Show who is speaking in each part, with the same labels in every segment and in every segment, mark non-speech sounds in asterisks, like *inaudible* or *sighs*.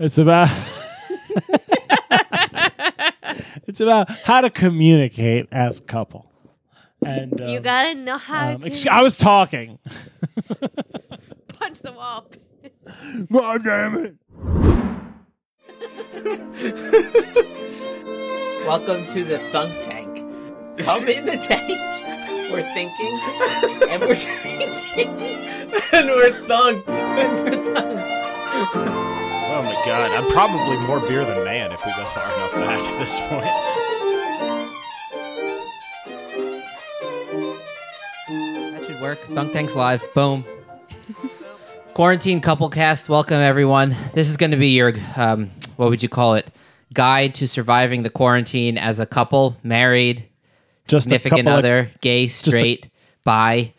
Speaker 1: It's about *laughs* it's about how to communicate as a couple. And
Speaker 2: you
Speaker 1: um,
Speaker 2: gotta know how
Speaker 1: um,
Speaker 2: to
Speaker 1: ex- I was talking. *laughs*
Speaker 2: punch the wall.
Speaker 1: God damn it! *laughs*
Speaker 3: Welcome to the Thunk Tank. Come in the tank. We're thinking, and we're drinking,
Speaker 4: and we're thunked.
Speaker 3: and we're thunk.
Speaker 1: Oh my god! I'm probably more beer than man if we go far enough back at this point.
Speaker 3: That should work. Thunk Tank's live. Boom. Quarantine couple cast. Welcome everyone. This is going to be your um, what would you call it? Guide to surviving the quarantine as a couple, married,
Speaker 1: Just
Speaker 3: significant
Speaker 1: couple of-
Speaker 3: other, gay,
Speaker 1: a-
Speaker 3: straight, bi,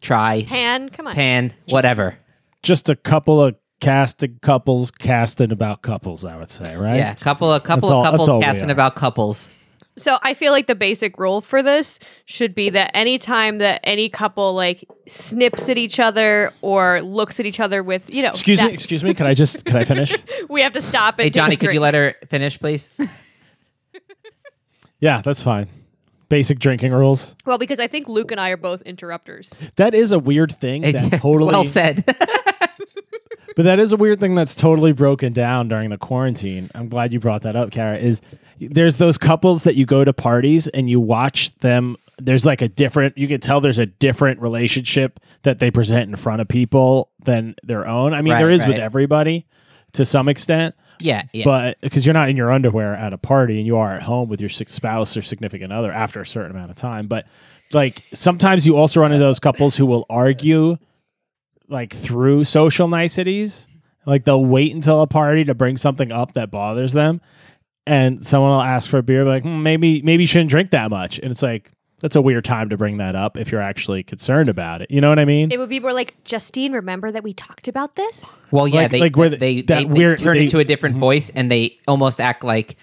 Speaker 3: try,
Speaker 2: Pan, come on.
Speaker 3: pan, whatever.
Speaker 1: just a couple of casting couples casting about couples. I would say, right?
Speaker 3: Yeah, couple a couple
Speaker 1: That's all-
Speaker 3: of
Speaker 1: that's
Speaker 3: couples casting about couples.
Speaker 2: So I feel like the basic rule for this should be that anytime that any couple like snips at each other or looks at each other with, you know,
Speaker 1: Excuse
Speaker 2: that-
Speaker 1: me. Excuse me. Can I just? Can I finish? *laughs*
Speaker 2: we have to stop and
Speaker 3: Hey Johnny, could you let her finish, please? *laughs*
Speaker 1: yeah, that's fine. Basic drinking rules.
Speaker 2: Well, because I think Luke and I are both interrupters.
Speaker 1: That is a weird thing that *laughs* totally.
Speaker 3: well said.
Speaker 1: But that is a weird thing that's totally broken down during the quarantine. I'm glad you brought that up, Kara. Is there's those couples that you go to parties and you watch them. There's like a different. You can tell there's a different relationship that they present in front of people than their own. I mean,
Speaker 3: Right,
Speaker 1: there is with everybody to some extent,
Speaker 3: yeah, yeah.
Speaker 1: but because you're not in your underwear at a party and you are at home with your spouse or significant other after a certain amount of time. But like sometimes you also run into those couples who will argue like through social niceties. Like they'll wait until a party to bring something up that bothers them, and someone will ask for a beer, like hmm, maybe maybe you shouldn't drink that much, and it's like that's a weird time to bring that up if you're actually concerned about it. You know what I mean?
Speaker 2: It would be more like, Justine, remember that we talked about this?
Speaker 3: well, yeah,
Speaker 1: like-
Speaker 3: they
Speaker 1: like where the-
Speaker 3: they, they, they
Speaker 1: weird-
Speaker 3: turn
Speaker 1: they-
Speaker 3: into a different voice and they almost act like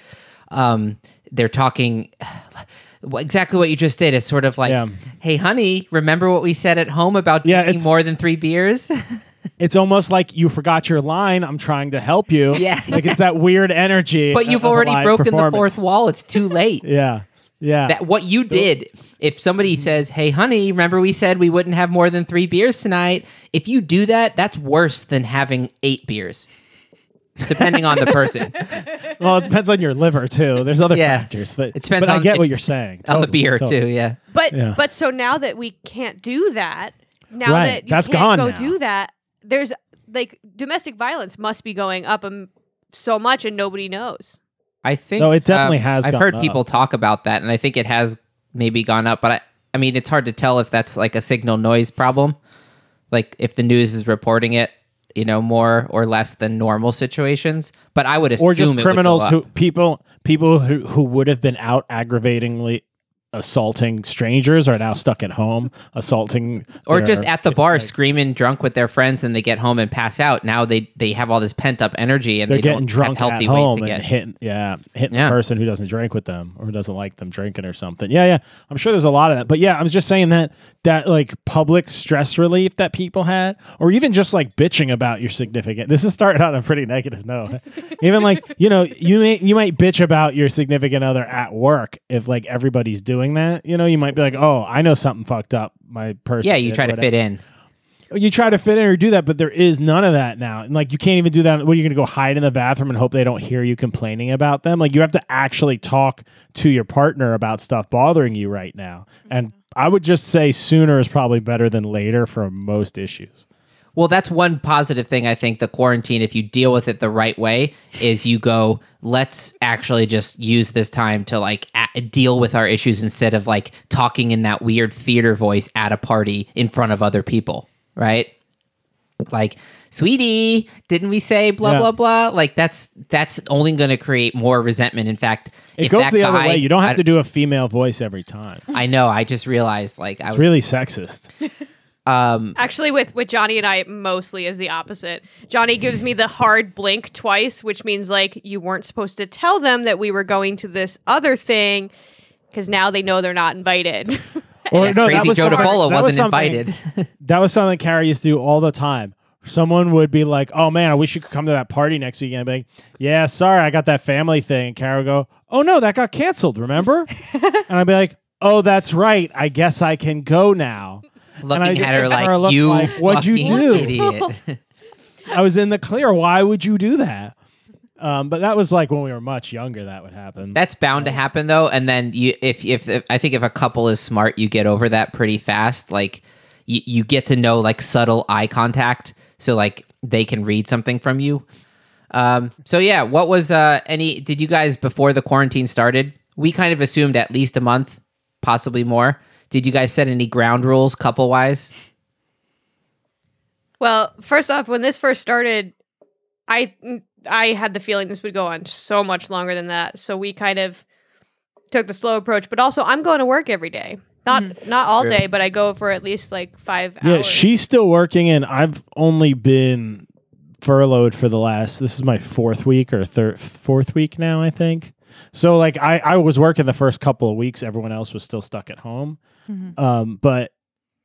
Speaker 3: um they're talking well, exactly what you just did. It's sort of like,
Speaker 1: Yeah.
Speaker 3: "Hey, honey, remember what we said at home about
Speaker 1: Yeah,
Speaker 3: drinking more than three beers?" *laughs*
Speaker 1: It's almost like you forgot your line. I'm trying to help you.
Speaker 3: Yeah.
Speaker 1: like it's that weird energy. *laughs*
Speaker 3: but you've already broken the fourth wall. It's too late.
Speaker 1: Yeah, yeah.
Speaker 3: that what you did if somebody says hey honey remember we said we wouldn't have more than three beers tonight if you do that that's worse than having eight beers depending on the person *laughs*
Speaker 1: well, it depends on your liver too. There's other
Speaker 3: Yeah.
Speaker 1: factors, but
Speaker 3: It depends
Speaker 1: but I
Speaker 3: on-
Speaker 1: get
Speaker 3: it-
Speaker 1: what you're saying
Speaker 3: on the
Speaker 1: Totally,
Speaker 3: beer
Speaker 1: totally.
Speaker 3: too yeah
Speaker 2: But
Speaker 1: Yeah.
Speaker 2: but so now that we can't do that, now
Speaker 1: Right,
Speaker 2: that you
Speaker 1: that's
Speaker 2: can't
Speaker 1: gone
Speaker 2: go
Speaker 1: now.
Speaker 2: do that, there's like domestic violence must be going up um, so much and nobody knows.
Speaker 3: i think
Speaker 1: No, it definitely
Speaker 3: um,
Speaker 1: has
Speaker 3: i've
Speaker 1: gone
Speaker 3: heard
Speaker 1: up.
Speaker 3: people talk about that and i think it has maybe gone up but i i mean it's hard to tell if that's like a signal noise problem like if the news is reporting it you know more or less than normal situations but i would assume
Speaker 1: or just
Speaker 3: it would go
Speaker 1: criminals who people people who, who would have been out aggravatingly assaulting strangers are now stuck at home assaulting
Speaker 3: or
Speaker 1: their-
Speaker 3: just at the bar
Speaker 1: like,
Speaker 3: screaming drunk with their friends and they get home and pass out. Now they they have all this pent up energy and
Speaker 1: they're
Speaker 3: they
Speaker 1: getting
Speaker 3: don't
Speaker 1: drunk
Speaker 3: have
Speaker 1: at home and
Speaker 3: get
Speaker 1: hitting yeah hitting
Speaker 3: Yeah.
Speaker 1: the person who doesn't drink with them or doesn't like them drinking or something. Yeah yeah. I'm sure there's a lot of that. But yeah i'm just saying that that like public stress relief that people had or even just like bitching about your significant this is starting on a pretty negative note. *laughs* Even like you know you may you might bitch about your significant other at work if like everybody's doing that you know you might be like oh i know something fucked up my person
Speaker 3: yeah you try
Speaker 1: or
Speaker 3: to fit in
Speaker 1: you try to fit in or do that, but there is none of that now. And like you can't even do that. What are you going to go hide in the bathroom and hope they don't hear you complaining about them? Like you have to actually talk to your partner about stuff bothering you right now. And mm-hmm. I would just say sooner is probably better than later for most issues.
Speaker 3: Well that's one positive thing i think the quarantine if you deal with it the right way is you go let's actually just use this time to like a- deal with our issues instead of like talking in that weird theater voice at a party in front of other people right like sweetie didn't we say blah
Speaker 1: Yeah.
Speaker 3: blah blah like that's that's only going to create more resentment in fact
Speaker 1: It
Speaker 3: if
Speaker 1: goes
Speaker 3: that
Speaker 1: the other
Speaker 3: guy-
Speaker 1: way. You don't
Speaker 3: I-
Speaker 1: have to do a female voice every time.
Speaker 3: i know i just realized like i
Speaker 1: It's
Speaker 3: was
Speaker 1: really sexist. *laughs*
Speaker 3: um
Speaker 2: Actually, with with Johnny and I, mostly is the opposite. Johnny gives me the hard blink twice, which means like you weren't supposed to tell them that we were going to this other thing, because now they know they're not invited. *laughs*
Speaker 1: Or
Speaker 3: yeah, crazy Joe
Speaker 1: something-
Speaker 3: DePolo
Speaker 1: that was
Speaker 3: wasn't
Speaker 1: something-
Speaker 3: invited *laughs*
Speaker 1: That was something Carrie used to do all the time. someone would be like, "Oh man, I wish you could come to that party next weekend." I'd like, "Yeah, sorry, I got that family thing." And Kara would go, "Oh no, that got canceled. Remember?" *laughs* and I'd be like, "Oh, that's right. I guess I can go now."
Speaker 3: Looking
Speaker 1: I
Speaker 3: at her like
Speaker 1: look
Speaker 3: you,
Speaker 1: like, "What'd you do?"
Speaker 3: idiot. *laughs*
Speaker 1: I was in the clear. Why would you do that? Um, but that was like when we were much younger. That would happen.
Speaker 3: That's bound to happen though, and then you, if, if if I think if a couple is smart, you get over that pretty fast. Like you, you get to know like subtle eye contact, so like they can read something from you. Um, so yeah, what was uh any? Did you guys before the quarantine started? We kind of assumed at least a month, possibly more. Did you guys set any ground rules couple wise?
Speaker 2: Well, first off, when this first started, I I had the feeling this would go on so much longer than that. So we kind of took the slow approach. But also, I'm going to work every day. Not mm-hmm. not all
Speaker 3: True.
Speaker 2: day, but I go for at least like five
Speaker 1: yeah,
Speaker 2: hours.
Speaker 1: she's still working, and I've only been furloughed for the last. This is my fourth week or third, fourth week now, I think. So like, I I was working the first couple of weeks. Everyone else was still stuck at home. Um, but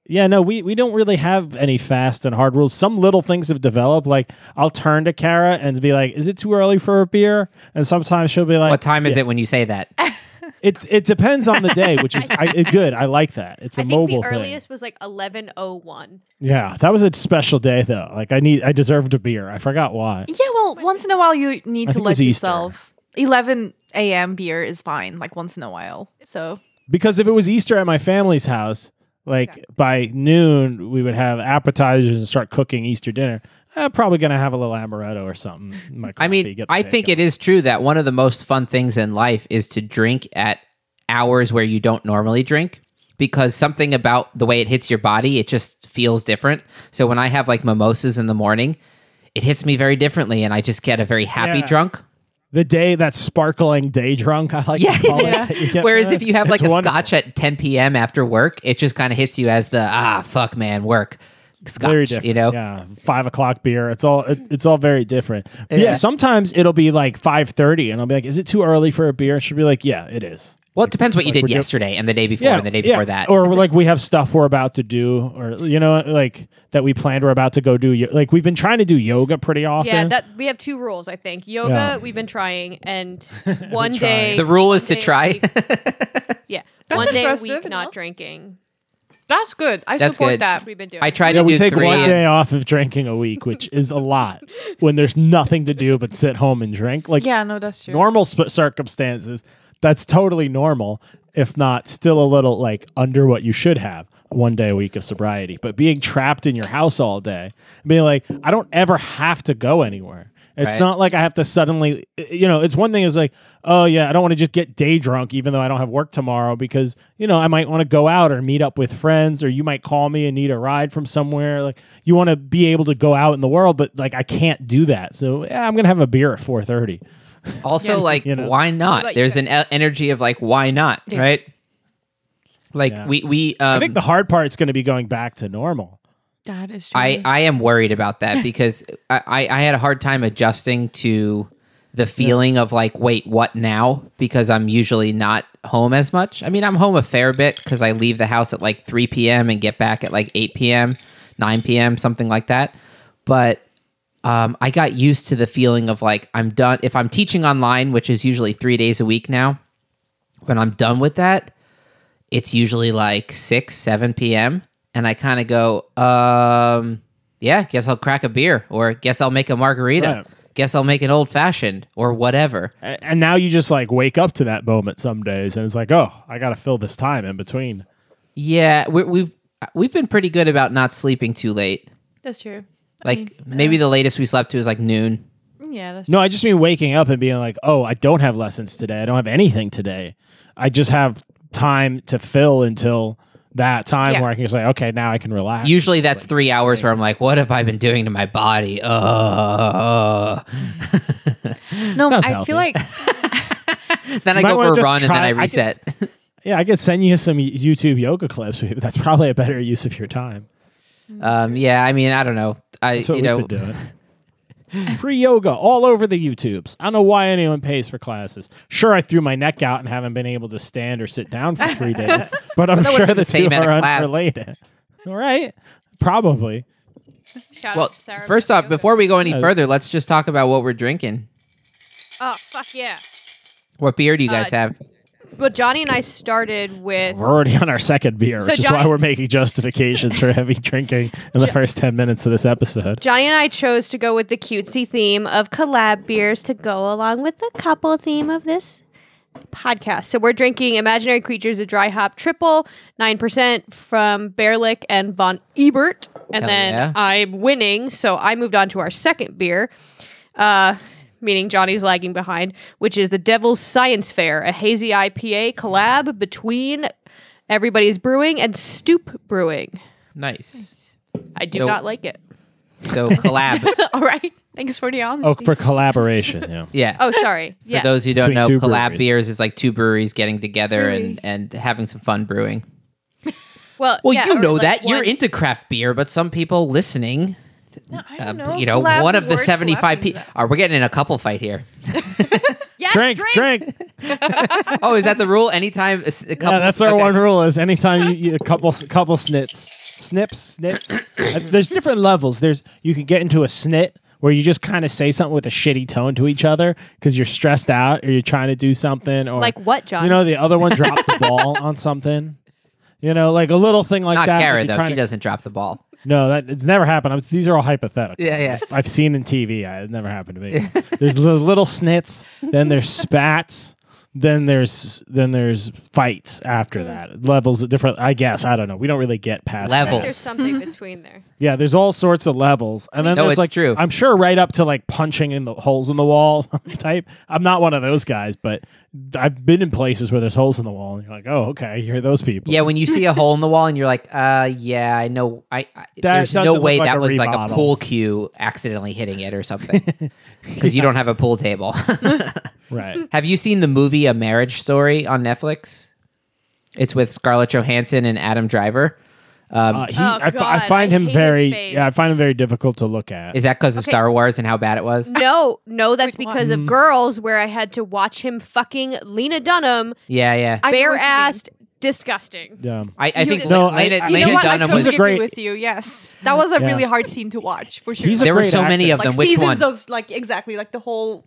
Speaker 1: yeah, no, we we don't really have any fast and hard rules. Some little things have developed. Like I'll turn to Kara and be like, "Is it too early for a beer?" And sometimes she'll be like,
Speaker 3: What time is it when you say that? *laughs*
Speaker 1: It it depends on the day, which is *laughs* I, it, good. I like that. It's a
Speaker 2: I think
Speaker 1: mobile
Speaker 2: the
Speaker 1: thing.
Speaker 2: earliest was like eleven oh one.
Speaker 1: Yeah, that was a special day though. Like I need, I deserved a beer. I forgot why.
Speaker 5: Yeah, well, once in a while you need
Speaker 1: I
Speaker 5: to
Speaker 1: think it
Speaker 5: let
Speaker 1: was Easter.
Speaker 5: yourself. 11 a.m. beer is fine, like once in a while. So
Speaker 1: Because if it was Easter at my family's house, like
Speaker 5: Exactly.
Speaker 1: by noon we would have appetizers and start cooking Easter dinner. I'm probably gonna have a little amaretto or something. my
Speaker 3: I mean, I think
Speaker 1: going.
Speaker 3: it is true that one of the most fun things in life is to drink at hours where you don't normally drink because something about the way it hits your body, it just feels different. So when I have like mimosas in the morning, it hits me very differently and I just get a very happy
Speaker 1: Yeah.
Speaker 3: drunk.
Speaker 1: The day that sparkling day drunk. I like
Speaker 3: Yeah.
Speaker 1: to call
Speaker 5: Yeah.
Speaker 3: Whereas if you have like a
Speaker 1: wonderful.
Speaker 3: scotch at 10 p.m. after work, it just kind of hits you as the ah fuck man work scotch. You know,
Speaker 1: yeah, five o'clock beer. It's all it, it's all very different. Yeah.
Speaker 3: Yeah.
Speaker 1: sometimes it'll be like five thirty, and I'll be like, "Is it too early for a beer?" She'll be like, "Yeah, it is."
Speaker 3: Well, it depends what you
Speaker 1: Like, we're
Speaker 3: did
Speaker 1: do-
Speaker 3: yesterday and the day before and the day before that.
Speaker 1: or like we have stuff we're about to do, or you know, like that we planned we're about to go do. Like we've been trying to do yoga pretty often.
Speaker 2: Yeah, that we have two rules. I think yoga
Speaker 1: Yeah.
Speaker 2: we've been trying, and *laughs* one
Speaker 1: Trying.
Speaker 2: day
Speaker 3: the rule is to try.
Speaker 2: week- *laughs* yeah,
Speaker 5: That's
Speaker 2: one day a week not
Speaker 5: no?
Speaker 2: drinking.
Speaker 5: that's good. I
Speaker 3: That's
Speaker 5: support
Speaker 3: good.
Speaker 5: that.
Speaker 2: We've been doing.
Speaker 3: I tried
Speaker 1: yeah,
Speaker 3: to
Speaker 1: we
Speaker 3: do
Speaker 1: take
Speaker 3: three.
Speaker 1: one day off of drinking a week, which is a lot when there's nothing to do but sit home and drink. Like
Speaker 5: Yeah, no, that's true.
Speaker 1: normal sp- circumstances, that's totally normal, if not still a little like under what you should have one day a week of sobriety. But being trapped in your house all day, being like, I don't ever have to go anywhere. It's
Speaker 3: Right.
Speaker 1: not like I have to suddenly, you know, it's one thing is like, oh, yeah, I don't want to just get day drunk even though I don't have work tomorrow because, you know, I might want to go out or meet up with friends or you might call me and need a ride from somewhere. Like, you want to be able to go out in the world, but like, I can't do that. So, yeah, I'm going to have a beer at 4.30. *laughs*
Speaker 3: Also, like,
Speaker 1: You know.
Speaker 3: why not? There's an e- energy of like, why not? Right? Like
Speaker 1: Yeah.
Speaker 3: we we um,
Speaker 1: I think the hard part is going to be going back to normal.
Speaker 5: that is true.
Speaker 3: I I am worried about that *laughs* because I, I I had a hard time adjusting to the feeling of like, wait, what now? Because I'm usually not home as much. I mean, I'm home a fair bit because I leave the house at like 3 p.m. and get back at like 8 p.m., 9 p.m., something like that. But um, I got used to the feeling of like I'm done. If I'm teaching online, which is usually three days a week now, when I'm done with that, it's usually like 6, 7 p.m. And I kind of go, um, yeah, guess I'll crack a beer or guess I'll make a margarita.
Speaker 1: Right.
Speaker 3: Guess I'll make an old fashioned or whatever.
Speaker 1: A- And now you just like wake up to that moment some days and it's like, oh, I got to fill this time in between.
Speaker 3: Yeah, we we've we've been pretty good about not sleeping too late.
Speaker 5: that's true. I
Speaker 3: Like
Speaker 5: mean,
Speaker 3: maybe the latest we slept to is like noon.
Speaker 5: yeah, that's
Speaker 1: No, I just mean waking up and being like, oh, I don't have lessons today. I don't have anything today. I just have time to fill until that time
Speaker 3: Yeah.
Speaker 1: where I can just like, okay, now I can relax.
Speaker 3: Usually that's three hours where I'm like, what have I been doing to my body? Uh, *laughs*
Speaker 5: no.
Speaker 1: Sounds
Speaker 5: I
Speaker 1: healthy.
Speaker 5: feel like *laughs*
Speaker 3: then I
Speaker 1: You might
Speaker 3: go
Speaker 1: wanna
Speaker 3: for a
Speaker 1: just
Speaker 3: run and then
Speaker 1: try-
Speaker 3: I
Speaker 1: I guess-
Speaker 3: reset.
Speaker 1: yeah, I could send you some YouTube yoga clips. *laughs* That's probably a better use of your time.
Speaker 3: Um, yeah, I mean, I don't know. I
Speaker 1: That's what
Speaker 3: you
Speaker 1: we've
Speaker 3: know,
Speaker 1: been doing. *laughs* Free yoga all over the YouTubes. I don't know why anyone pays for classes. Sure, I threw my neck out and haven't been able to stand or sit down for three days, *laughs* but I'm
Speaker 3: that
Speaker 1: sure
Speaker 3: wouldn't be
Speaker 1: the
Speaker 3: the same
Speaker 1: two
Speaker 3: at a
Speaker 1: are
Speaker 3: class.
Speaker 1: unrelated. All right, probably.
Speaker 2: Shout
Speaker 3: Well,
Speaker 2: out to Sarah
Speaker 3: first off,
Speaker 2: Matthew.
Speaker 3: before we go any
Speaker 1: Uh,
Speaker 3: further, let's just talk about what we're drinking.
Speaker 2: Oh fuck yeah!
Speaker 3: What beer do you guys
Speaker 2: Uh,
Speaker 3: have?
Speaker 2: Well, Johnny and I started with
Speaker 1: We're already on our second beer,
Speaker 2: So
Speaker 1: which is why we're making justifications for heavy drinking in the first 10 minutes of this episode.
Speaker 2: Johnny and I chose to go with the cutesy theme of collab beers to go along with the couple theme of this podcast. So we're drinking Imaginary Creatures, a dry hop triple, 9% from Bearlick and Von Ebert. And
Speaker 3: Hell
Speaker 2: then
Speaker 3: yeah.
Speaker 2: I'm winning, so I moved on to our second beer, uh, meaning Johnny's lagging behind, which is the Devil's Science Fair, a hazy IPA collab between Everybody's Brewing and Stoup Brewing.
Speaker 3: Nice.
Speaker 2: I do
Speaker 3: So-
Speaker 2: not like it.
Speaker 3: So *laughs* collab.
Speaker 5: All right. Thanks for the honesty.
Speaker 1: Oh, for collaboration, yeah. *laughs*
Speaker 3: yeah.
Speaker 2: Oh, sorry.
Speaker 3: For
Speaker 2: Yeah.
Speaker 3: those who don't
Speaker 1: Between
Speaker 3: know,
Speaker 1: two
Speaker 3: collab
Speaker 1: breweries.
Speaker 3: beers is like two breweries getting together and, and having some fun brewing. *laughs*
Speaker 2: Well,
Speaker 3: Well,
Speaker 2: yeah,
Speaker 3: you
Speaker 2: or
Speaker 3: know
Speaker 2: like
Speaker 3: that. You're
Speaker 2: one-
Speaker 3: into craft beer, but some people listening,
Speaker 5: No, I
Speaker 3: uh,
Speaker 5: don't know.
Speaker 3: you know,
Speaker 5: Collab
Speaker 3: one of the 75
Speaker 5: collab
Speaker 3: people.
Speaker 5: means
Speaker 3: Oh, we're getting in a couple fight here. *laughs* *laughs*
Speaker 2: Yes,
Speaker 1: Drink, drink. *laughs*
Speaker 3: oh, is that the rule? Anytime a, s- a couple.
Speaker 1: Yeah, that's our
Speaker 3: okay.
Speaker 1: one rule is anytime you, you a couple couple snits, snips, snips. Uh, There's different levels. There's you can get into a snit where you just kind of say something with a shitty tone to each other because you're stressed out or you're trying to do something or
Speaker 2: Like what, John?
Speaker 1: You know, the other one dropped the ball on something. You know, like a little thing like
Speaker 3: Not
Speaker 1: that. that
Speaker 3: Kara,
Speaker 1: you're
Speaker 3: though.
Speaker 1: trying
Speaker 3: She
Speaker 1: to-
Speaker 3: doesn't drop the ball.
Speaker 1: No, that it's never happened. I'm, these are all hypothetical.
Speaker 3: Yeah, yeah.
Speaker 1: I've seen in TV. I, it never happened to me. there's li- little snits, then there's spats, then there's then there's fights after mm. that. Levels of different. I guess I don't know. We don't really get past
Speaker 2: I
Speaker 3: Levels.
Speaker 2: think there's something between there.
Speaker 1: Yeah, there's all sorts of levels, and then
Speaker 3: No,
Speaker 1: there's
Speaker 3: it's
Speaker 1: like
Speaker 3: true.
Speaker 1: I'm sure right up to like punching in the holes in the wall *laughs* type. I'm not one of those guys, but I've been in places where there's holes in the wall, and you're like, oh, okay, you're those people.
Speaker 3: Yeah, when you see a hole in the wall and you're like, uh, yeah, I know. I, I *laughs* there's
Speaker 1: doesn't
Speaker 3: no
Speaker 1: look
Speaker 3: way
Speaker 1: like
Speaker 3: that
Speaker 1: a
Speaker 3: was like a
Speaker 1: remodel.
Speaker 3: pool cue accidentally hitting it or something *laughs* because you don't have a pool table.
Speaker 1: right.
Speaker 3: have you seen the movie A Marriage Story on Netflix? It's with Scarlett Johansson and Adam Driver. Um,
Speaker 1: Uh, he,
Speaker 2: Oh,
Speaker 1: I, fi- I find
Speaker 2: I
Speaker 1: him very, yeah, I find him very difficult to look at.
Speaker 3: is that because of
Speaker 2: okay.
Speaker 3: Star Wars and how bad it was?
Speaker 2: No, no, that's
Speaker 5: Wait, what?
Speaker 2: because of girls where I had to watch him fucking Lena Dunham
Speaker 3: Yeah, yeah.
Speaker 5: I know
Speaker 2: bare
Speaker 5: what you mean.
Speaker 2: assed, disgusting.
Speaker 1: yeah.
Speaker 3: I, I think
Speaker 1: No,
Speaker 3: Lena,
Speaker 1: I-
Speaker 3: Lena
Speaker 1: I-
Speaker 5: You know what? I
Speaker 3: Dunham was.
Speaker 1: Great-
Speaker 5: agree with you. Yes, that was a
Speaker 1: Yeah.
Speaker 5: really hard scene to watch for sure.
Speaker 1: He's a
Speaker 3: There were
Speaker 1: great
Speaker 3: so many of them.
Speaker 5: like
Speaker 3: Which
Speaker 5: seasons
Speaker 3: one?
Speaker 5: of like exactly like the whole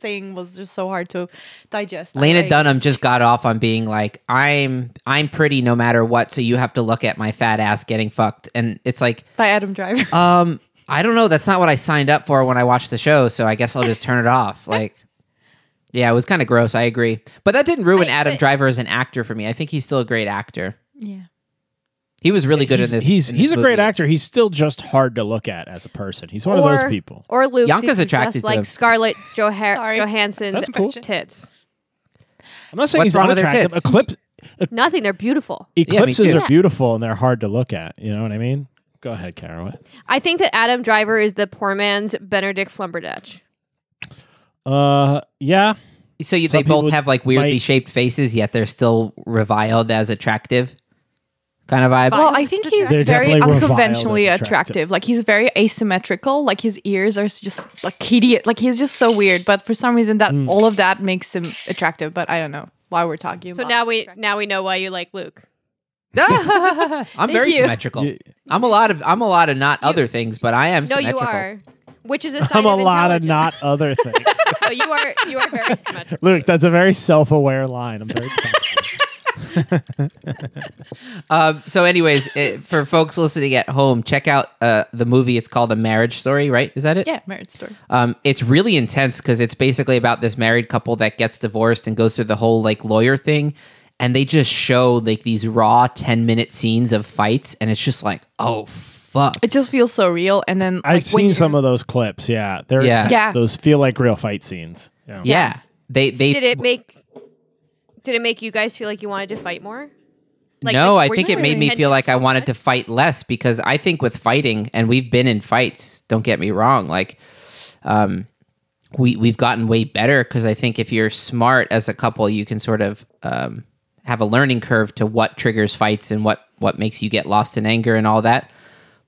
Speaker 5: thing was just so hard to digest.
Speaker 3: Lena
Speaker 5: Like,
Speaker 3: Dunham just got off on being like, "I'm I'm pretty no matter what, so you have to look at my fat ass getting fucked." And it's like,
Speaker 5: by Adam Driver. *laughs*
Speaker 3: um, I don't know. That's not what I signed up for when I watched the show, so I guess I'll just turn it off. *laughs* Like, yeah, it was kind of gross. I agree, but that didn't ruin
Speaker 2: I-
Speaker 3: Adam
Speaker 2: but-
Speaker 3: Driver as an actor for me. I think he's still a great actor.
Speaker 5: yeah.
Speaker 3: He was really good
Speaker 1: he's,
Speaker 3: in this.
Speaker 1: He's
Speaker 3: in
Speaker 1: he's
Speaker 3: this
Speaker 1: a great actor. He's still just hard to look at as a person. He's one of those people.
Speaker 2: Or Luke,
Speaker 3: Bianca's
Speaker 2: who's
Speaker 3: attracted to
Speaker 2: like
Speaker 3: him.
Speaker 2: Scarlett Joha- *laughs*
Speaker 5: Sorry.
Speaker 2: Johansson's
Speaker 1: cool.
Speaker 2: tits.
Speaker 1: I'm not saying
Speaker 3: What's
Speaker 1: he's
Speaker 3: wrong
Speaker 1: unattractive.
Speaker 3: tits?
Speaker 1: Eclipse,
Speaker 2: Nothing. They're beautiful.
Speaker 1: eclipses
Speaker 3: too.
Speaker 1: are beautiful and they're hard to look at. You know what I mean? Go ahead, Kara.
Speaker 2: I think that Adam Driver is the poor man's Benedict Flumberdatch.
Speaker 1: Uh, yeah.
Speaker 3: So you, they both have like weirdly
Speaker 1: might-
Speaker 3: shaped faces, yet they're still reviled as attractive, kind of vibe.
Speaker 5: Well, I think he's
Speaker 1: They're
Speaker 5: very
Speaker 1: definitely reviled
Speaker 5: unconventionally
Speaker 1: as
Speaker 5: attractive.
Speaker 1: attractive.
Speaker 5: Like he's very asymmetrical. Like his ears are just like hideous. Like he's just so weird. But for some reason, that
Speaker 1: Mm.
Speaker 5: all of that makes him attractive. But I don't know why we're talking
Speaker 2: So
Speaker 5: about.
Speaker 2: now we now we know why you like Luke. *laughs*
Speaker 3: I'm very
Speaker 5: you.
Speaker 3: symmetrical.
Speaker 1: You-
Speaker 3: I'm a lot of I'm a lot of not other things, but I am
Speaker 2: No, you
Speaker 3: symmetrical.
Speaker 2: are. Which is a *laughs* sign
Speaker 1: I'm a
Speaker 2: of
Speaker 1: lot of
Speaker 2: intelligence.
Speaker 1: not other things. *laughs*
Speaker 2: No, you are you are very symmetrical.
Speaker 1: Luke, that's a very self-aware line. I'm very proud of you. *laughs*
Speaker 3: Um, so, anyways, it, for folks listening at home, check out uh, the movie. It's called A Marriage Story, right? Is that it?
Speaker 5: yeah, marriage story.
Speaker 3: Um, it's really intense because it's basically about this married couple that gets divorced and goes through the whole like lawyer thing, and they just show like these raw ten minute scenes of fights, and it's just like, oh fuck.
Speaker 5: It just feels so real. And then like,
Speaker 1: I've seen some of those clips. Yeah, they're
Speaker 3: Yeah.
Speaker 5: Yeah.
Speaker 1: Those feel like real fight scenes. Yeah.
Speaker 3: Yeah, they they
Speaker 2: Did it make did it make you guys feel like you wanted to fight more? Like,
Speaker 3: no,
Speaker 2: like,
Speaker 3: I think it made me feel like I wanted to fight less because I think with fighting, and we've been in fights. Don't get me wrong, like, um, we we've gotten way better because I think if you're smart as a couple, you can sort of um, have a learning curve to what triggers fights and what what makes you get lost in anger and all that.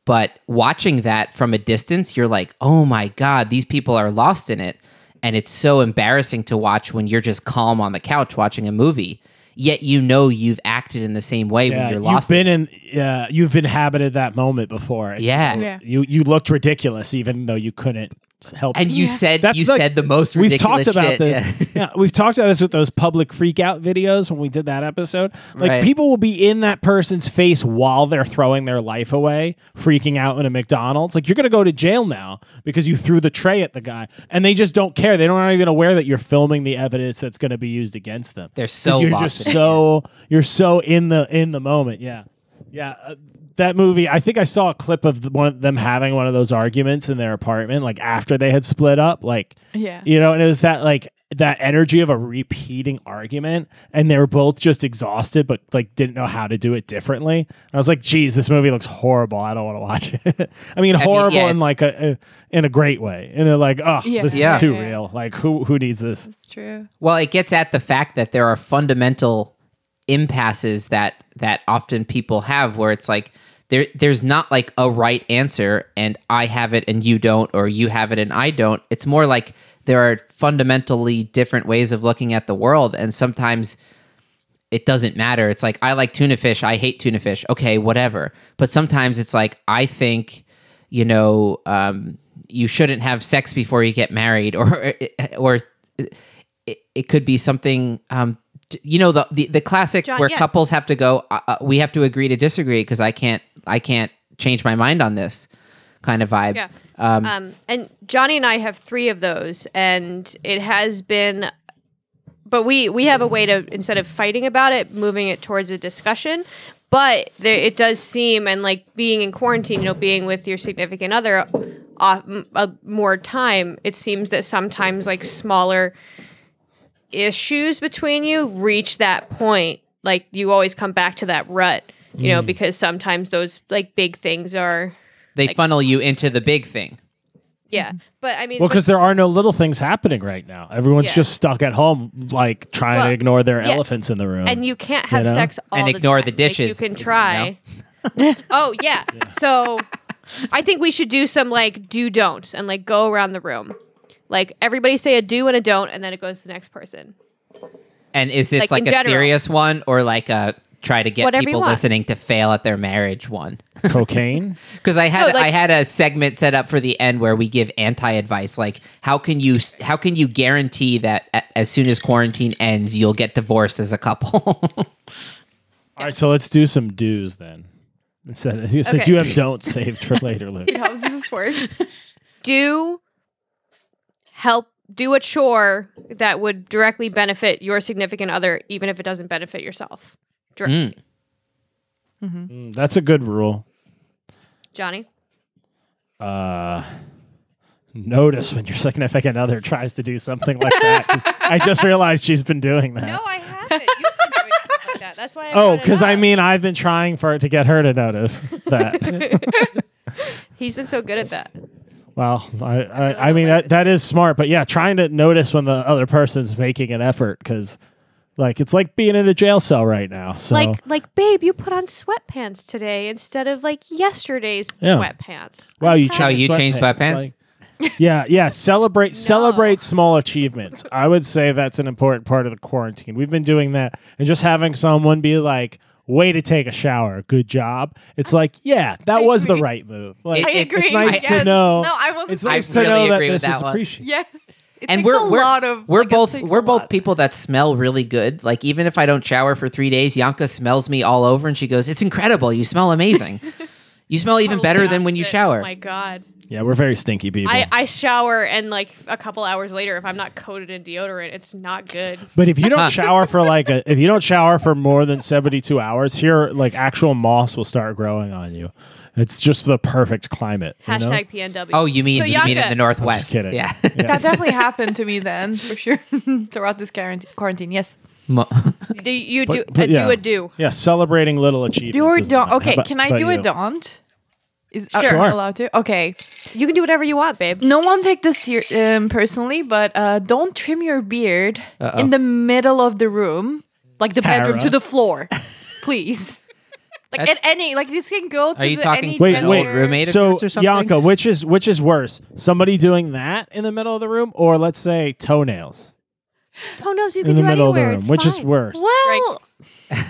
Speaker 3: But watching that from a distance, you're like, oh my god, these people are lost in it, and it's so embarrassing to watch when you're just calm on the couch watching a movie yet you know you've acted in the same way when you're lost.
Speaker 1: You've been in. Yeah, you've inhabited that moment before.
Speaker 3: Yeah.
Speaker 5: Yeah.
Speaker 1: You you looked ridiculous, even though you couldn't help.
Speaker 3: and you
Speaker 5: Yeah.
Speaker 3: said
Speaker 1: That's
Speaker 3: you
Speaker 1: like-
Speaker 3: said the most
Speaker 1: We've
Speaker 3: ridiculous
Speaker 1: talked about
Speaker 3: shit.
Speaker 1: this.
Speaker 3: Yeah.
Speaker 1: Yeah. we've talked about this with those public freak out videos when we did that episode. Like
Speaker 3: Right.
Speaker 1: people will be in that person's face while they're throwing their life away, freaking out in a McDonald's. Like you're gonna go to jail now because you threw the tray at the guy, and they just don't care. They don't even aware that you're filming the evidence that's going to be used against them.
Speaker 3: They're
Speaker 1: 'Cause
Speaker 3: so
Speaker 1: you're
Speaker 3: lost
Speaker 1: just
Speaker 3: in it.
Speaker 1: so you're so in the in the moment. Yeah, yeah. Uh, that movie, I think I saw a clip of the, one of them having one of those arguments in their apartment, like after they had split up, like
Speaker 5: Yeah.
Speaker 1: you know, and it was that like that energy of a repeating argument, and they were both just exhausted, but like didn't know how to do it differently. I was like, "Geez, this movie looks horrible. I don't want to watch it." *laughs* I mean,
Speaker 3: mean,
Speaker 1: horrible
Speaker 3: yeah,
Speaker 1: in like a, a in a great way, in a like, "Oh,
Speaker 5: Yeah.
Speaker 1: this
Speaker 3: Yeah.
Speaker 1: is too
Speaker 5: Yeah.
Speaker 1: real." Like, who who needs this?
Speaker 5: That's true.
Speaker 3: Well, it gets at the fact that there are fundamental impasses that that often people have where it's like there there's not like a right answer and I have it and you don't or you have it and I don't. It's more like there are fundamentally different ways of looking at the world and sometimes it doesn't matter. It's like I like tuna fish, I hate tuna fish. Okay, whatever. But sometimes it's like I think, you know, um, you shouldn't have sex before you get married, *laughs* or or it, it could be something. Um, you know the the, the classic
Speaker 2: John,
Speaker 3: where
Speaker 2: yeah.
Speaker 3: couples have to go. Uh, uh, we have to agree to disagree because I can't I can't change my mind on this kind of vibe.
Speaker 2: Yeah.
Speaker 3: Um,
Speaker 2: Um, and Johnny and I have three of those, and it has been. But we we have a way to instead of fighting about it, moving it towards a discussion. But there, it does seem, and like being in quarantine, you know, being with your significant other, uh, uh, more time. It seems that sometimes like smaller issues between you reach that point. Like you always come back to that rut, you know, mm. because sometimes those like big things are,
Speaker 3: they funnel you into the big thing.
Speaker 2: yeah. But I mean,
Speaker 1: Well, because there are no little things happening right now. Everyone's
Speaker 2: Yeah.
Speaker 1: just stuck at home, like trying
Speaker 2: Well,
Speaker 1: to ignore their
Speaker 2: yeah.
Speaker 1: elephants in the room.
Speaker 2: and you can't have
Speaker 1: know?
Speaker 2: sex all
Speaker 3: And
Speaker 2: the
Speaker 3: ignore the
Speaker 2: time. Like,
Speaker 3: dishes,
Speaker 2: you can
Speaker 3: you
Speaker 2: try. *laughs* oh yeah. So I think we should do some like do don'ts and like go around the room. Like everybody say a do and a don't, and then it goes to the next person.
Speaker 3: And is this
Speaker 2: Like,
Speaker 3: like, a
Speaker 2: general.
Speaker 3: serious one or like a try to get
Speaker 2: Whatever
Speaker 3: people listening to fail at their marriage one? *laughs*
Speaker 1: cocaine.
Speaker 3: Because I had
Speaker 2: No, like-
Speaker 3: I had a segment set up for the end where we give anti advice, like how can you how can you guarantee that as soon as quarantine ends you'll get divorced as a couple? *laughs*
Speaker 1: All right, so let's do some do's then. Instead, since
Speaker 2: Okay.
Speaker 1: you have don't saved for later, Luke.
Speaker 5: How does this work?
Speaker 2: Do help do a chore that would directly benefit your significant other, even if it doesn't benefit yourself. Directly.
Speaker 3: Mm.
Speaker 1: Mm, That's a good rule.
Speaker 2: Johnny.
Speaker 1: Uh, notice when your significant other tries to do something like that. *laughs* I just realized she's been doing that.
Speaker 2: No, I haven't. You've been doing stuff like that. That's why. I
Speaker 1: oh, because I mean, I've been trying for it to get her to notice that. *laughs*
Speaker 2: he's been so good at that.
Speaker 1: Well, I, I, I mean that that is smart, but yeah, trying to notice when the other person's making an effort because, like, it's like being in a jail cell right now. So
Speaker 2: Like, like, babe, you put on sweatpants today instead of like yesterday's
Speaker 1: Yeah.
Speaker 2: sweatpants.
Speaker 1: Wow, oh,
Speaker 2: you
Speaker 1: changed
Speaker 3: Oh,
Speaker 2: proud-
Speaker 3: you changed sweatpants?
Speaker 1: Like- yeah, yeah. Celebrate *laughs* celebrate small achievements. I would say that's an important part of the quarantine. We've been doing that and just having someone be like, "Way to take a shower. Good job." It's like, yeah, that
Speaker 5: I
Speaker 1: was the right move. Like,
Speaker 5: I
Speaker 3: it-
Speaker 5: agree.
Speaker 1: It's nice
Speaker 5: yes.
Speaker 1: to know.
Speaker 5: No, I will.
Speaker 1: It's
Speaker 3: I
Speaker 1: nice to
Speaker 3: really
Speaker 1: know that
Speaker 3: agree with
Speaker 1: this was
Speaker 3: that one.
Speaker 1: appreciated.
Speaker 5: yes. It
Speaker 3: and we're
Speaker 5: a
Speaker 3: we're
Speaker 5: lot of.
Speaker 3: we're
Speaker 5: like,
Speaker 3: both we're both
Speaker 5: lot.
Speaker 3: people that smell really good. Like even if I don't shower for three days, Yanka smells me all over, and she goes, "It's incredible. You smell amazing. *laughs* you smell even
Speaker 2: Totally
Speaker 3: better than when you
Speaker 2: opposite.
Speaker 3: Oh shower."
Speaker 2: Oh my god.
Speaker 1: Yeah, we're very stinky people.
Speaker 2: I, I shower and like a couple hours later, if I'm not coated in deodorant, it's not good. *laughs*
Speaker 1: but if you don't shower for like a, if you don't shower for more than seventy two hours, here like actual moss will start growing on you. It's just the perfect climate. you know?
Speaker 2: Hashtag PNW.
Speaker 3: oh, you mean
Speaker 2: So
Speaker 3: you mean in the northwest?
Speaker 1: kidding.
Speaker 3: Yeah.
Speaker 5: That definitely happened to me then, for sure. *laughs* Throughout this quarantine, quarantine, yes.
Speaker 3: Mo-
Speaker 2: do you do
Speaker 1: But- but
Speaker 2: uh,
Speaker 1: yeah.
Speaker 2: do a do?
Speaker 1: Yeah, celebrating little achievements.
Speaker 5: Do or
Speaker 1: is
Speaker 5: don't.
Speaker 1: one. How
Speaker 5: Okay,
Speaker 1: about-
Speaker 5: can I
Speaker 1: about
Speaker 5: do a
Speaker 1: you?
Speaker 5: don't? Is uh,
Speaker 2: Sure.
Speaker 5: am allowed to? Okay.
Speaker 2: You can do whatever you want, babe.
Speaker 5: No one take this ser- um, personally, but uh, don't trim your beard
Speaker 3: Uh-oh.
Speaker 5: in the middle of the room, like the bedroom,
Speaker 1: Tara.
Speaker 5: to the floor, *laughs* please. Like
Speaker 3: That's-
Speaker 5: at any, like this can go to
Speaker 3: Are you
Speaker 5: the,
Speaker 3: talking
Speaker 5: any
Speaker 3: to
Speaker 1: Wait,
Speaker 3: an
Speaker 5: gender.
Speaker 3: old roommate
Speaker 1: So,
Speaker 3: yours or something?
Speaker 1: Yanka, which is which is worse? Somebody doing that in the middle of the room, or let's say toenails
Speaker 2: Toenails you
Speaker 1: in
Speaker 2: can
Speaker 1: the
Speaker 2: do
Speaker 1: middle of the room?
Speaker 2: It's
Speaker 1: Which is
Speaker 2: fine.
Speaker 1: worse?
Speaker 5: Well, *laughs*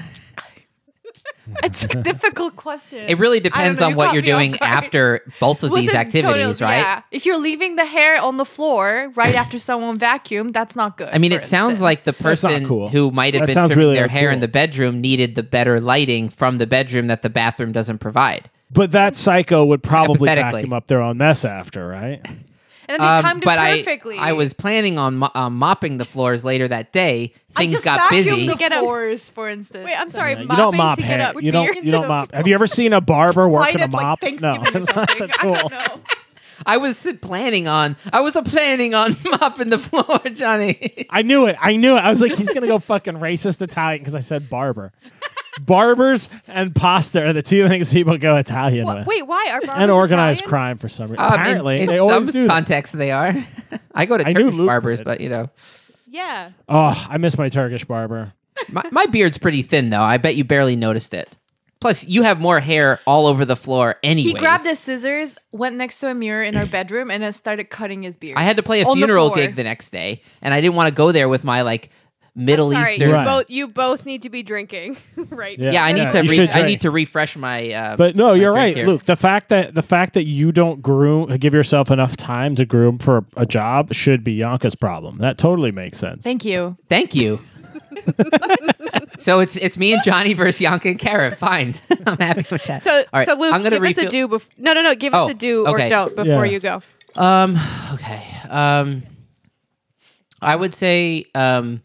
Speaker 5: *laughs* It's a difficult question.
Speaker 3: It really depends on
Speaker 5: you
Speaker 3: what you're doing after both of
Speaker 5: With
Speaker 3: these
Speaker 5: the
Speaker 3: activities,
Speaker 5: toenails,
Speaker 3: right?
Speaker 5: Yeah. If you're leaving the hair on the floor right *clears throat* after someone vacuumed, that's not good.
Speaker 3: I mean,
Speaker 5: for
Speaker 3: it sounds like the person
Speaker 1: cool.
Speaker 3: who might have
Speaker 1: That
Speaker 3: been
Speaker 1: sounds
Speaker 3: trimming
Speaker 1: really
Speaker 3: their hair in the bedroom needed the better lighting from the bedroom that the bathroom doesn't provide.
Speaker 1: But that psycho would probably
Speaker 3: Hypothetically.
Speaker 1: vacuum up their own mess after, right?
Speaker 5: And they
Speaker 3: Um,
Speaker 5: timed
Speaker 3: but
Speaker 5: it perfectly.
Speaker 3: I, I was planning on mo- um, mopping the floors later that day.
Speaker 5: I
Speaker 3: Things
Speaker 5: just
Speaker 3: got busy.
Speaker 5: The
Speaker 2: To get up-
Speaker 5: floors, for instance.
Speaker 2: Wait, I'm sorry.
Speaker 1: Yeah, you don't mop
Speaker 2: to get up
Speaker 1: You don't. You don't mop. Have you ever seen a barber
Speaker 5: Light
Speaker 1: working a
Speaker 5: it like
Speaker 1: mop? No,
Speaker 5: or *laughs*
Speaker 1: it's not
Speaker 5: something. I
Speaker 1: cool.
Speaker 5: don't know.
Speaker 3: I was *laughs* planning on. I was planning on *laughs* mopping the floor, Johnny.
Speaker 1: I knew it. I knew it. I was like, he's gonna go fucking racist Italian because I said barber. Barbers and pasta are the two things people go Italian
Speaker 2: What-
Speaker 1: with.
Speaker 2: wait, why are barbers
Speaker 1: and organized
Speaker 2: Italian?
Speaker 1: crime for some reason.
Speaker 3: Um,
Speaker 1: Apparently,
Speaker 3: in,
Speaker 1: they always
Speaker 3: some
Speaker 1: do. that.
Speaker 3: contexts they are. *laughs* I go to
Speaker 1: I knew
Speaker 3: Turkish
Speaker 1: Luke
Speaker 3: barbers,
Speaker 1: did.
Speaker 3: but you know,
Speaker 2: Yeah.
Speaker 1: Oh, I miss my Turkish barber.
Speaker 3: my, my beard's pretty thin though. I bet you barely noticed it. Plus, you have more hair all over the floor anyways.
Speaker 5: He grabbed his scissors, went next to a mirror in our bedroom, and then started cutting his beard.
Speaker 3: I had to play a
Speaker 5: On the
Speaker 3: funeral
Speaker 5: floor.
Speaker 3: gig the next day, and I didn't want to go there with my like Middle
Speaker 2: Sorry,
Speaker 3: Eastern.
Speaker 2: you
Speaker 1: Right.
Speaker 2: both you both need to be drinking, *laughs* right?
Speaker 1: Yeah.
Speaker 3: Yeah, I need
Speaker 1: Yeah,
Speaker 3: to.
Speaker 1: you
Speaker 3: Re-
Speaker 1: should
Speaker 3: I
Speaker 1: drink.
Speaker 3: need to refresh my. Uh,
Speaker 1: But no,
Speaker 3: my
Speaker 1: you're
Speaker 3: drink
Speaker 1: right,
Speaker 3: here.
Speaker 1: Luke. The fact that the fact that you don't groom, give yourself enough time to groom for a, a job should be Yanka's problem. That totally makes sense.
Speaker 5: Thank you.
Speaker 3: Thank you. *laughs* so it's it's me and Johnny versus Yanka and Kara. Fine, *laughs* I'm happy with that.
Speaker 2: So,
Speaker 3: All right,
Speaker 2: so Luke,
Speaker 3: I'm gonna
Speaker 2: give us a
Speaker 3: refill-
Speaker 2: do. Bef- no, no, no. Give
Speaker 3: Oh,
Speaker 2: us a do
Speaker 3: okay.
Speaker 2: or don't before
Speaker 1: Yeah.
Speaker 2: you go.
Speaker 3: Um. Okay. Um. I would say um.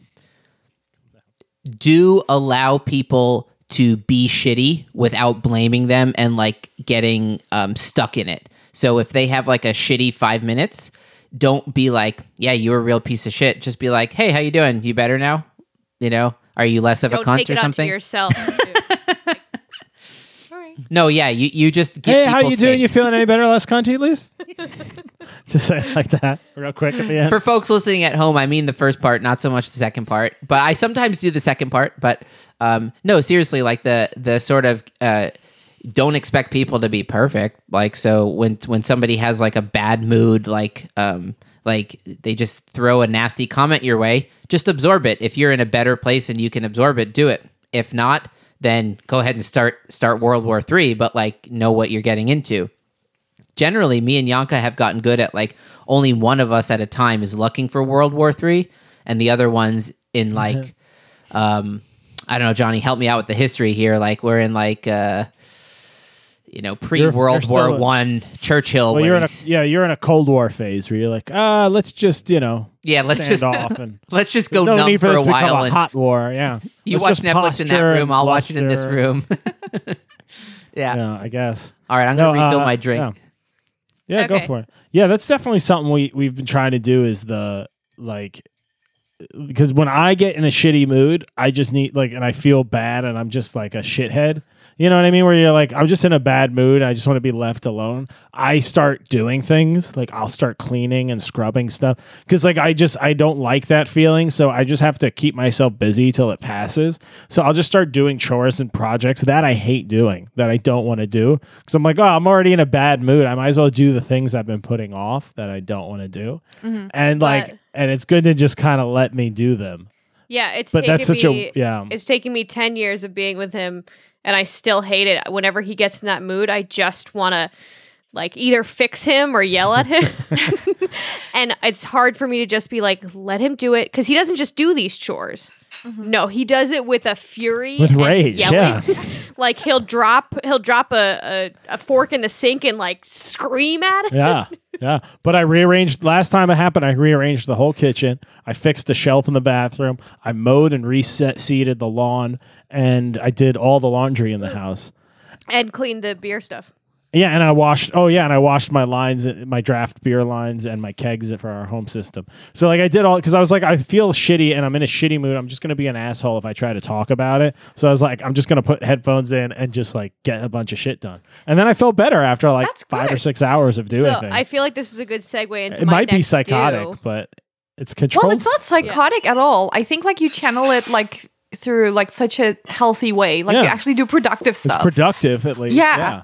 Speaker 3: Do allow people to be shitty without blaming them and like getting um stuck in it. So if they have like a shitty five minutes, don't be like, "Yeah, you're a real piece of shit." Just be like, "Hey, how you doing? You better now? You know, are you less of a
Speaker 2: Don't
Speaker 3: cunt
Speaker 2: take
Speaker 3: or something?"
Speaker 2: yourself. *laughs* dude. *laughs*
Speaker 3: No, yeah, you you just give
Speaker 1: Hey, how
Speaker 3: people
Speaker 1: you doing? You feeling any better, less cunty, at least? Just say it like that, real quick at the end.
Speaker 3: For folks listening at home, I mean the first part, not so much the second part. But I sometimes do the second part. But um, no, seriously, like the the sort of uh, don't expect people to be perfect. Like so, when when somebody has like a bad mood, like um, like they just throw a nasty comment your way, just absorb it. If you're in a better place and you can absorb it, do it. If not, then go ahead and start start World War Three. But like know what you're getting into generally me and Yanka have gotten good at like only one of us at a time is looking for World War Three, and the other ones in *laughs* like, um, I don't know, Johnny, help me out with the history here. Like we're in like, uh, you know, pre World War One Churchill.
Speaker 1: well, you're in a yeah, you're in a Cold War phase where you're like, ah, let's just you know,
Speaker 3: yeah, let's just
Speaker 1: off and *laughs*
Speaker 3: let's just go
Speaker 1: no
Speaker 3: numb
Speaker 1: need for
Speaker 3: for a
Speaker 1: this
Speaker 3: while
Speaker 1: a
Speaker 3: and
Speaker 1: hot war. Yeah, *laughs*
Speaker 3: you
Speaker 1: Let's
Speaker 3: watch Netflix in that room. I'll watch it in this room. *laughs* yeah.
Speaker 1: Yeah, I guess.
Speaker 3: All right, I'm gonna refill
Speaker 1: uh,
Speaker 3: my drink.
Speaker 1: Yeah, Yeah, go for it. Yeah, that's definitely something we we've been trying to do. Is the like because when I get in a shitty mood, I just need like, and I feel bad, and I'm just like a shithead. You know what I mean? Where you're like, I'm just in a bad mood. I just want to be left alone. I start doing things like I'll start cleaning and scrubbing stuff because like I just I don't like that feeling. So I just have to keep myself busy till it passes. So I'll just start doing chores and projects that I hate doing that I don't want to do because I'm like, oh, I'm already in a bad mood. I might as well do the things I've been putting off that I don't want to do. Mm-hmm. And like,
Speaker 2: But-
Speaker 1: and it's good to just kind of let me do them.
Speaker 2: Yeah, it's
Speaker 1: But
Speaker 2: taken
Speaker 1: that's such
Speaker 2: me.
Speaker 1: a yeah.
Speaker 2: It's taken me ten years of being with him, and I still hate it. Whenever he gets in that mood, I just want to like either fix him or yell at him. *laughs* and it's hard for me to just be like, let him do it because he doesn't just do these chores. Mm-hmm. No, he does it with a fury,
Speaker 1: With rage,
Speaker 2: yelling. like he'll drop, he'll drop a, a, a fork in the sink and like scream at it.
Speaker 1: yeah, yeah. But I rearranged last time it happened. I rearranged the whole kitchen. I fixed the shelf in the bathroom. I mowed and reset seeded the lawn, and I did all the laundry in the mm. house.
Speaker 2: and cleaned the beer stuff.
Speaker 1: Yeah, and I washed. Oh yeah, and I washed my lines, my draft beer lines, and my kegs for our home system. So like I did all because I was like I feel shitty and I'm in a shitty mood. I'm just gonna be an asshole if I try to talk about it. So I was like I'm just gonna put headphones in and just like get a bunch of shit done. And then I felt better after like
Speaker 2: That's
Speaker 1: five or six hours of doing
Speaker 2: so
Speaker 1: things.
Speaker 2: I feel like this is a good segue into
Speaker 1: it might be psychotic,
Speaker 2: do.
Speaker 1: but it's controlled.
Speaker 5: Well, it's not psychotic at all. I think like you channel it like through like such a healthy way. Like
Speaker 1: Yeah.
Speaker 5: you actually do productive
Speaker 1: It's
Speaker 5: stuff.
Speaker 1: productive at least.
Speaker 5: Yeah.
Speaker 1: yeah.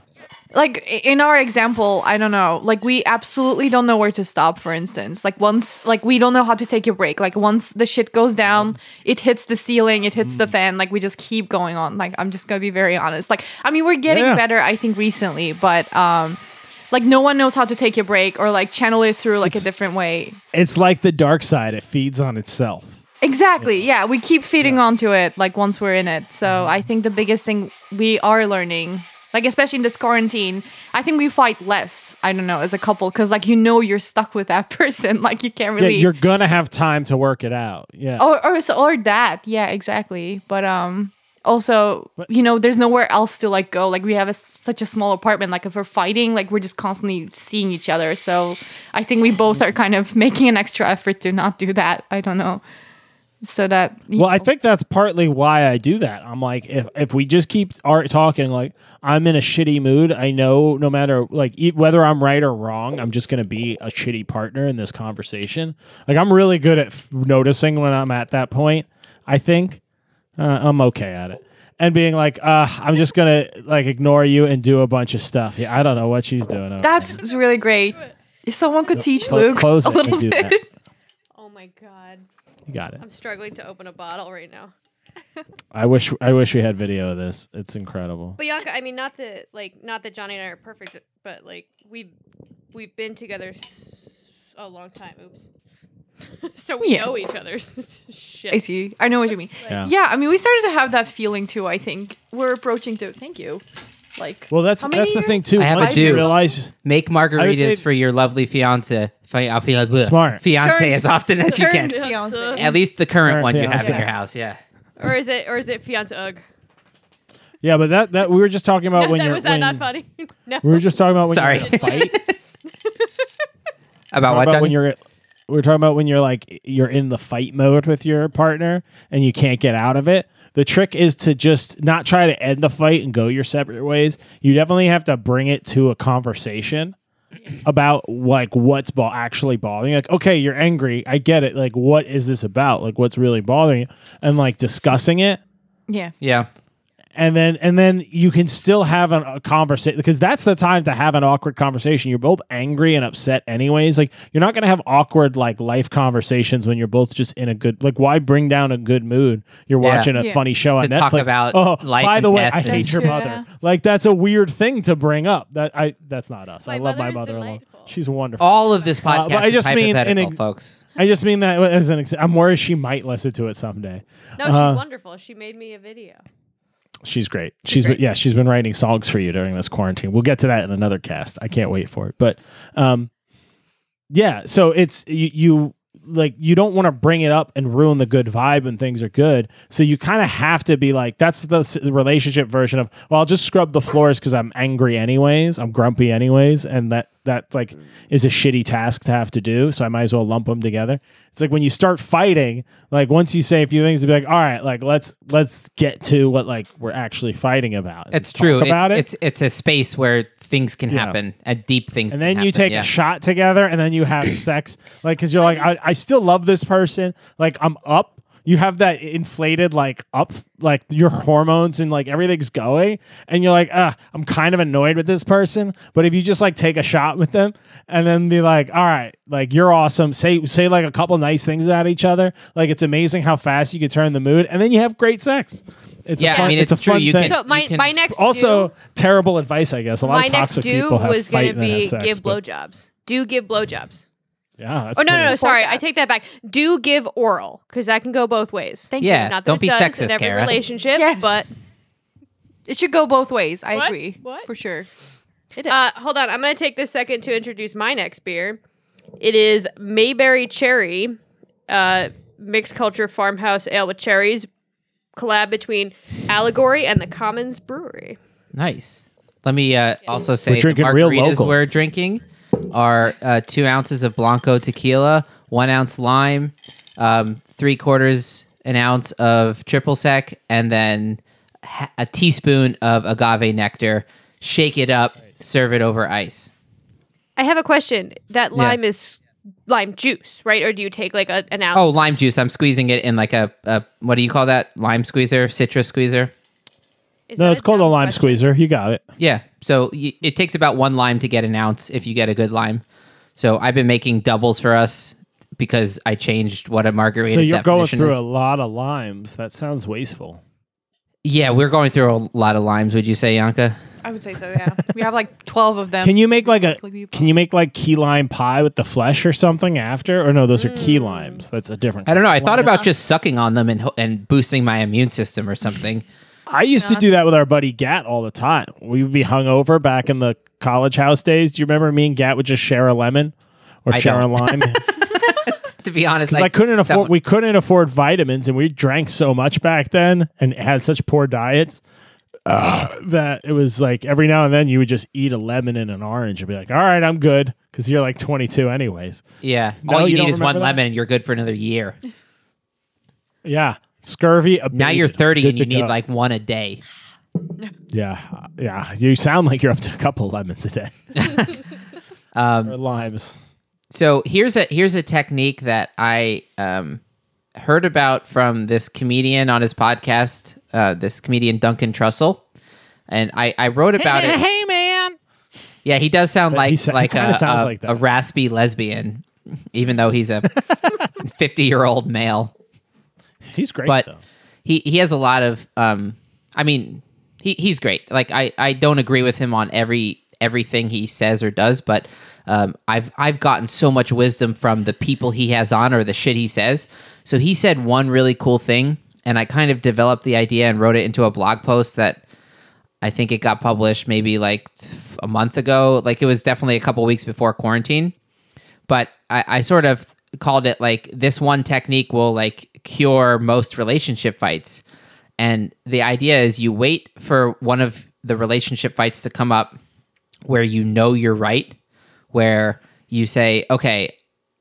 Speaker 5: like in our example i don't know like we absolutely don't know where to stop for instance like once like we don't know how to take a break like once the shit goes down it hits the ceiling it hits the fan like we just keep going on like i'm just gonna be very honest like i mean we're getting
Speaker 1: Yeah.
Speaker 5: better i think recently but um like no one knows how to take a break or like channel it through like a different way
Speaker 1: It's like the dark side; it feeds on itself.
Speaker 5: Exactly. Yeah, we keep feeding onto it like once we're in it. So I think the biggest thing we are learning, like especially in this quarantine, I think we fight less. I don't know as a couple because like you know you're stuck with that *laughs* person. Like you can't really.
Speaker 1: Yeah, you're gonna have time to work it out. Yeah.
Speaker 5: or or or that. Yeah, exactly. But um. Also, you know, there's nowhere else to like go. Like we have a such a small apartment. Like if we're fighting, like we're just constantly seeing each other. So I think we both are kind of making an extra effort to not do that. I don't know. So that you
Speaker 1: Well, I think that's partly why I do that. I'm like, if if we just keep art talking, like I'm in a shitty mood. I know no matter like whether I'm right or wrong, I'm just gonna be a shitty partner in this conversation. Like I'm really good at f- noticing when I'm at that point. I think uh, I'm okay at it. And being like, uh, I'm just gonna like ignore you and do a bunch of stuff. Yeah, I don't know what she's doing. over
Speaker 5: That's really great. If someone could teach
Speaker 1: Clo-
Speaker 5: Luke
Speaker 1: close
Speaker 5: a little bit. *laughs*
Speaker 2: Oh my god.
Speaker 1: There. you got it.
Speaker 2: I'm struggling to open a bottle right now. *laughs*
Speaker 1: I wish I wish we had video of this. It's incredible.
Speaker 2: But Bianca, I mean not that like not that Johnny and I are perfect, but like we've we've been together s- a long time. Oops. *laughs* so we
Speaker 5: Yeah.
Speaker 2: know each other. *laughs* Shit.
Speaker 5: I see. I know what you mean.
Speaker 1: Yeah.
Speaker 5: Yeah, I mean, we started to have that feeling too. I think we're approaching to. Thank you. Like,
Speaker 1: Well, that's
Speaker 5: How many
Speaker 1: that's the
Speaker 5: years?
Speaker 1: thing too.
Speaker 3: I have a
Speaker 1: Once you
Speaker 3: do.
Speaker 1: realize
Speaker 3: Make margaritas
Speaker 1: say-
Speaker 3: for your lovely fiance. Fi- I'll feel like
Speaker 1: Smart.
Speaker 3: fiance
Speaker 5: Current-
Speaker 3: as often as you can.
Speaker 5: current fiance.
Speaker 3: At least the current
Speaker 1: Current
Speaker 3: one you have in
Speaker 1: fiancé.
Speaker 3: your house. Yeah.
Speaker 2: Or is it or is it fiance ugh?
Speaker 1: Yeah, but that that we were just talking about
Speaker 2: No, *laughs*
Speaker 1: when
Speaker 2: that
Speaker 1: you're
Speaker 2: was that
Speaker 1: when,
Speaker 2: not funny? *laughs* no.
Speaker 1: we were just talking about when
Speaker 3: Sorry.
Speaker 1: you're in a fight. *laughs*
Speaker 3: About what?
Speaker 1: about when you're we were talking about when you're like you're in the fight mode with your partner and you can't get out of it. The trick is to just not try to end the fight and go your separate ways. You definitely have to bring it to a conversation about like what's bo- actually bothering you. Like, okay, you're angry. I get it. Like, what is this about? Like, what's really bothering you? And like discussing it
Speaker 5: yeah,
Speaker 3: yeah.
Speaker 1: And then and then you can still have an, a conversation because that's the time to have an awkward conversation you're both angry and upset anyways like you're not going to have awkward like life conversations when you're both just in a good like why bring down a good mood you're
Speaker 3: Yeah.
Speaker 1: watching a
Speaker 5: Yeah.
Speaker 1: funny show on
Speaker 3: To
Speaker 1: netflix
Speaker 3: talk about
Speaker 1: oh
Speaker 3: life
Speaker 1: by
Speaker 3: and
Speaker 1: the way
Speaker 3: death
Speaker 1: i
Speaker 3: and-
Speaker 1: hate
Speaker 5: That's
Speaker 1: your
Speaker 5: true,
Speaker 1: mother
Speaker 5: yeah.
Speaker 1: like that's a weird thing to bring up that i that's not us i love my
Speaker 2: mother's
Speaker 1: mother-in-law
Speaker 2: delightful.
Speaker 1: she's wonderful
Speaker 3: All of this podcast
Speaker 1: Uh, but I just
Speaker 3: is
Speaker 1: mean in
Speaker 3: hypothetical,
Speaker 1: ex-
Speaker 3: folks.
Speaker 1: i just mean that as an ex- i'm worried she might listen to it someday
Speaker 2: No, she's
Speaker 1: Uh,
Speaker 2: wonderful. She made me a video.
Speaker 1: She's great. She's
Speaker 2: great.
Speaker 1: been, yeah, she's been writing songs for you during this quarantine. We'll get to that in another cast. I can't wait for it. But um yeah, so it's you, you like you don't want to bring it up and ruin the good vibe when things are good. So you kind of have to be like that's the relationship version of well, I'll just scrub the floors cuz I'm angry anyways. I'm grumpy anyways and that that like is a shitty task to have to do, so I might as well lump them together. It's like when you start fighting, like once you say a few things to be like, "All right, like let's let's get to what like we're actually fighting about."
Speaker 3: It's true.
Speaker 1: about
Speaker 3: it's,
Speaker 1: it.
Speaker 3: it's it's a space where things can
Speaker 1: Yeah.
Speaker 3: happen, and deep things.
Speaker 1: and then you
Speaker 3: happen,
Speaker 1: take
Speaker 3: yeah.
Speaker 1: a shot together and then you have sex like because you're like I, I still love this person like i'm up you have that inflated like up like your hormones and like everything's going and you're like ah i'm kind of annoyed with this person. But if you just like take a shot with them and then be like all right like you're awesome. Say say like a couple nice things at each other. Like it's amazing how fast you can turn the mood and then you have great sex. It's
Speaker 3: Yeah,
Speaker 1: a
Speaker 3: I
Speaker 1: fun,
Speaker 3: mean,
Speaker 1: it's,
Speaker 3: it's
Speaker 1: a
Speaker 3: true,
Speaker 1: fun
Speaker 3: you
Speaker 1: thing.
Speaker 3: can-
Speaker 2: So my
Speaker 3: can
Speaker 2: my next
Speaker 1: also
Speaker 2: do,
Speaker 1: terrible advice i guess. A lot
Speaker 2: my
Speaker 1: of
Speaker 2: next
Speaker 1: toxic
Speaker 2: do
Speaker 1: people have
Speaker 2: was gonna
Speaker 1: and then have
Speaker 2: be give
Speaker 1: but-
Speaker 2: blowjobs. Do give blowjobs.
Speaker 1: Yeah that's
Speaker 2: Oh no, no, no, sorry. I take that back. Do give oral because that can go both ways.
Speaker 5: thank
Speaker 3: Yeah.
Speaker 5: you.
Speaker 2: Not that
Speaker 3: Don't
Speaker 2: it
Speaker 3: be
Speaker 2: does
Speaker 3: sexist,
Speaker 2: in every
Speaker 3: Kara.
Speaker 2: relationship,
Speaker 5: Yes.
Speaker 2: but
Speaker 5: It should go both ways. I
Speaker 2: What?
Speaker 5: agree.
Speaker 2: What?
Speaker 5: For sure. It is.
Speaker 2: uh, hold on. I'm going to take this second to introduce my next beer. It is Mayberry Cherry, uh, mixed culture farmhouse ale with cherries, collab between Allegory and the Commons Brewery.
Speaker 3: Nice. Let me uh, also say the
Speaker 1: drinking real
Speaker 3: margaritas
Speaker 1: local.
Speaker 3: we're drinking are uh, two ounces of Blanco tequila, one ounce lime, um, three quarters an ounce of triple sec, and then ha- a teaspoon of agave nectar. Shake it up, serve it over ice.
Speaker 2: I have a question. That
Speaker 3: Yeah.
Speaker 2: lime is lime juice, right? Or do you take like a, an ounce?
Speaker 3: Oh, lime juice. I'm squeezing it in like a, a what do you call that? Lime squeezer, citrus squeezer.
Speaker 2: Is
Speaker 1: No, it's called a lime
Speaker 2: question?
Speaker 1: squeezer. You got it.
Speaker 3: Yeah. So y- it takes about one lime to get an ounce if you get a good lime. So I've been making doubles for us because I changed what a margarita
Speaker 1: So you're going through
Speaker 3: is.
Speaker 1: a lot of limes. That sounds wasteful.
Speaker 3: Yeah, we're going through a lot of limes. Would you say, Yanka?
Speaker 5: I would say so. Yeah, we have like twelve of them.
Speaker 1: Can you make like a can you make like key lime pie with the flesh or something after? Or no, those are key mm. limes. That's a different.
Speaker 3: I don't know. I thought about just sucking on them and and boosting my immune system or something.
Speaker 1: I used to do that with our buddy Gat all the time. We would be hungover back in the college house days. Do you remember me and Gat would just share a lemon or
Speaker 3: I
Speaker 1: share
Speaker 3: don't.
Speaker 1: a lime? *laughs* *laughs*
Speaker 3: to be honest,
Speaker 1: Because I couldn't afford we couldn't afford vitamins and we drank so much back then and had such poor diets uh, *sighs* that it was like every now and then you would just eat a lemon and an orange and be like, all right, I'm good because you're like 22 anyways.
Speaker 3: yeah.
Speaker 1: No,
Speaker 3: all you,
Speaker 1: you
Speaker 3: need is one
Speaker 1: that?
Speaker 3: lemon, and you're good for another year.
Speaker 1: Yeah, scurvy.
Speaker 3: Now you're 30
Speaker 1: Good
Speaker 3: and you
Speaker 1: to
Speaker 3: need like one a day.
Speaker 1: yeah, yeah. You sound like you're up to a couple lemons a day *laughs*
Speaker 3: Um,
Speaker 1: or limes.
Speaker 3: so here's a here's a technique that I um, heard about from this comedian on his podcast, uh, this comedian Duncan Trussell, and I, I wrote about it.
Speaker 1: Hey man,
Speaker 3: Yeah, he does sound
Speaker 1: But
Speaker 3: like
Speaker 1: sa-
Speaker 3: like, a, a,
Speaker 1: like
Speaker 3: a raspy lesbian, even though he's a *laughs* fifty year old male.
Speaker 1: He's great
Speaker 3: But
Speaker 1: though.
Speaker 3: he he has a lot of um. I mean, he he's great. Like I I don't agree with him on every everything he says or does, but um, I've I've gotten so much wisdom from the people he has on or the shit he says. So he said one really cool thing, and I kind of developed the idea and wrote it into a blog post that I think it got published maybe like a month ago. Like it was definitely a couple weeks before quarantine. But I, I sort of called it like this one technique will like cure most relationship fights. And the idea is you wait for one of the relationship fights to come up where you know you're right, where you say, okay,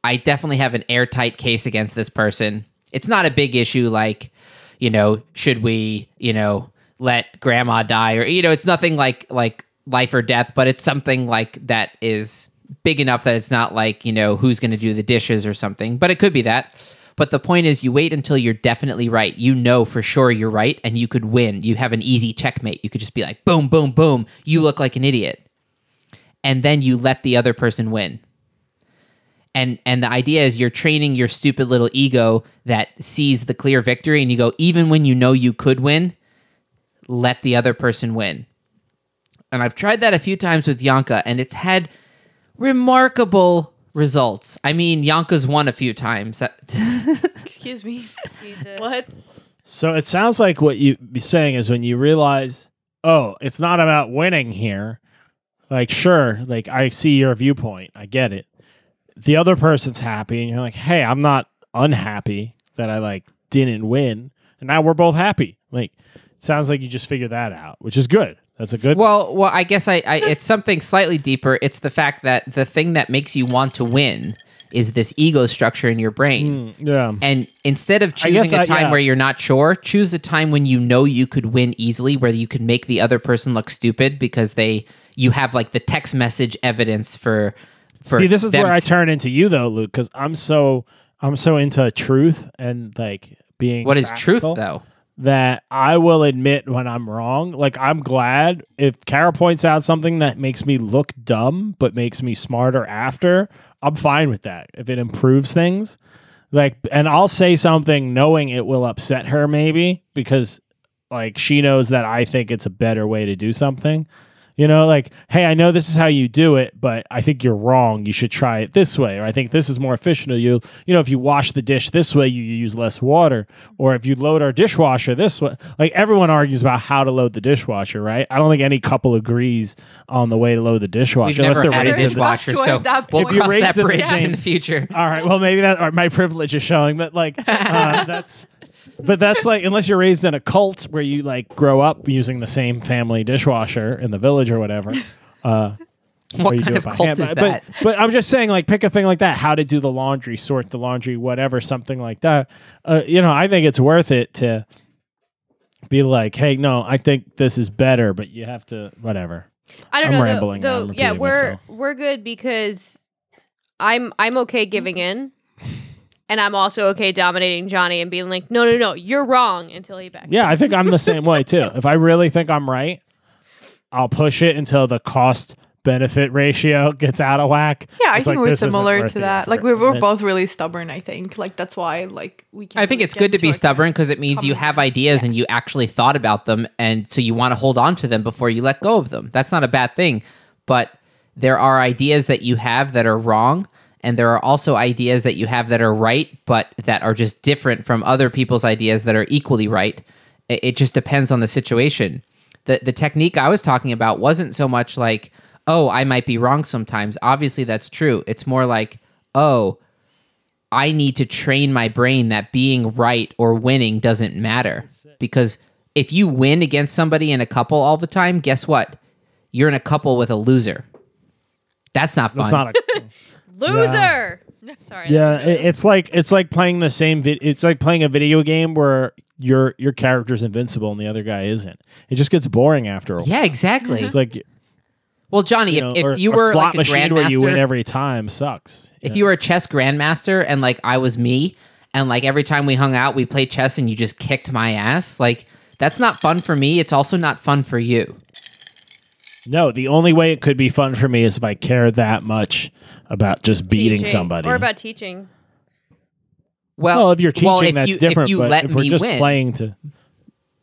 Speaker 3: I definitely have an airtight case against this person. It's not a big issue like, you know, should we, you know, let grandma die or you know, it's nothing like like life or death, but it's something like that is big enough that it's not like, you know, who's going to do the dishes or something, but it could be that. But the point is, you wait until you're definitely right. You know for sure you're right, and you could win. You have an easy checkmate. You could just be like, boom, boom, boom. You look like an idiot. And then you let the other person win. And and the idea is you're training your stupid little ego that sees the clear victory, and you go, even when you know you could win, let the other person win. And I've tried that a few times with Yanka, and it's had remarkable results. I mean, Yanka's won a few times. That *laughs*
Speaker 5: Excuse me.
Speaker 2: what?
Speaker 1: So it sounds like what you be saying is when you realize, oh, it's not about winning here. Like, sure, like I see your viewpoint, I get it. The other person's happy, and you're like, hey, I'm not unhappy that I like didn't win, and now we're both happy. Like, sounds like you just figured that out, which is good. That's a good.
Speaker 3: Well, well, I guess I, I it's something slightly deeper. It's the fact that the thing that makes you want to win is this ego structure in your brain.
Speaker 1: Mm, yeah.
Speaker 3: And instead of choosing a
Speaker 1: I-
Speaker 3: time
Speaker 1: yeah.
Speaker 3: where you're not sure, choose a time when you know you could win easily, where you could make the other person look stupid because they you have like the text message evidence for for
Speaker 1: See, this is where I turn into you though, Luke, because I'm so I'm so into truth and like being.
Speaker 3: What is truth though?
Speaker 1: That I will admit when I'm wrong. Like I'm glad if Kara points out something that makes me look dumb but makes me smarter after, I'm fine with that. If it improves things. Like and I'll say something knowing it will upset her maybe because like she knows that I think it's a better way to do something. You know, like, hey, I know this is how you do it, but I think you're wrong. You should try it this way. Or I think this is more efficient. Or you, you know, if you wash the dish this way, you use less water. Or if you load our dishwasher this way, like everyone argues about how to load the dishwasher, right? I don't think any couple agrees on the way to load the dishwasher.
Speaker 3: We've never
Speaker 1: they're
Speaker 3: had a
Speaker 1: raised in the-
Speaker 3: dishwasher,
Speaker 5: Sure,
Speaker 3: so we'll
Speaker 5: point.
Speaker 1: If
Speaker 3: cross
Speaker 1: you're
Speaker 3: that
Speaker 1: raised in the
Speaker 3: bridge
Speaker 1: same-
Speaker 3: in the future.
Speaker 1: All right. Well, maybe that or my privilege is showing, but like uh, *laughs* that's, but that's like unless you're raised in a cult where you like grow up using the same family dishwasher in the village or whatever. Uh, or *laughs*
Speaker 3: What
Speaker 1: you
Speaker 3: kind
Speaker 1: do
Speaker 3: of
Speaker 1: it by
Speaker 3: cult
Speaker 1: hand.
Speaker 3: is
Speaker 1: but,
Speaker 3: that?
Speaker 1: But, but I'm just saying, like, pick a thing like that. How to do the laundry, sort the laundry, whatever, something like that. Uh, you know, I think it's worth it to be like, hey, no, I think this is better, but you have to whatever.
Speaker 2: I don't
Speaker 1: I'm
Speaker 2: know.
Speaker 1: rambling now.
Speaker 2: Though,
Speaker 1: I'm
Speaker 2: yeah,
Speaker 1: repeating
Speaker 2: we're
Speaker 1: myself.
Speaker 2: we're good because I'm I'm okay giving in. And I'm also okay dominating Johnny and being like, no, no, no, you're wrong until he backs.
Speaker 1: Yeah, I think I'm the same way too. *laughs* If I really think I'm right, I'll push it until the cost benefit ratio *laughs* gets out of whack.
Speaker 5: Yeah, I
Speaker 1: It's
Speaker 5: think
Speaker 1: like,
Speaker 5: we're similar to that. Like we're, we're both really stubborn. I think like that's why like we. Can
Speaker 3: I think it's good to be stubborn because it means you have ideas and you actually thought about them, and so you want to hold on to them before you let go of them. That's not a bad thing, but there are ideas that you have that are wrong, and there are also ideas that you have that are right, but that are just different from other people's ideas that are equally right. It, it just depends on the situation. The the technique I was talking about wasn't so much like, oh, I might be wrong sometimes. Obviously, that's true. It's more like, oh, I need to train my brain that being right or winning doesn't matter. Because if you win against somebody in a couple all the time, guess what? You're in a couple with a loser. That's not fun.
Speaker 1: That's not a. *laughs*
Speaker 2: Loser. *laughs* Sorry.
Speaker 1: yeah, it, it's like it's like playing the same. Vi- it's like playing a video game where your your character's invincible and the other guy isn't. It just gets boring after a while.
Speaker 3: yeah, exactly.
Speaker 1: It's like
Speaker 3: Well, Johnny,
Speaker 1: you know,
Speaker 3: if,
Speaker 1: or,
Speaker 3: if you
Speaker 1: or
Speaker 3: were
Speaker 1: slot
Speaker 3: like a
Speaker 1: machine where you win every time sucks.
Speaker 3: if you were a chess grandmaster and like I was me, and like every time we hung out, we played chess and you just kicked my ass, like that's not fun for me. It's also not fun for you.
Speaker 1: No, the only way it could be fun for me is if I care that much about just beating
Speaker 2: Teaching.
Speaker 1: somebody.
Speaker 2: Or about teaching.
Speaker 3: Well,
Speaker 1: well, if you're teaching,
Speaker 3: well, if
Speaker 1: that's
Speaker 3: you,
Speaker 1: different.
Speaker 3: If you
Speaker 1: but
Speaker 3: let
Speaker 1: if we're
Speaker 3: me
Speaker 1: just
Speaker 3: win,
Speaker 1: playing to,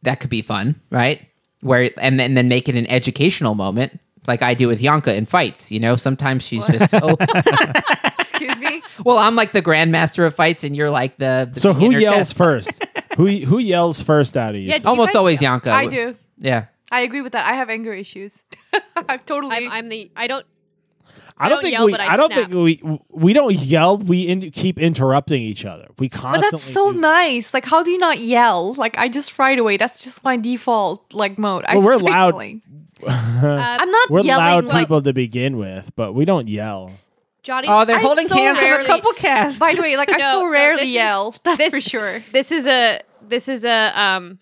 Speaker 3: that could be fun, right? Where and then, and then make it an educational moment, like I do with Yanka in fights. You know, sometimes she's just oh. so. *laughs*
Speaker 5: Excuse me. *laughs*
Speaker 3: well, I'm like the grandmaster of fights, and you're like the. the
Speaker 1: so who yells
Speaker 3: test- *laughs*
Speaker 1: first? who who yells first out of you?
Speaker 2: Yeah, do you
Speaker 3: Almost
Speaker 2: guys-
Speaker 3: always Yanka.
Speaker 5: I do.
Speaker 3: Yeah.
Speaker 5: I agree with that. I have anger issues. *laughs* I'm totally.
Speaker 2: I'm, I'm the. I don't.
Speaker 1: I
Speaker 2: I
Speaker 1: don't
Speaker 2: don't
Speaker 1: think
Speaker 2: yell,
Speaker 1: we.
Speaker 2: but I
Speaker 1: I, don't
Speaker 2: snap.
Speaker 1: think we. We don't yell. We in, keep interrupting each other. We constantly.
Speaker 5: but that's so
Speaker 1: do-
Speaker 5: nice. Like, how do you not yell? Like, I just right away. That's just my default like mode. I
Speaker 1: Well, we're loud.
Speaker 2: Uh, *laughs*
Speaker 5: I'm not
Speaker 1: We're
Speaker 5: yelling
Speaker 1: loud people to begin with, but we don't yell.
Speaker 2: Johnny.
Speaker 3: Oh, they're
Speaker 5: I
Speaker 3: holding
Speaker 5: so
Speaker 3: hands on a couple casts.
Speaker 5: By the way, like I *laughs*
Speaker 2: No,
Speaker 5: so
Speaker 2: no,
Speaker 5: rarely
Speaker 2: is-
Speaker 5: yell. That's
Speaker 2: this-
Speaker 5: for sure.
Speaker 2: This is a. This is a um,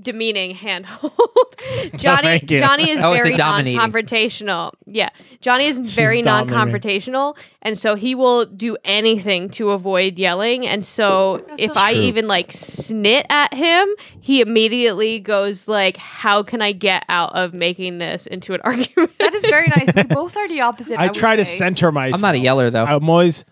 Speaker 2: demeaning handhold. *laughs* Johnny.
Speaker 1: thank.
Speaker 2: Johnny is
Speaker 3: Oh,
Speaker 2: very non-confrontational. Yeah, Johnny is very
Speaker 1: dominating.
Speaker 2: non-confrontational, and so he will do anything to avoid yelling. And so, if I
Speaker 1: True.
Speaker 2: even like snit at him, he immediately goes like, "How can I get out of making this into an *laughs* argument?"
Speaker 5: That is very nice. We both are the opposite.
Speaker 1: I
Speaker 5: would
Speaker 1: try to
Speaker 5: say.
Speaker 1: center myself.
Speaker 3: I'm not a yeller though.
Speaker 1: I'm always.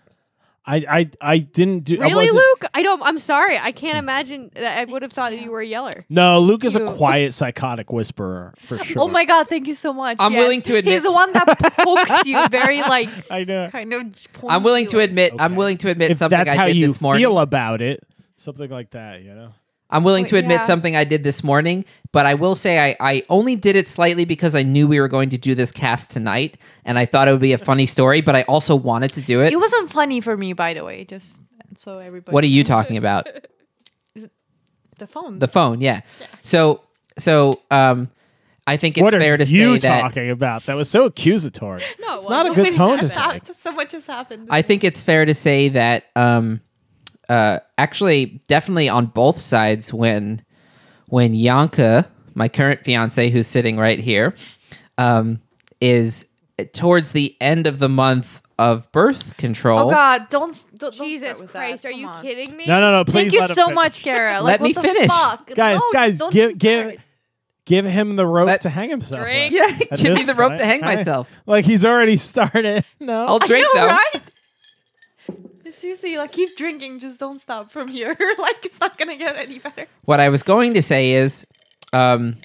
Speaker 1: I I I didn't do. I
Speaker 2: Really,
Speaker 1: wasn't-
Speaker 2: Luke? I don't. I'm sorry. I can't imagine. That I would have thought that you were a yeller.
Speaker 1: No, Luke is a
Speaker 5: You. *laughs*
Speaker 1: quiet psychotic whisperer for *laughs* sure.
Speaker 5: Oh my god! Thank you so much.
Speaker 3: I'm
Speaker 5: Yes.
Speaker 3: willing to admit-
Speaker 5: he's the one that poked you *laughs* very like
Speaker 1: I know.
Speaker 5: kind of.
Speaker 3: I'm willing to
Speaker 5: pointy, like-
Speaker 3: admit. I'm
Speaker 1: Okay.
Speaker 3: willing to admit
Speaker 1: If
Speaker 3: something
Speaker 1: that's
Speaker 3: I
Speaker 1: how
Speaker 3: did
Speaker 1: you
Speaker 3: this morning.
Speaker 1: feel about it, something like that, you know.
Speaker 3: I'm willing to admit
Speaker 5: yeah.
Speaker 3: something I did this morning, but I will say I, I only did it slightly because I knew we were going to do this cast tonight, and I thought it would be a funny story, but I also wanted to do it.
Speaker 5: It wasn't funny for me, by the way. Just so everybody.
Speaker 3: what are you talking about? *laughs*
Speaker 5: The phone.
Speaker 3: The phone, yeah. So so um, I think it's
Speaker 1: what
Speaker 3: fair
Speaker 1: are
Speaker 3: to
Speaker 1: you
Speaker 3: say that
Speaker 1: talking about? That was so accusatory.
Speaker 2: No,
Speaker 1: It's not a good tone *laughs* to take.
Speaker 5: So much has happened.
Speaker 3: I think it's fair to say that um, uh, actually, definitely on both sides, when when Yanka, my current fiance, who's sitting right here, um, is towards the end of the month of birth control.
Speaker 5: oh God! Don't. don't don't
Speaker 2: Jesus Christ,
Speaker 5: that.
Speaker 2: are
Speaker 5: Come
Speaker 2: you
Speaker 5: on.
Speaker 2: kidding me?
Speaker 1: No, no, no. Please
Speaker 5: Thank you
Speaker 1: let
Speaker 5: so
Speaker 1: finish.
Speaker 5: much, Kara. *laughs*
Speaker 3: Let
Speaker 5: Like,
Speaker 3: me
Speaker 5: what
Speaker 3: finish.
Speaker 5: fuck?
Speaker 1: guys.
Speaker 5: No,
Speaker 1: guys, give give
Speaker 5: that.
Speaker 1: give him the rope
Speaker 3: Let-
Speaker 1: to hang himself.
Speaker 2: Drink.
Speaker 1: with. *laughs*
Speaker 3: Yeah, give me the rope to
Speaker 1: point,
Speaker 3: hang
Speaker 1: I-
Speaker 3: myself.
Speaker 1: Like he's already *laughs* started. No,
Speaker 3: I'll drink
Speaker 5: I know,
Speaker 3: though.
Speaker 5: right? Seriously, like keep drinking. Just don't stop from here. *laughs* like it's not gonna get any better.
Speaker 3: What I was going to say is, um,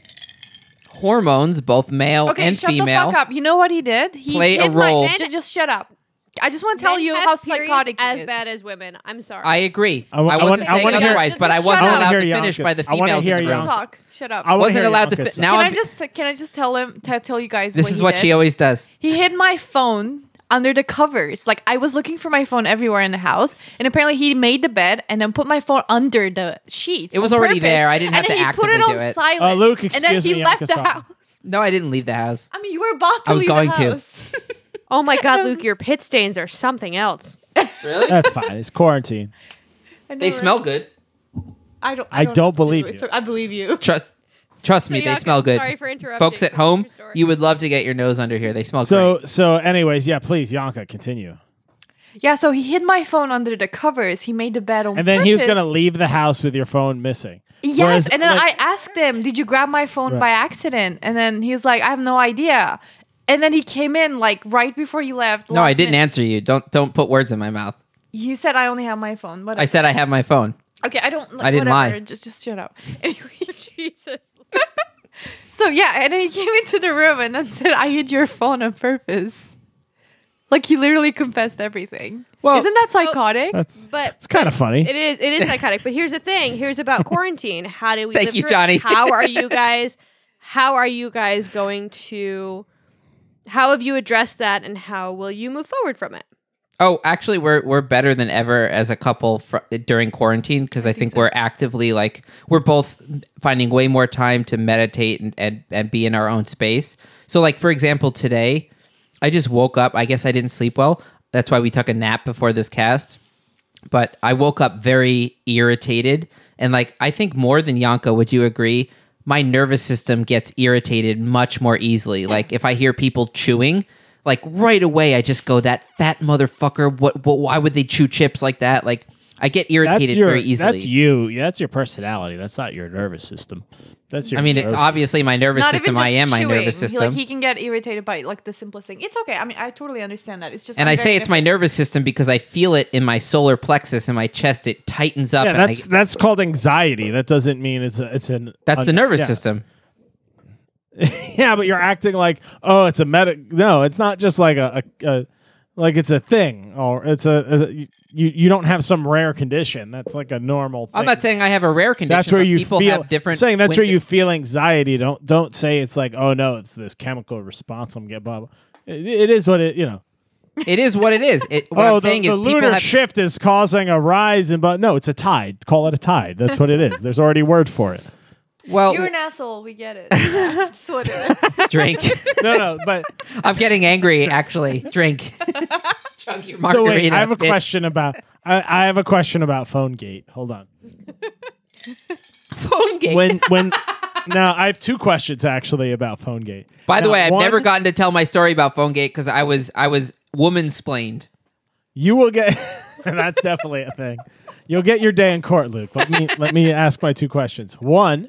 Speaker 3: hormones, both male
Speaker 5: Okay,
Speaker 3: and
Speaker 5: shut
Speaker 3: female,
Speaker 5: the fuck up. You know what he did? He
Speaker 3: play a
Speaker 5: hit my-
Speaker 3: role.
Speaker 5: Ju- just shut up. I just want to tell
Speaker 2: Men
Speaker 5: you
Speaker 2: have
Speaker 5: how
Speaker 2: periods
Speaker 5: psychotic he
Speaker 2: as
Speaker 5: is.
Speaker 2: bad as women. I'm sorry.
Speaker 3: I agree.
Speaker 1: I wa-
Speaker 3: I,
Speaker 1: I
Speaker 3: wasn't
Speaker 1: want- I
Speaker 3: saying
Speaker 1: wanna hear-
Speaker 3: otherwise, but I
Speaker 5: Shut
Speaker 3: wasn't
Speaker 5: up.
Speaker 3: allowed
Speaker 1: hear
Speaker 3: to finish by the
Speaker 1: I wanna
Speaker 3: females
Speaker 1: hear
Speaker 3: in the room.
Speaker 1: Yanka.
Speaker 5: Talk. Shut up.
Speaker 1: I wanna
Speaker 3: Wasn't
Speaker 1: hear
Speaker 3: allowed to
Speaker 1: Yanka
Speaker 3: fi-
Speaker 1: say-
Speaker 3: now
Speaker 5: can
Speaker 3: I'm-
Speaker 5: I just can I just tell him to tell you guys?
Speaker 3: This
Speaker 5: what
Speaker 3: is
Speaker 5: he
Speaker 3: what
Speaker 5: did?
Speaker 3: she always does.
Speaker 5: He hid my phone under the covers. Like I was looking for my phone everywhere in the house, and apparently he made the bed and then put my phone under the sheets.
Speaker 3: It was already
Speaker 5: purpose.
Speaker 3: there. I didn't have
Speaker 5: and
Speaker 3: to
Speaker 5: then he put it
Speaker 3: actively
Speaker 5: on
Speaker 3: do it.
Speaker 5: silent.
Speaker 1: Uh, Luke,
Speaker 5: and then he
Speaker 1: me,
Speaker 5: left
Speaker 1: Yanka's
Speaker 5: the house.
Speaker 3: No, I didn't leave the house.
Speaker 5: I mean, you were about to
Speaker 3: I was
Speaker 5: leave
Speaker 3: going
Speaker 5: the
Speaker 3: to.
Speaker 5: house. *laughs*
Speaker 2: oh my God, *laughs* Luke, your pit stains are something else.
Speaker 3: Really?
Speaker 1: That's fine. It's quarantine.
Speaker 3: They smell good.
Speaker 5: I don't.
Speaker 1: I
Speaker 5: don't,
Speaker 1: don't
Speaker 5: know what to
Speaker 1: believe
Speaker 5: do.
Speaker 1: you.
Speaker 5: It's- I believe you.
Speaker 3: Trust, trust me,
Speaker 2: So,
Speaker 3: they
Speaker 2: Yanka,
Speaker 3: smell good.
Speaker 2: Sorry for interrupting.
Speaker 3: Folks at home, you would love to get your nose under here. They smell
Speaker 1: So
Speaker 3: great.
Speaker 1: so anyways, yeah, please, Yanka, continue.
Speaker 5: Yeah, so he hid my phone under the covers. He made the bed on
Speaker 1: And then he was gonna leave the house with your phone missing.
Speaker 5: Yes,
Speaker 1: Whereas,
Speaker 5: and then
Speaker 1: like-
Speaker 5: I asked him, "Did you grab my phone
Speaker 1: Right.
Speaker 5: by accident?" And then he was like, "I have no idea." And then he came in like right before you left.
Speaker 3: No, I didn't
Speaker 5: minute.
Speaker 3: answer you. Don't don't put words in my mouth.
Speaker 5: You said I only have my phone, but
Speaker 3: I said I have my phone.
Speaker 5: okay, I don't.
Speaker 3: I didn't
Speaker 5: whatever,
Speaker 3: lie.
Speaker 5: Just just shut up. *laughs* Anyway, *laughs*
Speaker 2: Jesus. *laughs*
Speaker 5: so yeah, and then he came into the room and then said, "I hid your phone on purpose." Like he literally confessed everything.
Speaker 3: Well-
Speaker 5: isn't that psychotic?
Speaker 1: That's
Speaker 2: But
Speaker 1: it's kind of funny.
Speaker 2: It is. It is *laughs* psychotic. But here's the thing. Here's about quarantine. How do we?
Speaker 3: Thank
Speaker 2: live
Speaker 3: you,
Speaker 2: through?
Speaker 3: Johnny.
Speaker 2: How are *laughs* you guys? How are you guys going to? How have you addressed that, and how will you move forward from it?
Speaker 3: Oh, actually, we're we're better than ever as a couple fr- during quarantine because I think we're actively like we're both finding way more time to meditate and, and and be in our own space. So, like for example, today I just woke up. I guess I didn't sleep well. That's why we took a nap before this cast. But I woke up very irritated, and like I think more than Yanka, would you agree? My nervous system gets irritated much more easily. Like if I hear people chewing, like right away I just go that fat motherfucker. What? what why would they chew chips like that? Like I get
Speaker 1: That's
Speaker 3: irritated
Speaker 1: your
Speaker 3: very easily.
Speaker 1: that's you. Yeah, that's your personality. That's not your nervous system. That's your.
Speaker 3: I mean, it's
Speaker 1: nervous-
Speaker 3: obviously my nervous
Speaker 5: Not
Speaker 3: system. I
Speaker 5: just
Speaker 3: am my
Speaker 5: chewing.
Speaker 3: nervous
Speaker 5: He-
Speaker 3: system.
Speaker 5: Like he can get irritated by like the simplest thing. It's okay. I mean, I totally understand that. It's just
Speaker 3: and
Speaker 5: I'm
Speaker 3: I
Speaker 5: very
Speaker 3: say it's my nervous system because I feel it in my solar plexus in my chest. It tightens up.
Speaker 1: Yeah,
Speaker 3: and I-
Speaker 1: that's that's called anxiety. That doesn't mean it's a, it's an.
Speaker 3: that's the nervous
Speaker 1: yeah.
Speaker 3: system. *laughs*
Speaker 1: yeah, but you're acting like oh, it's a medic. No, it's not just like a, a, a like it's a thing or it's a, a you you don't have some rare condition. That's like a normal. Thing.
Speaker 3: I'm not saying I have a rare condition.
Speaker 1: That's where you
Speaker 3: people
Speaker 1: feel.
Speaker 3: have different.
Speaker 1: I'm saying that's where you feel anxiety. Don't don't say it's like oh no, it's this chemical response I'm getting. Blah blah. It, it is what it you know.
Speaker 3: It is what it is. It, *laughs* what
Speaker 1: oh,
Speaker 3: I'm
Speaker 1: the,
Speaker 3: saying
Speaker 1: the
Speaker 3: is
Speaker 1: lunar
Speaker 3: have.
Speaker 1: shift is causing a rise in. But no, it's a tide. Call it a tide. That's what it is. There's already a word for it.
Speaker 3: Well,
Speaker 5: You're an asshole. We get it. That's *laughs* what it is.
Speaker 3: drink.
Speaker 1: No, no, but *laughs*
Speaker 3: I'm getting angry. Actually, drink. *laughs* Chug your
Speaker 1: so wait. I have a
Speaker 3: bitch.
Speaker 1: question about. I, I have a question about PhoneGate. Hold on.
Speaker 3: Phone game.
Speaker 1: When when. No, I have two questions actually about PhoneGate.
Speaker 3: By the
Speaker 1: Now,
Speaker 3: way, I've
Speaker 1: one,
Speaker 3: never gotten to tell my story about PhoneGate because I was I was woman splained.
Speaker 1: You will get. And that's definitely a thing. You'll get your day in court, Luke. Let me let me ask my two questions. One,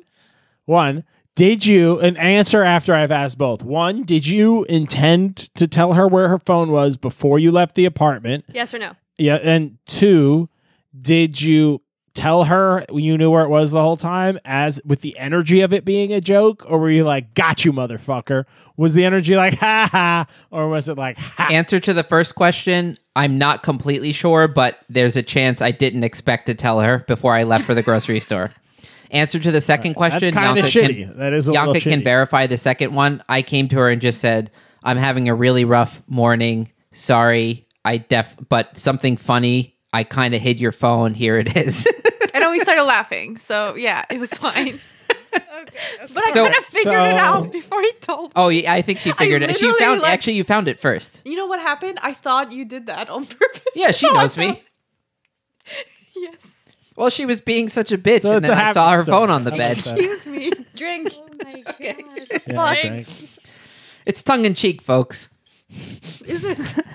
Speaker 1: one. Did you an answer after I've asked both? One, did you intend to tell her where her phone was before you left the apartment?
Speaker 2: Yes or no?
Speaker 1: Yeah, and two, did you tell her you knew where it was the whole time as with the energy of it being a joke or were you like got you motherfucker was the energy like ha ha or was it like ha
Speaker 3: Answer to the first question, I'm not completely sure, but there's a chance I didn't expect to tell her before I left for the grocery store. Answer to the second
Speaker 1: that's
Speaker 3: question,
Speaker 1: kind of
Speaker 3: Yanka can-
Speaker 1: that is a
Speaker 3: Yanka can
Speaker 1: shitty.
Speaker 3: verify the second one. I came to her and just said, "I'm having a really rough morning. Sorry, I def, but something funny. I kind of hid your phone. Here it is." *laughs*
Speaker 5: And then we started laughing. So yeah, it was fine. *laughs* But I
Speaker 3: So-
Speaker 5: kind of figured
Speaker 1: so-
Speaker 5: it out before he told oh, me.
Speaker 3: oh, yeah, I think she figured it. She found
Speaker 5: like-
Speaker 3: actually you found it first.
Speaker 5: You know what happened? I thought you did that on purpose.
Speaker 3: Yeah, she *laughs* knows me.
Speaker 5: Yes.
Speaker 3: Well, she was being such a bitch,
Speaker 1: So
Speaker 3: and
Speaker 1: it's
Speaker 3: then
Speaker 1: a
Speaker 3: I saw her
Speaker 1: story.
Speaker 3: phone on the
Speaker 1: I
Speaker 3: bed.
Speaker 1: understand.
Speaker 5: Excuse me. *laughs* Drink.
Speaker 2: Oh my *laughs* god.
Speaker 1: Yeah, I think.
Speaker 3: It's tongue in cheek, folks.
Speaker 5: Is it? *laughs*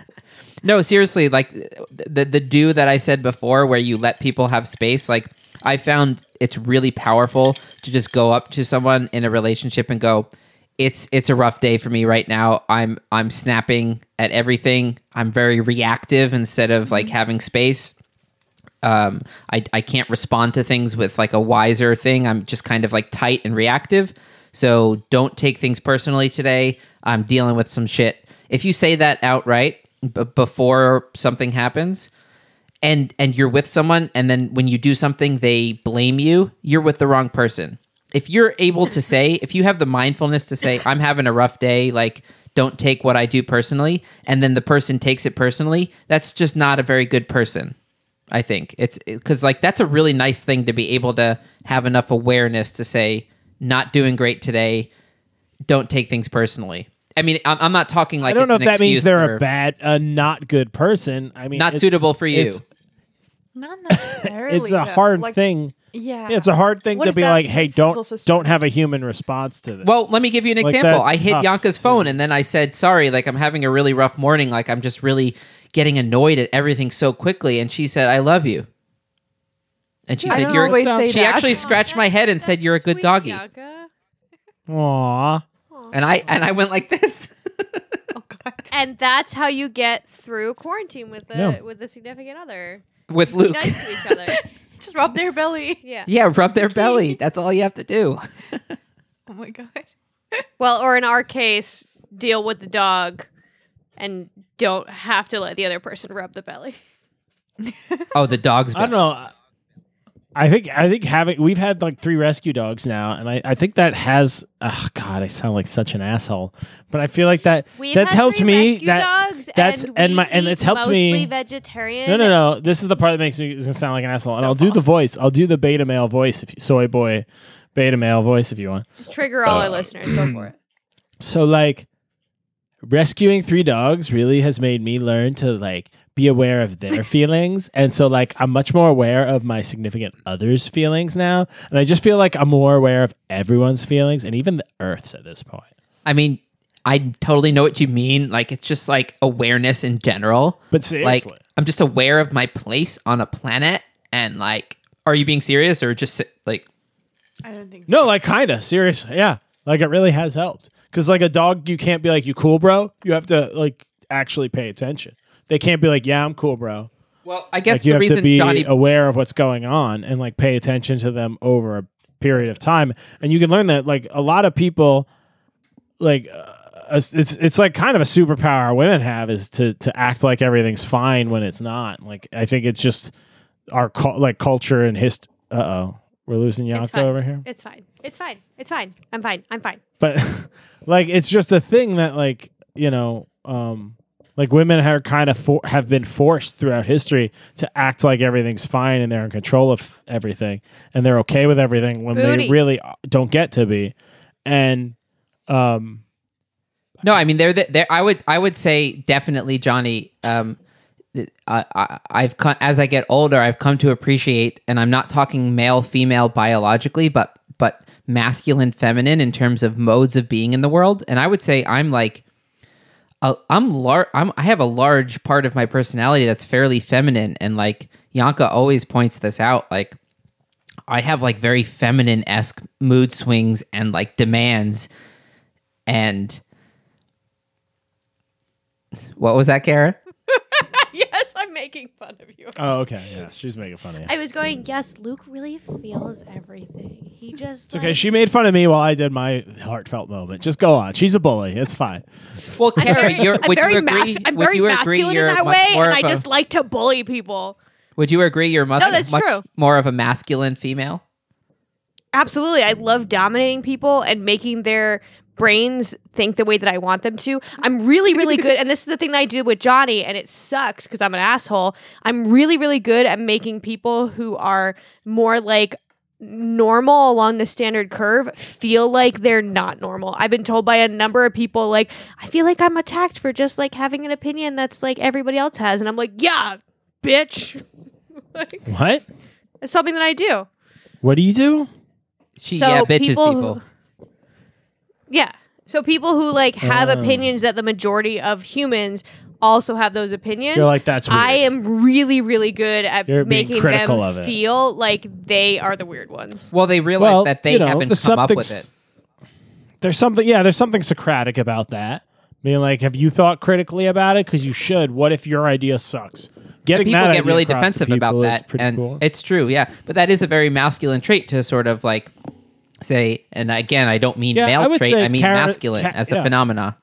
Speaker 3: No, seriously, like the the do that I said before, where you let people have space. Like I found it's really powerful to just go up to someone in a relationship and go, "It's it's a rough day for me right now. I'm I'm snapping at everything. I'm very reactive instead of like mm-hmm. having space. Um, I I can't respond to things with like a wiser thing. I'm just kind of like tight and reactive. So don't take things personally today. I'm dealing with some shit. If you say that outright b- before something happens, and and you're with someone, and then when you do something, they blame you. You're with the wrong person. If you're able to say, if you have the mindfulness to say, "I'm having a rough day," like don't take what I do personally, and then the person takes it personally, that's just not a very good person. I think it's because like that's a really nice thing to be able to have enough awareness to say, not doing great today. Don't take things personally. I mean, I'm, I'm not talking like
Speaker 1: I don't
Speaker 3: it's
Speaker 1: know if that means they're
Speaker 3: for
Speaker 1: a bad, a not good person. I mean,
Speaker 3: not
Speaker 1: it's-
Speaker 3: suitable for you.
Speaker 1: it's-
Speaker 5: Not *laughs* necessarily.
Speaker 1: It's a
Speaker 5: though.
Speaker 1: hard
Speaker 5: Like,
Speaker 1: thing.
Speaker 5: Yeah.
Speaker 1: Yeah, it's a hard thing
Speaker 5: What
Speaker 1: to be like, hey, don't don't have a human response to this.
Speaker 3: Well, let me give you an
Speaker 1: Like,
Speaker 3: example.
Speaker 1: that's
Speaker 3: I hit Yanka's phone and then I said, sorry, like I'm having a really rough morning. Like I'm just really getting annoyed at everything so quickly. And she said, "I love you." And she
Speaker 5: I
Speaker 3: said, "You're."
Speaker 5: always say
Speaker 3: She
Speaker 5: that.
Speaker 3: actually *laughs* scratched my head and
Speaker 2: That's
Speaker 3: said, "You're a good
Speaker 2: sweet,
Speaker 3: doggy."
Speaker 2: Bianca.
Speaker 1: Aw.
Speaker 3: And I and I went like this. *laughs*
Speaker 5: Oh God.
Speaker 2: And that's how you get through quarantine with a
Speaker 1: Yeah.
Speaker 2: with a significant other.
Speaker 3: with
Speaker 2: Be
Speaker 3: Luke.
Speaker 2: nice to each other. *laughs*
Speaker 5: Just rub their belly.
Speaker 2: Yeah.
Speaker 3: Yeah, rub their belly. That's all you have to do.
Speaker 5: Oh my God.
Speaker 2: Well, or in our case, deal with the dog and don't have to let the other person rub the belly. *laughs*
Speaker 3: Oh, the dog's
Speaker 1: I don't know. I think I think having we've had like three rescue dogs now, and I, I think that has. Oh God, I sound like such an asshole, but I feel like that
Speaker 2: We've
Speaker 1: that's
Speaker 2: had
Speaker 1: helped
Speaker 2: three
Speaker 1: me.
Speaker 2: rescue
Speaker 1: That
Speaker 2: dogs
Speaker 1: that's-
Speaker 2: and,
Speaker 1: and my- and it's helped
Speaker 2: mostly
Speaker 1: me-
Speaker 2: vegetarian.
Speaker 1: no, no, no. This is the part that makes me gonna sound like an asshole, and I'll do the voice. I'll do the beta male voice if you, soy boy, beta male voice if you want.
Speaker 2: Just trigger all our uh, listeners. Go for it. *clears throat*
Speaker 1: So like rescuing three dogs really has made me learn to like be aware of their *laughs* feelings and so like I'm much more aware of my significant other's feelings now and I just feel like I'm more aware of everyone's feelings and even the earth's at this point.
Speaker 3: I mean, I totally know what you mean. Like it's just like awareness in general.
Speaker 1: But seriously.
Speaker 3: Like I'm just aware of my place on a planet and like are you being serious or just like
Speaker 5: I don't think.
Speaker 1: No, like kind of seriously. Yeah. Like it really has helped. Cuz like a dog you can't be like you cool bro. You have to like actually pay attention. They can't be like yeah, I'm cool bro.
Speaker 3: Well, I guess
Speaker 1: like you
Speaker 3: the
Speaker 1: have
Speaker 3: reason
Speaker 1: to be
Speaker 3: Johnny
Speaker 1: aware of what's going on and like pay attention to them over a period of time and you can learn that like a lot of people like uh, it's it's like kind of a superpower women have is to to act like everything's fine when it's not like i think it's just our cul- like culture and hist uh-oh we're losing
Speaker 2: It's
Speaker 1: Yanko over here
Speaker 2: It's fine. It's fine. It's fine. I'm fine. I'm fine.
Speaker 1: but *laughs* like it's just a thing that like you know um like women are kind of for- have been forced throughout history to act like everything's fine and they're in control of everything and they're okay with everything when
Speaker 2: Booty.
Speaker 1: they really don't get to be and um
Speaker 3: No, I mean they're the, they're I would I would say definitely Johnny um I, I I've come, as I get older I've come to appreciate and I'm not talking male female biologically but but masculine feminine in terms of modes of being in the world. And I would say I'm like I'm lar- I'm I have a large part of my personality that's fairly feminine. And like Yanka always points this out like I have like very feminine esque mood swings and like demands. And what was that, Kara? *laughs*
Speaker 2: yes, I'm making fun of you.
Speaker 1: oh okay yeah *laughs* she's making fun of you
Speaker 2: I was going, yes, Luke really feels everything. He just.
Speaker 1: it's okay she made fun of me while i did my heartfelt moment just go on she's a bully it's fine
Speaker 3: Well,
Speaker 2: I'm
Speaker 3: Kara,
Speaker 2: very,
Speaker 3: you're,
Speaker 2: I'm
Speaker 3: would
Speaker 2: very,
Speaker 3: you agree?
Speaker 2: mas- I'm
Speaker 3: would
Speaker 2: very
Speaker 3: you agree
Speaker 2: masculine in
Speaker 3: you're
Speaker 2: that
Speaker 3: much
Speaker 2: way,
Speaker 3: more
Speaker 2: and I
Speaker 3: of a-
Speaker 2: just like to bully people.
Speaker 3: Would you agree you're much,
Speaker 2: No, that's
Speaker 3: much
Speaker 2: true.
Speaker 3: more of a masculine female?
Speaker 2: Absolutely. I love dominating people and making their brains think the way that I want them to. I'm really, really good. And this is the thing that I do with Johnny, and it sucks because I'm an asshole. I'm really, really good at making people who are more like normal along the standard curve feel like they're not normal. I've been told by a number of people like I feel like I'm attacked for just like having an opinion that's like everybody else has and I'm like, "Yeah, bitch." *laughs* like,
Speaker 1: what
Speaker 2: it's something that I do.
Speaker 1: what do you do
Speaker 3: She
Speaker 2: So
Speaker 3: yeah bitches
Speaker 2: people
Speaker 3: people.
Speaker 2: who- Yeah. So people who like have
Speaker 1: Oh.
Speaker 2: opinions that the majority of humans also have those opinions.
Speaker 1: you're like that's weird.
Speaker 2: I am really, really good at
Speaker 1: You're being
Speaker 2: making
Speaker 1: critical
Speaker 2: them
Speaker 1: of it.
Speaker 2: feel like they are the weird ones.
Speaker 3: Well, they realize
Speaker 1: well
Speaker 3: that they
Speaker 1: you know,
Speaker 3: haven't
Speaker 1: there's
Speaker 3: come up with
Speaker 1: something
Speaker 3: it.
Speaker 1: there's something yeah there's something socratic about that being like have you thought critically about it because you should what if your idea sucks getting
Speaker 3: People
Speaker 1: that
Speaker 3: get
Speaker 1: idea
Speaker 3: really
Speaker 1: across to
Speaker 3: defensive about
Speaker 1: is
Speaker 3: that,
Speaker 1: pretty
Speaker 3: and
Speaker 1: cool.
Speaker 3: it's true, yeah. But that is a very masculine trait to sort of like say. And again, I don't mean
Speaker 1: Yeah,
Speaker 3: male
Speaker 1: would
Speaker 3: trait; I mean
Speaker 1: Kara-
Speaker 3: masculine
Speaker 1: Ka-
Speaker 3: as a
Speaker 1: yeah.
Speaker 3: phenomena.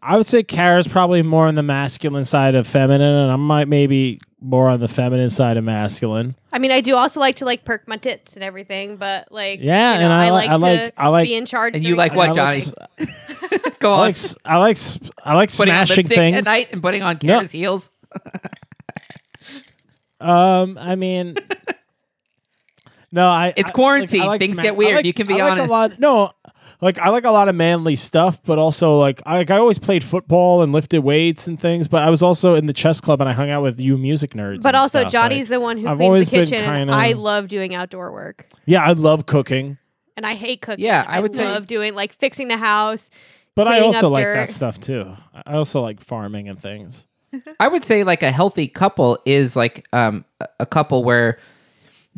Speaker 1: I would say Kara's probably more on the masculine side of feminine, and I might maybe more on the feminine side of masculine.
Speaker 2: I mean, I do also like to like perk my tits and everything, but like,
Speaker 1: Yeah,
Speaker 2: you know,
Speaker 1: and I
Speaker 2: I, like
Speaker 1: I
Speaker 2: to
Speaker 1: like- I like-
Speaker 2: be in charge.
Speaker 3: And you like what,
Speaker 1: I like
Speaker 3: Johnny?
Speaker 1: s- *laughs* *laughs*
Speaker 3: Go
Speaker 1: I
Speaker 3: on,
Speaker 1: like s- I like s- I like
Speaker 3: putting on
Speaker 1: smashing things.
Speaker 3: at night and putting on
Speaker 1: No.
Speaker 3: Kara's heels. *laughs*
Speaker 1: Um, I mean, no, I.
Speaker 3: It's
Speaker 1: I-
Speaker 3: quarantine.
Speaker 1: I like
Speaker 3: Things
Speaker 1: sma-
Speaker 3: get weird.
Speaker 1: like-
Speaker 3: You can be
Speaker 1: I like
Speaker 3: honest.
Speaker 1: A lot, no, like I like a lot of manly stuff, but also like I, like I always played football and lifted weights and things. But I was also in the chess club and I hung out with you music nerds.
Speaker 2: But also,
Speaker 1: stuff,
Speaker 2: Johnny's
Speaker 1: like-
Speaker 2: the one who
Speaker 1: I've
Speaker 2: cleans the kitchen, and
Speaker 1: kinda-
Speaker 2: I love doing outdoor work.
Speaker 1: yeah, I love cooking,
Speaker 2: And I hate cooking.
Speaker 3: Yeah, I would say-
Speaker 2: love doing like fixing the house.
Speaker 1: but I also
Speaker 2: up
Speaker 1: like
Speaker 2: dirt.
Speaker 1: that stuff too. I also like farming and things. *laughs*
Speaker 3: I would say like a healthy couple is like um, a- a couple where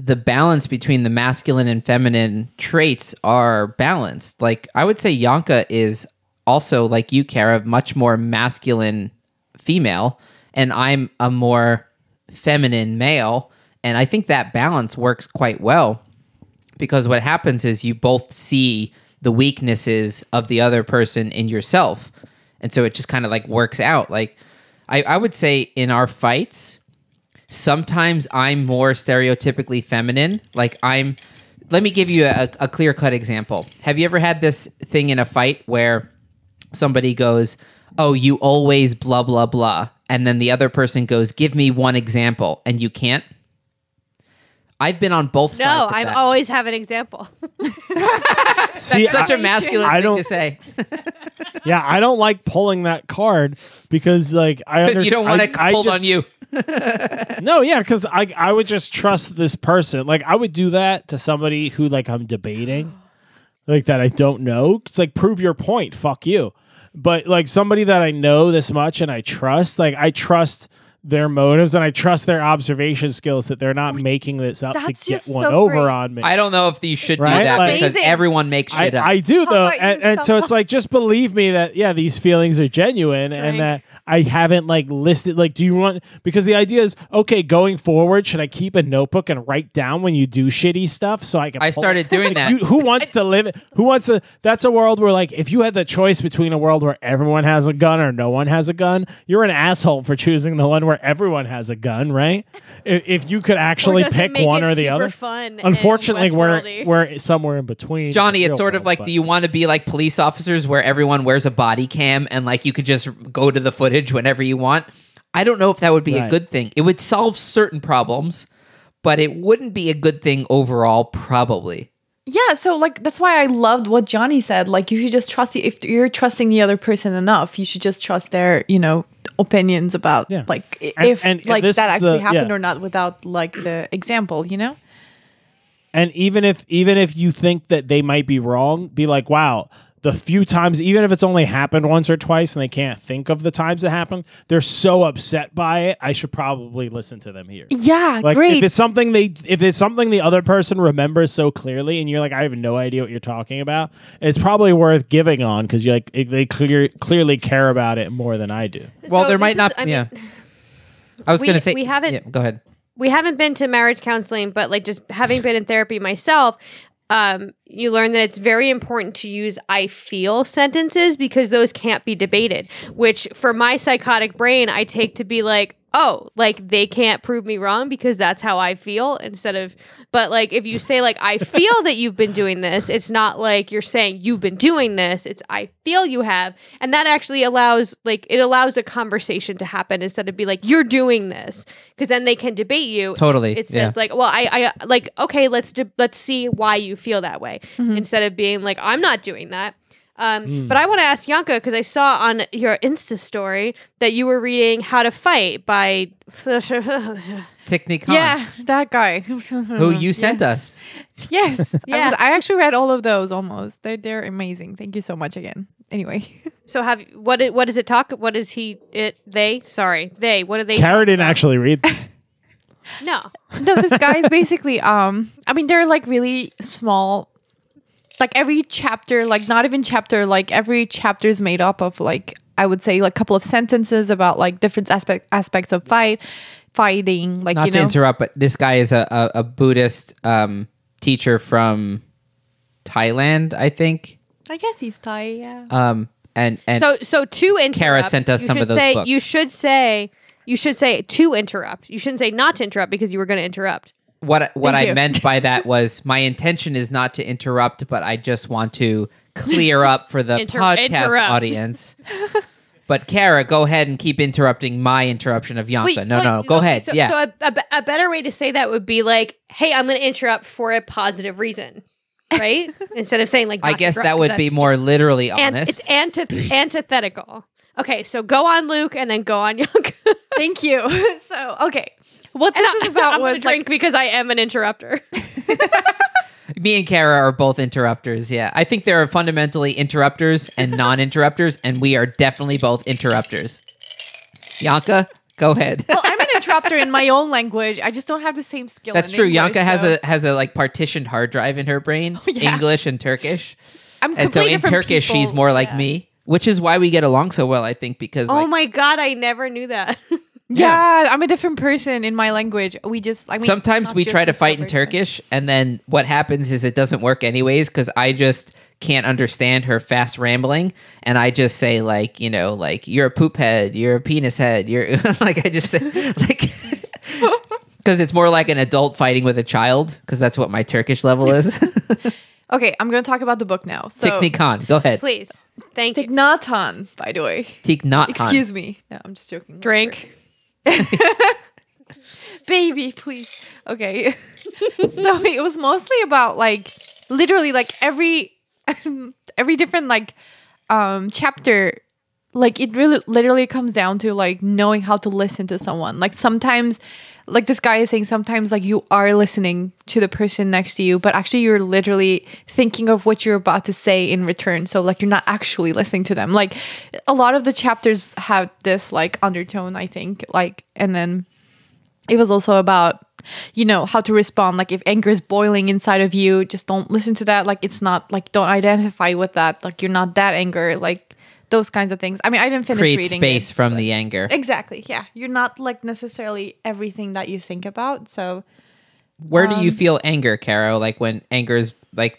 Speaker 3: the balance between the masculine and feminine traits are balanced. Like I would say Yanka is also like you, Kara, much more masculine female, and I'm a more feminine male. And I think that balance works quite well because what happens is you both see the weaknesses of the other person in yourself and so it just kind of like works out like I, I would say in our fights sometimes i'm more stereotypically feminine. Like i'm let me give you a, a clear cut example. Have you ever had this thing in a fight where somebody goes oh you always blah blah blah and then the other person goes give me one example and you can't I've been on both
Speaker 2: No,
Speaker 3: sides. of
Speaker 2: I always have an example. *laughs*
Speaker 1: See,
Speaker 3: such
Speaker 1: I-
Speaker 3: a masculine
Speaker 1: I
Speaker 3: thing
Speaker 1: don't-
Speaker 3: to say. *laughs*
Speaker 1: yeah, I don't like pulling that card because like I
Speaker 3: Because you don't want
Speaker 1: understand-
Speaker 3: it
Speaker 1: I- I
Speaker 3: pulled
Speaker 1: just-
Speaker 3: on you. *laughs*
Speaker 1: No, yeah, because I I would just trust this person. Like I would do that to somebody who like I'm debating, like that I don't know. It's like prove your point. Fuck you. But like somebody that I know this much and I trust, like I trust their motives and I trust their observation skills that they're not making this up to get one
Speaker 2: so
Speaker 1: over
Speaker 2: great.
Speaker 1: on me.
Speaker 3: I don't know if you should
Speaker 1: Right?
Speaker 3: do that
Speaker 1: Like-
Speaker 3: because
Speaker 2: Amazing.
Speaker 3: everyone makes
Speaker 1: I,
Speaker 3: shit up.
Speaker 1: I do though, and, and so it's like just believe me that yeah, these feelings are genuine,
Speaker 2: Drink.
Speaker 1: and that I haven't like listed like. Do you want because the idea is okay going forward? Should I keep a notebook and write down when you do shitty stuff so I can?
Speaker 3: I
Speaker 1: pull-
Speaker 3: started doing
Speaker 1: Like,
Speaker 3: that.
Speaker 1: you- who wants to live? it? Who wants to? That's a world where like if you had the choice between a world where everyone has a gun or no one has a gun, you're an asshole for choosing the one where everyone has a gun, right? If, if you could actually
Speaker 2: Or does it
Speaker 1: pick one or the
Speaker 2: super
Speaker 1: other.
Speaker 2: fun
Speaker 1: Unfortunately, we're we're somewhere in between.
Speaker 3: Johnny, it's sort of like,
Speaker 1: but-
Speaker 3: do you want to be like police officers where everyone wears a body cam and like you could just go to the footage whenever you want? I don't know if that would be a good thing. It would solve certain problems, but it wouldn't be a good thing overall, probably.
Speaker 5: Yeah, so like that's why I loved what Johnny said. Like you should just trust the, if you're trusting the other person enough, you should just trust their, you know, opinions about
Speaker 1: Yeah.
Speaker 5: like i-
Speaker 1: And-
Speaker 5: if
Speaker 1: and
Speaker 5: like that actually
Speaker 1: the-
Speaker 5: happened
Speaker 1: yeah.
Speaker 5: or not without like the example, you know?
Speaker 1: And even if even if you think that they might be wrong, be like, wow, the few times, even if it's only happened once or twice and they can't think of the times it happened, they're so upset by it. I should probably listen to them here.
Speaker 5: Yeah,
Speaker 1: Like
Speaker 5: great.
Speaker 1: if it's something they if it's something the other person remembers so clearly and you're like I have no idea what you're talking about, it's probably worth giving on because you're like it- they clear, clearly care about it more than I do.
Speaker 3: Well, there
Speaker 2: this
Speaker 3: might
Speaker 2: is-
Speaker 3: not.
Speaker 2: I mean,
Speaker 3: yeah, *laughs* I was
Speaker 2: we-
Speaker 3: going to say
Speaker 2: we haven't-
Speaker 3: Yeah, go ahead.
Speaker 2: we haven't been to marriage counseling, but like just having been in therapy myself, um, you learn that it's very important to use I feel sentences because those can't be debated, which for my psychotic brain, I take to be like, oh, like they can't prove me wrong because that's how I feel instead of, but like if you say, like, I feel that you've been doing this, it's not like you're saying you've been doing this, it's I feel you have. And that actually allows, like, it allows a conversation to happen instead of be like, you're doing this because then they can debate you
Speaker 3: Totally,
Speaker 2: it says
Speaker 3: yeah.
Speaker 2: like well i i like okay let's de- let's see why you feel that way mm-hmm. instead of being like i'm not doing that um, But I want to ask Yanka because I saw on your Insta story that you were reading How to Fight by. *laughs*
Speaker 3: Tickney Khan,
Speaker 5: yeah, that guy.
Speaker 3: who you *laughs* sent us.
Speaker 5: Yes. *laughs*
Speaker 2: Yeah.
Speaker 5: I, was- I actually read all of those almost. They're they're amazing. Thank you so much again. Anyway.
Speaker 2: so have what? What does it talk? What is he? It they? Sorry, they. What are they?
Speaker 1: Kara didn't
Speaker 2: about?
Speaker 1: actually read.
Speaker 2: No.
Speaker 5: no, this guy is basically um I mean they're like really small like every chapter, like not even chapter, like every chapter is made up of like I would say like a couple of sentences about like different aspect aspects of fight fighting, like
Speaker 3: Not
Speaker 5: you
Speaker 3: to
Speaker 5: know.
Speaker 3: interrupt, but this guy is a, a, a Buddhist um, teacher from Thailand, I think.
Speaker 5: I guess he's Thai, yeah.
Speaker 3: Um, and and
Speaker 2: So so to interrupt.
Speaker 3: sent us
Speaker 2: you
Speaker 3: some of those
Speaker 2: say,
Speaker 3: books.
Speaker 2: You should say. You should say to interrupt. You shouldn't say not to interrupt because you were going to interrupt.
Speaker 3: What what
Speaker 5: Thank
Speaker 3: I
Speaker 5: you.
Speaker 3: meant by *laughs* that was my intention is not to interrupt, but I just want to clear up for the
Speaker 2: Inter-
Speaker 3: podcast
Speaker 2: interrupt. *laughs*
Speaker 3: audience. But Kara, go ahead and keep interrupting my interruption of Yanka.
Speaker 2: Wait,
Speaker 3: no,
Speaker 2: wait,
Speaker 3: no, go
Speaker 2: okay,
Speaker 3: ahead.
Speaker 2: So,
Speaker 3: yeah,
Speaker 2: So a, a, a better way to say that would be like, "Hey, I'm going to interrupt for a positive reason," right? *laughs* Instead of saying like,
Speaker 3: I guess
Speaker 2: interrupt,
Speaker 3: that
Speaker 2: 'cause
Speaker 3: would be more
Speaker 2: just-
Speaker 3: literally
Speaker 2: and
Speaker 3: honest.
Speaker 2: it's antith- *clears throat* antithetical. Okay, so go on Luke and then go on Young.
Speaker 5: Thank you. so okay. What
Speaker 2: and
Speaker 5: this
Speaker 2: I,
Speaker 5: is *laughs* about
Speaker 2: I'm gonna
Speaker 5: was
Speaker 2: drink because I am an interrupter. *laughs* *laughs*
Speaker 3: Me and Kara are both interrupters. Yeah, I think there are fundamentally interrupters and non-interrupters, and we are definitely both interrupters. Yanka, go ahead.
Speaker 5: well, I'm an interrupter in my own language. I just don't have the same skill.
Speaker 3: That's
Speaker 5: in
Speaker 3: true.
Speaker 5: English,
Speaker 3: Yanka has a has a like partitioned hard drive in her brain,
Speaker 5: yeah.
Speaker 3: English and Turkish.
Speaker 5: I'm
Speaker 3: And so in
Speaker 5: different
Speaker 3: Turkish, she's more like
Speaker 5: Yeah.
Speaker 3: me, which is why we get along so well. I think because
Speaker 2: Oh
Speaker 3: like,
Speaker 2: my god, I never knew that.
Speaker 5: Yeah, I'm a different person in my language. We just, I mean,
Speaker 3: sometimes we
Speaker 5: just
Speaker 3: try to fight in Turkish, and then what happens is it doesn't work anyways because I just can't understand her fast rambling, and I just say like you know like you're a poop head, you're a penis head, you're *laughs* like I just say *laughs* like. *laughs* Because it's more like an adult fighting with a child, because that's what my Turkish level is.
Speaker 5: Okay, I'm going to talk about the book now. So,
Speaker 3: Tikni Khan, go ahead.
Speaker 2: Please. Thank you.
Speaker 5: Tignatan, by the way.
Speaker 3: Tik
Speaker 5: Excuse me. No, I'm just joking.
Speaker 2: Drink. *laughs*
Speaker 5: baby please. Okay. *laughs* So it was mostly about like literally like every *laughs* every different like um chapter like it really literally comes down to like knowing how to listen to someone. Like sometimes like this guy is saying sometimes like you are listening to the person next to you but actually you're literally thinking of what you're about to say in return. So like you're not actually listening to them. Like a lot of the chapters have this like undertone i think. Like and then it was also about you know how to respond. Like if anger is boiling inside of you just don't listen to that. Like it's not like don't identify with that. Like you're not that anger. Like those kinds of things i mean i didn't finish
Speaker 3: create
Speaker 5: reading
Speaker 3: space
Speaker 5: it,
Speaker 3: from the anger.
Speaker 5: exactly yeah you're not like necessarily everything that you think about so
Speaker 3: Where do
Speaker 5: Um,
Speaker 3: you feel anger, Caro? Like when anger is like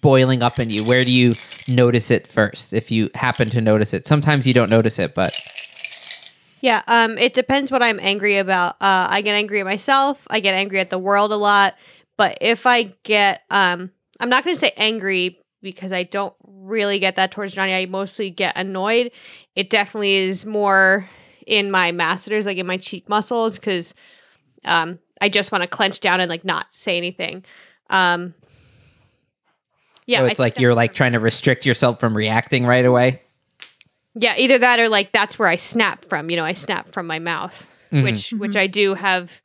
Speaker 3: boiling up in you, where do you notice it first? If you happen to notice it, sometimes you don't notice it, but
Speaker 2: Yeah, um, it depends what I'm angry about. Uh, I get angry at myself. I get angry at the world a lot. But if I get, um, I'm not going to say angry because I don't really get that towards Johnny. I mostly get annoyed. It definitely is more in my masseters, like in my cheek muscles, because um, I just want to clench down and like not say anything. Um, yeah,
Speaker 3: so it's
Speaker 2: think
Speaker 3: like you're like trying to restrict yourself from reacting right away.
Speaker 2: Yeah, either that or like that's where I snap from. You know, I snap from my mouth,
Speaker 3: Mhm.
Speaker 2: which which I do have.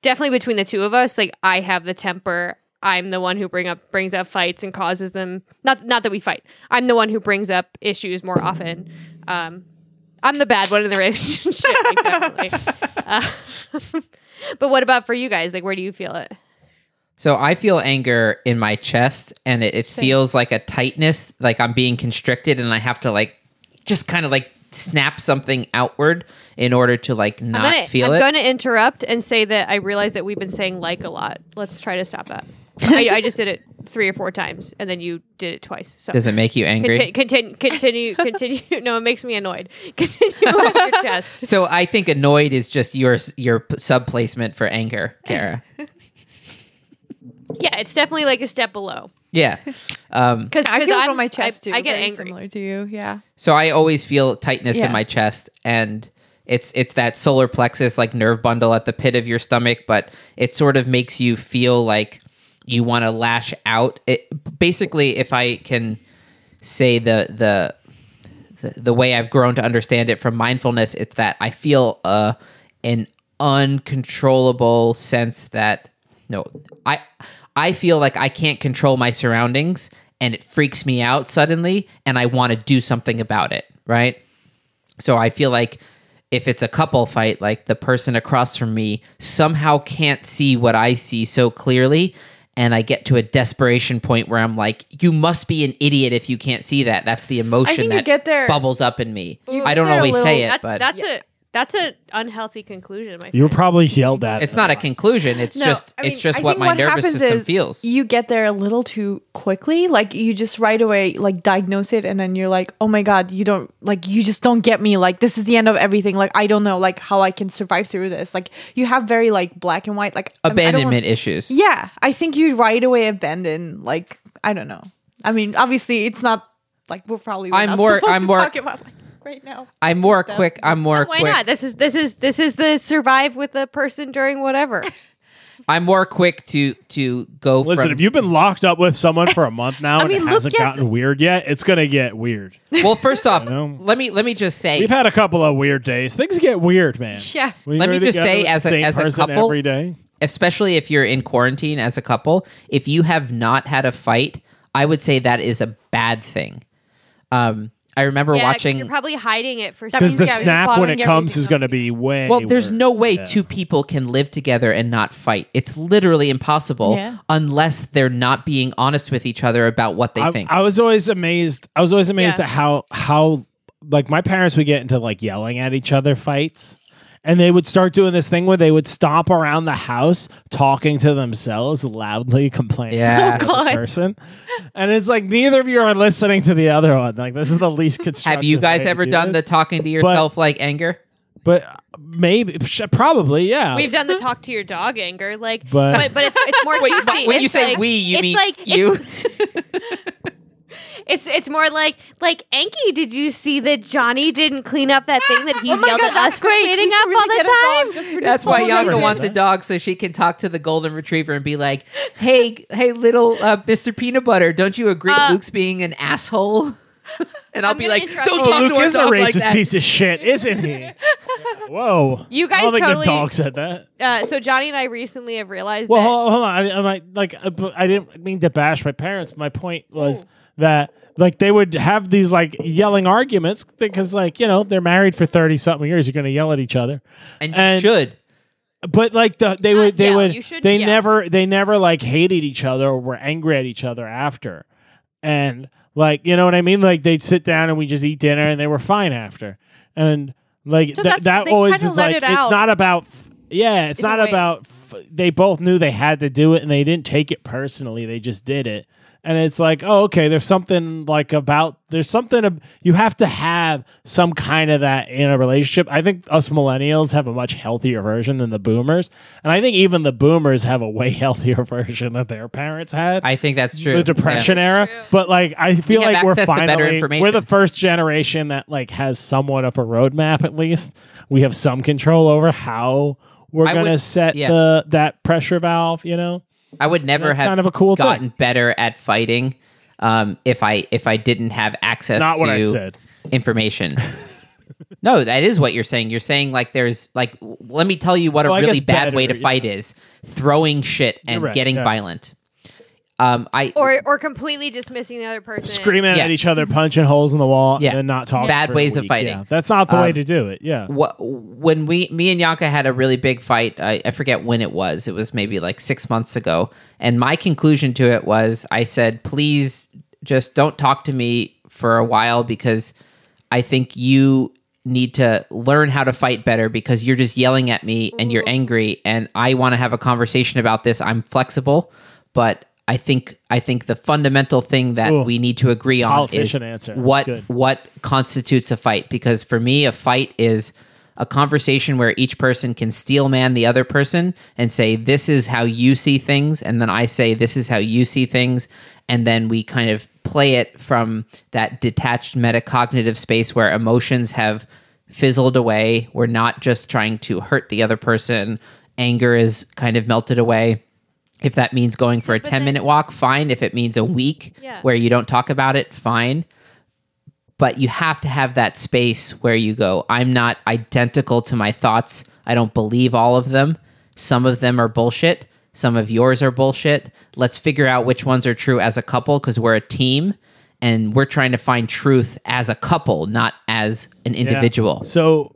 Speaker 2: Definitely between the two of us, like I have the temper. I'm the one who bring up brings up fights and causes them. Not not that we fight. I'm the one who brings up issues more often. Um, I'm the bad one in the *laughs* relationship, definitely. Uh, *laughs* but what about for you guys? Like, where do you feel it?
Speaker 3: So I feel anger in my chest, and it, it feels like a tightness, like I'm being constricted, and I have to like just kind of like snap something outward in order to like not
Speaker 2: I'm gonna,
Speaker 3: feel
Speaker 2: I'm
Speaker 3: it.
Speaker 2: going to interrupt and say that I realize that we've been saying like a lot. Let's try to stop that. I, *laughs* I just did it three or four times, and then you did it twice. So
Speaker 3: Does it make you angry?
Speaker 2: Continue, *laughs* continue, continue, *laughs* continue. No, it makes me annoyed. Continue with your chest.
Speaker 3: So I think annoyed is just your your sub placement for anger, Kara.
Speaker 2: Yeah, it's definitely like a step below.
Speaker 3: yeah. Um,
Speaker 2: Because
Speaker 5: i feel it
Speaker 2: I'm,
Speaker 5: my chest
Speaker 2: I,
Speaker 5: too
Speaker 2: I get
Speaker 5: very
Speaker 2: angry.
Speaker 5: similar to you yeah
Speaker 3: so I always feel tightness
Speaker 5: Yeah.
Speaker 3: in my chest, and it's it's that solar plexus like nerve bundle at the pit of your stomach, but it sort of makes you feel like you want to lash out. It basically, if I can say the the the, the way I've grown to understand it from mindfulness, it's that I feel uh, an uncontrollable sense that no, I I feel like I can't control my surroundings, and it freaks me out suddenly, and I want to do something about it. Right. So I feel like if it's a couple fight, like the person across from me somehow can't see what I see so clearly. And I get to a desperation point where I'm like, you must be an idiot if you can't see that. That's the emotion
Speaker 5: think you
Speaker 3: that
Speaker 5: get there-
Speaker 3: bubbles up in me. I don't
Speaker 5: there a
Speaker 3: always say it,
Speaker 2: That's
Speaker 3: but
Speaker 2: that's a that's an unhealthy conclusion. My
Speaker 1: You were
Speaker 2: friend.
Speaker 1: probably yelled at.
Speaker 3: it's not a conclusion. It's
Speaker 5: No,
Speaker 3: just
Speaker 5: I mean,
Speaker 3: it's just
Speaker 5: I
Speaker 3: what
Speaker 5: think
Speaker 3: my nervous
Speaker 5: happens
Speaker 3: system
Speaker 5: is
Speaker 3: feels.
Speaker 5: You get there a little too quickly. Like you just right away like diagnose it and then you're like, "Oh my god, you don't like you just don't get me. Like this is the end of everything. Like I don't know like how I can survive through this." Like you have very like black and white like I mean, I don't want-
Speaker 3: Abandonment issues.
Speaker 5: yeah, I think you right away abandon like I don't know. I mean, obviously it's not like we're probably we're
Speaker 3: I'm
Speaker 5: not
Speaker 3: more-
Speaker 5: supposed
Speaker 3: I'm
Speaker 5: to
Speaker 3: more-
Speaker 5: talk about like right now.
Speaker 3: I'm more quick. I'm more
Speaker 2: Why
Speaker 3: quick.
Speaker 2: not? This is this is this is the survive with a person during whatever. *laughs*
Speaker 3: I'm more quick to to go.
Speaker 1: Listen,
Speaker 3: from,
Speaker 1: if you've been locked up with someone for a month now *laughs* and
Speaker 5: mean,
Speaker 1: it hasn't
Speaker 5: at-
Speaker 1: gotten weird yet, it's gonna get weird. *laughs*
Speaker 3: well, first off,
Speaker 1: know?
Speaker 3: let me let me just say,
Speaker 1: We've had a couple of weird days. Things get weird, man.
Speaker 5: Yeah.
Speaker 1: When
Speaker 3: Let me just say, as a- as a couple-
Speaker 1: every day.
Speaker 3: especially if you're in quarantine as a couple, if you have not had a fight, I would say that is a bad thing. Um, I remember
Speaker 2: Yeah, 'cause
Speaker 3: watching.
Speaker 2: You're probably hiding it for some
Speaker 1: Because the
Speaker 5: Yeah,
Speaker 1: snap when it comes is going to be way.
Speaker 3: well, there's no
Speaker 1: worse.
Speaker 3: way
Speaker 1: Yeah.
Speaker 3: two people can live together and not fight. It's literally impossible
Speaker 5: Yeah.
Speaker 3: unless they're not being honest with each other about what they
Speaker 1: I,
Speaker 3: think.
Speaker 1: I was always amazed. I was always amazed
Speaker 2: Yeah.
Speaker 1: at how how like my parents would get into like yelling at each other fights. And they would start doing this thing where they would stomp around the house talking to themselves loudly, *laughs* complaining
Speaker 3: Yeah.
Speaker 1: to
Speaker 2: Oh, God.
Speaker 1: the person. And it's like neither of you are listening to the other one. Like this is the least *laughs* constructive.
Speaker 3: Have you guys ever
Speaker 1: do
Speaker 3: done the talking to yourself like anger?
Speaker 1: But maybe, probably, yeah.
Speaker 2: We've done the talk to your dog anger, like,
Speaker 1: But-
Speaker 2: but but, it's it's more *laughs*
Speaker 3: Wait,
Speaker 2: cutesy.
Speaker 3: when you say
Speaker 2: like-
Speaker 3: we, you
Speaker 2: it's
Speaker 3: mean
Speaker 2: like
Speaker 3: you?
Speaker 2: It's it's more like like Anki. Did you see that Johnny didn't clean up that thing that he's *laughs*
Speaker 5: Oh
Speaker 2: yelled
Speaker 5: God,
Speaker 2: at
Speaker 5: that's
Speaker 2: us for
Speaker 5: great.
Speaker 2: cleaning
Speaker 5: We
Speaker 2: up
Speaker 5: should
Speaker 2: all the
Speaker 5: get a dog
Speaker 2: time?
Speaker 3: That's why
Speaker 5: whole
Speaker 3: Yanka wants a dog so she can talk to the golden retriever and be like, "Hey, hey, little uh, Mr. Peanut Butter, don't you agree
Speaker 2: Uh,
Speaker 3: Luke's being an asshole?" *laughs* and I'll
Speaker 2: I'm
Speaker 3: be like, "Don't
Speaker 2: you.
Speaker 1: Oh,
Speaker 3: talk
Speaker 1: Luke
Speaker 3: to our
Speaker 1: is a racist
Speaker 3: like
Speaker 1: piece of shit, isn't he? *laughs* Whoa!
Speaker 2: You
Speaker 1: I
Speaker 2: guys
Speaker 1: don't think
Speaker 2: totally-
Speaker 1: the dog said that.
Speaker 2: Uh, so Johnny and I recently have realized
Speaker 1: Well,
Speaker 2: that
Speaker 1: hold, hold on. I, I might like. uh, I didn't mean to bash my parents. My point was
Speaker 2: Ooh.
Speaker 1: That like they would have these like yelling arguments because like you know they're married for thirty something years. You're going to yell at each other,
Speaker 3: and,
Speaker 1: and-
Speaker 3: you should.
Speaker 1: but like the, they
Speaker 2: Not
Speaker 1: would they
Speaker 2: yell,
Speaker 1: would
Speaker 2: should
Speaker 1: they
Speaker 2: yell.
Speaker 1: never they never like hated each other or were angry at each other after, and like you know what I mean. Like they'd sit down and we just eat dinner and they were fine after, and like
Speaker 5: So
Speaker 1: th- that always
Speaker 5: kinda
Speaker 1: is like
Speaker 5: it
Speaker 1: it's not about f- yeah it's not about f- they both knew they had to do it and they didn't take it personally they just did it and it's like oh okay there's something like about there's something ab- you have to have some kind of that in a relationship i think us millennials have a much healthier version than the boomers and i think even the boomers have a way *laughs* healthier version that their parents had
Speaker 3: I think that's true.
Speaker 1: the depression
Speaker 3: Yeah.
Speaker 1: era
Speaker 2: true.
Speaker 1: but like i feel
Speaker 3: have
Speaker 1: like we're
Speaker 3: access to better
Speaker 1: finally
Speaker 3: information.
Speaker 1: we're the first generation that like has somewhat of a roadmap at least we have some control over how we're
Speaker 3: I
Speaker 1: gonna
Speaker 3: would-
Speaker 1: set
Speaker 3: yeah.
Speaker 1: the that pressure valve you know
Speaker 3: I would never have
Speaker 1: kind of a cool thing.
Speaker 3: gotten better at fighting um, if I if I didn't have access
Speaker 1: not
Speaker 3: to
Speaker 1: what i said
Speaker 3: information. *laughs* no, that is what you're saying. You're saying like there's like let me tell you what
Speaker 1: Well,
Speaker 3: a really bad way to
Speaker 1: better,
Speaker 3: fight is throwing shit and
Speaker 1: right,
Speaker 3: getting
Speaker 1: yeah.
Speaker 3: violent. Um, I
Speaker 2: or or completely dismissing the other person.
Speaker 1: screaming
Speaker 3: Yeah.
Speaker 1: at each other punching holes in the wall
Speaker 3: Yeah.
Speaker 1: and not talking
Speaker 3: Bad
Speaker 1: for a
Speaker 3: ways of fighting.
Speaker 1: Yeah, that's not the way
Speaker 3: Um,
Speaker 1: to do it yeah
Speaker 3: what when we me and Yanka had a really big fight. I, I forget when it was. It was maybe like six months ago. And my conclusion to it was, I said, please just don't talk to me for a while because I think you need to learn how to fight better because you're just yelling at me and you're angry and I want to have a conversation about this. I'm flexible, but I think I think the fundamental thing that
Speaker 1: Ooh.
Speaker 3: we need to agree on is
Speaker 1: answer.
Speaker 3: what
Speaker 1: Good.
Speaker 3: what constitutes a fight because for me a fight is a conversation where each person can steel man the other person and say this is how you see things and then I say this is how you see things and then we kind of play it from that detached metacognitive space where emotions have fizzled away we're not just trying to hurt the other person anger is kind of melted away if that means going for a 10 minute walk fine. If it means a week
Speaker 2: Yeah.
Speaker 3: where you don't talk about it fine. But you have to have that space where you go i'm not identical to my thoughts. I don't believe all of them. Some of them are bullshit. Some of yours are bullshit. Let's figure out which ones are true as a couple because we're a team and we're trying to find truth as a couple not as an
Speaker 1: Yeah.
Speaker 3: individual.
Speaker 1: So,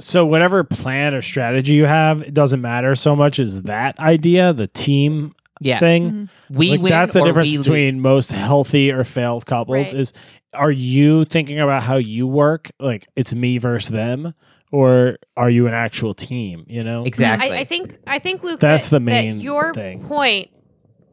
Speaker 1: so whatever plan or strategy you have, it doesn't matter so much as that idea, the team
Speaker 3: Yeah.
Speaker 1: thing. Mm-hmm.
Speaker 3: we
Speaker 1: Like,
Speaker 3: win
Speaker 1: that's the
Speaker 3: or
Speaker 1: difference
Speaker 3: we
Speaker 1: between
Speaker 3: lose.
Speaker 1: most healthy or failed couples.
Speaker 2: Right.
Speaker 1: Is are you thinking about how you work, like it's me versus them, or are you an actual team? You know,
Speaker 3: exactly
Speaker 2: I, I think I think Luke.
Speaker 1: That's
Speaker 2: that,
Speaker 1: the main
Speaker 2: that your
Speaker 1: thing.
Speaker 2: point.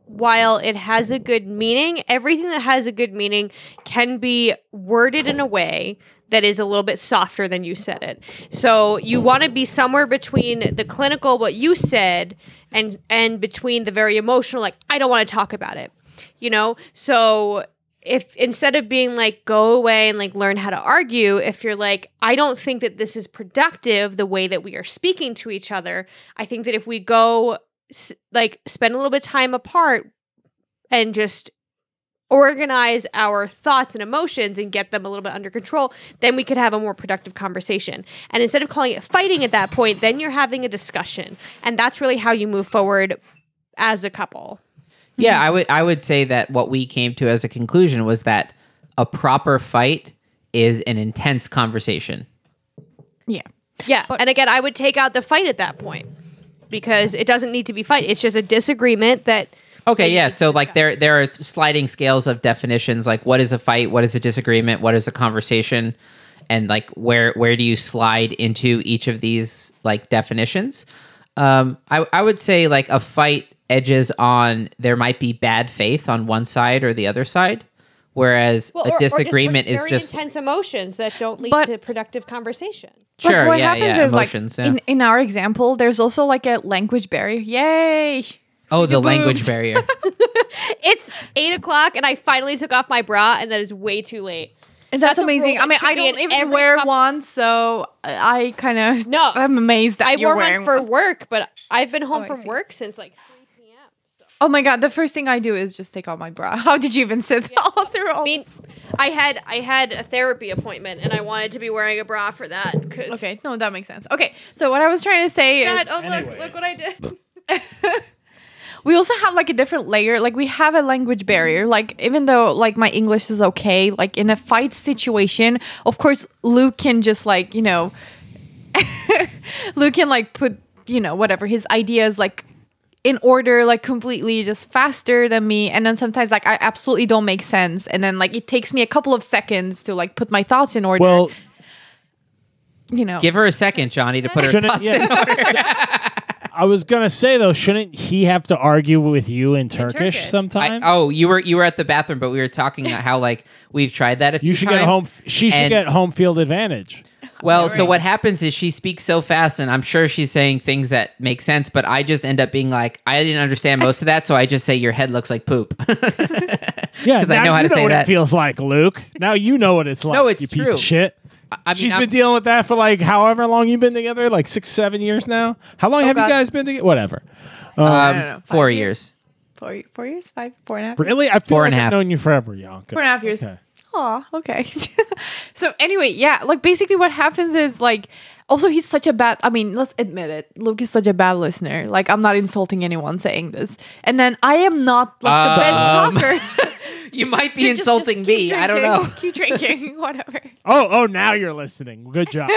Speaker 2: While it has a good meaning, everything that has a good meaning can be worded in a way that is a little bit softer than you said it. So you want to be somewhere between the clinical, what you said, and and between the very emotional, like I don't want to talk about it. You know, so if instead of being like go away and like learn how to argue if you're like i don't think that this is productive the way that we are speaking to each other i think that if we go like spend a little bit of time apart and just organize our thoughts and emotions and get them a little bit under control then we could have a more productive conversation and instead of calling it fighting at that point then you're having a discussion and that's really how you move forward as a couple
Speaker 3: Yeah, I would I would say that what we came to as a conclusion was that a proper fight is an intense conversation.
Speaker 5: Yeah.
Speaker 2: Yeah. and again, I would take out the fight at that point because it doesn't need to be fight. It's just a disagreement that
Speaker 3: Okay, yeah. So like there there are sliding scales of definitions like what is a fight, what is a disagreement, what is a conversation, and like where where do you slide into each of these like definitions? Um I I would say like a fight edges on there might be bad faith on one side or the other side, whereas
Speaker 2: Well,
Speaker 3: a
Speaker 2: or- or just- or
Speaker 3: disagreement
Speaker 2: very
Speaker 3: is just
Speaker 2: intense emotions that don't lead
Speaker 5: But-
Speaker 2: to productive conversation.
Speaker 3: sure,
Speaker 5: like what
Speaker 3: yeah,
Speaker 5: happens
Speaker 3: yeah,
Speaker 5: is
Speaker 3: emotions,
Speaker 5: like
Speaker 3: yeah.
Speaker 5: in, in our example, there's also like a language barrier. Yay!
Speaker 3: Oh, the
Speaker 5: your
Speaker 3: language barrier. *laughs*
Speaker 2: It's eight o'clock, and I finally took off my bra, and that is way too late.
Speaker 5: And that's,
Speaker 2: That's
Speaker 5: amazing. I mean, I
Speaker 2: be
Speaker 5: don't even wear
Speaker 2: couple-
Speaker 5: one, so I kind of
Speaker 2: No. *laughs*
Speaker 5: I'm amazed that
Speaker 2: I
Speaker 5: you're
Speaker 2: wore
Speaker 5: wearing
Speaker 2: one for
Speaker 5: one.
Speaker 2: work, but I've been home
Speaker 5: Oh,
Speaker 2: from work since like three p.m. So.
Speaker 5: Oh my god! The first thing I do is just take off my bra. *laughs* How did you even sit all through all?
Speaker 2: I mean, I had I had a therapy appointment, and I wanted to be wearing a bra for that.
Speaker 5: Okay, no, that makes sense. Okay, so what I was trying to say
Speaker 2: God,
Speaker 5: is
Speaker 2: oh look,
Speaker 1: Anyways.
Speaker 2: look what I did.
Speaker 5: We also have like a different layer. Like we have a language barrier. Mm-hmm. Like even though like my English is okay, like in a fight situation, of course Luke can just like you know, *laughs* Luke can like put you know whatever his ideas like in order like completely just faster than me and then sometimes like i absolutely don't make sense and then like it takes me a couple of seconds to like put my thoughts in order
Speaker 1: Well,
Speaker 5: you know
Speaker 3: Give her a second, Johnny, to put her
Speaker 1: shouldn't
Speaker 3: thoughts in
Speaker 1: yeah. *laughs* I was gonna say though, shouldn't he have to argue with you in Turkish,
Speaker 2: Turkish.
Speaker 3: I,
Speaker 1: sometime?
Speaker 3: oh, you were you were at the bathroom, but we were talking about how like we've tried that. A few
Speaker 1: you should get home. She should get home field advantage.
Speaker 3: Well, so what happens is she speaks so fast, and I'm sure she's saying things that make sense, but I just end up being like, I didn't understand most of that, so I just say your head looks like poop. *laughs*
Speaker 1: Yeah,
Speaker 3: 'Cause I know how
Speaker 1: you
Speaker 3: to say
Speaker 1: what
Speaker 3: that.
Speaker 1: it feels like, Luke. Now you know what it's like.
Speaker 3: No, it's
Speaker 1: you piece
Speaker 3: true.
Speaker 1: of shit.
Speaker 3: I mean,
Speaker 1: She's
Speaker 3: I'm-
Speaker 1: been dealing with that for like however long you've been together, like six, seven years now. How long have
Speaker 5: God.
Speaker 1: you guys been together? Whatever. Um,
Speaker 3: um, four
Speaker 5: five
Speaker 3: years.
Speaker 5: four, four years five four and a half
Speaker 1: really, I feel
Speaker 3: Four
Speaker 1: like
Speaker 3: and a
Speaker 1: I've
Speaker 3: half.
Speaker 1: known you forever, Yanka.
Speaker 5: Four and a half years.
Speaker 1: Okay.
Speaker 5: Aw, okay. *laughs* so anyway, yeah, like basically what happens is like also he's such a bad I mean, let's admit it. Luke is such a bad listener. Like I'm not insulting anyone saying this. And then I am not like the
Speaker 3: Um,
Speaker 5: best talker. *laughs*
Speaker 3: You might be
Speaker 5: Just- just
Speaker 3: insulting
Speaker 5: keep
Speaker 3: me. I don't know. *laughs*
Speaker 5: Keep drinking, *laughs* whatever.
Speaker 1: Oh, oh, now you're listening. Good job.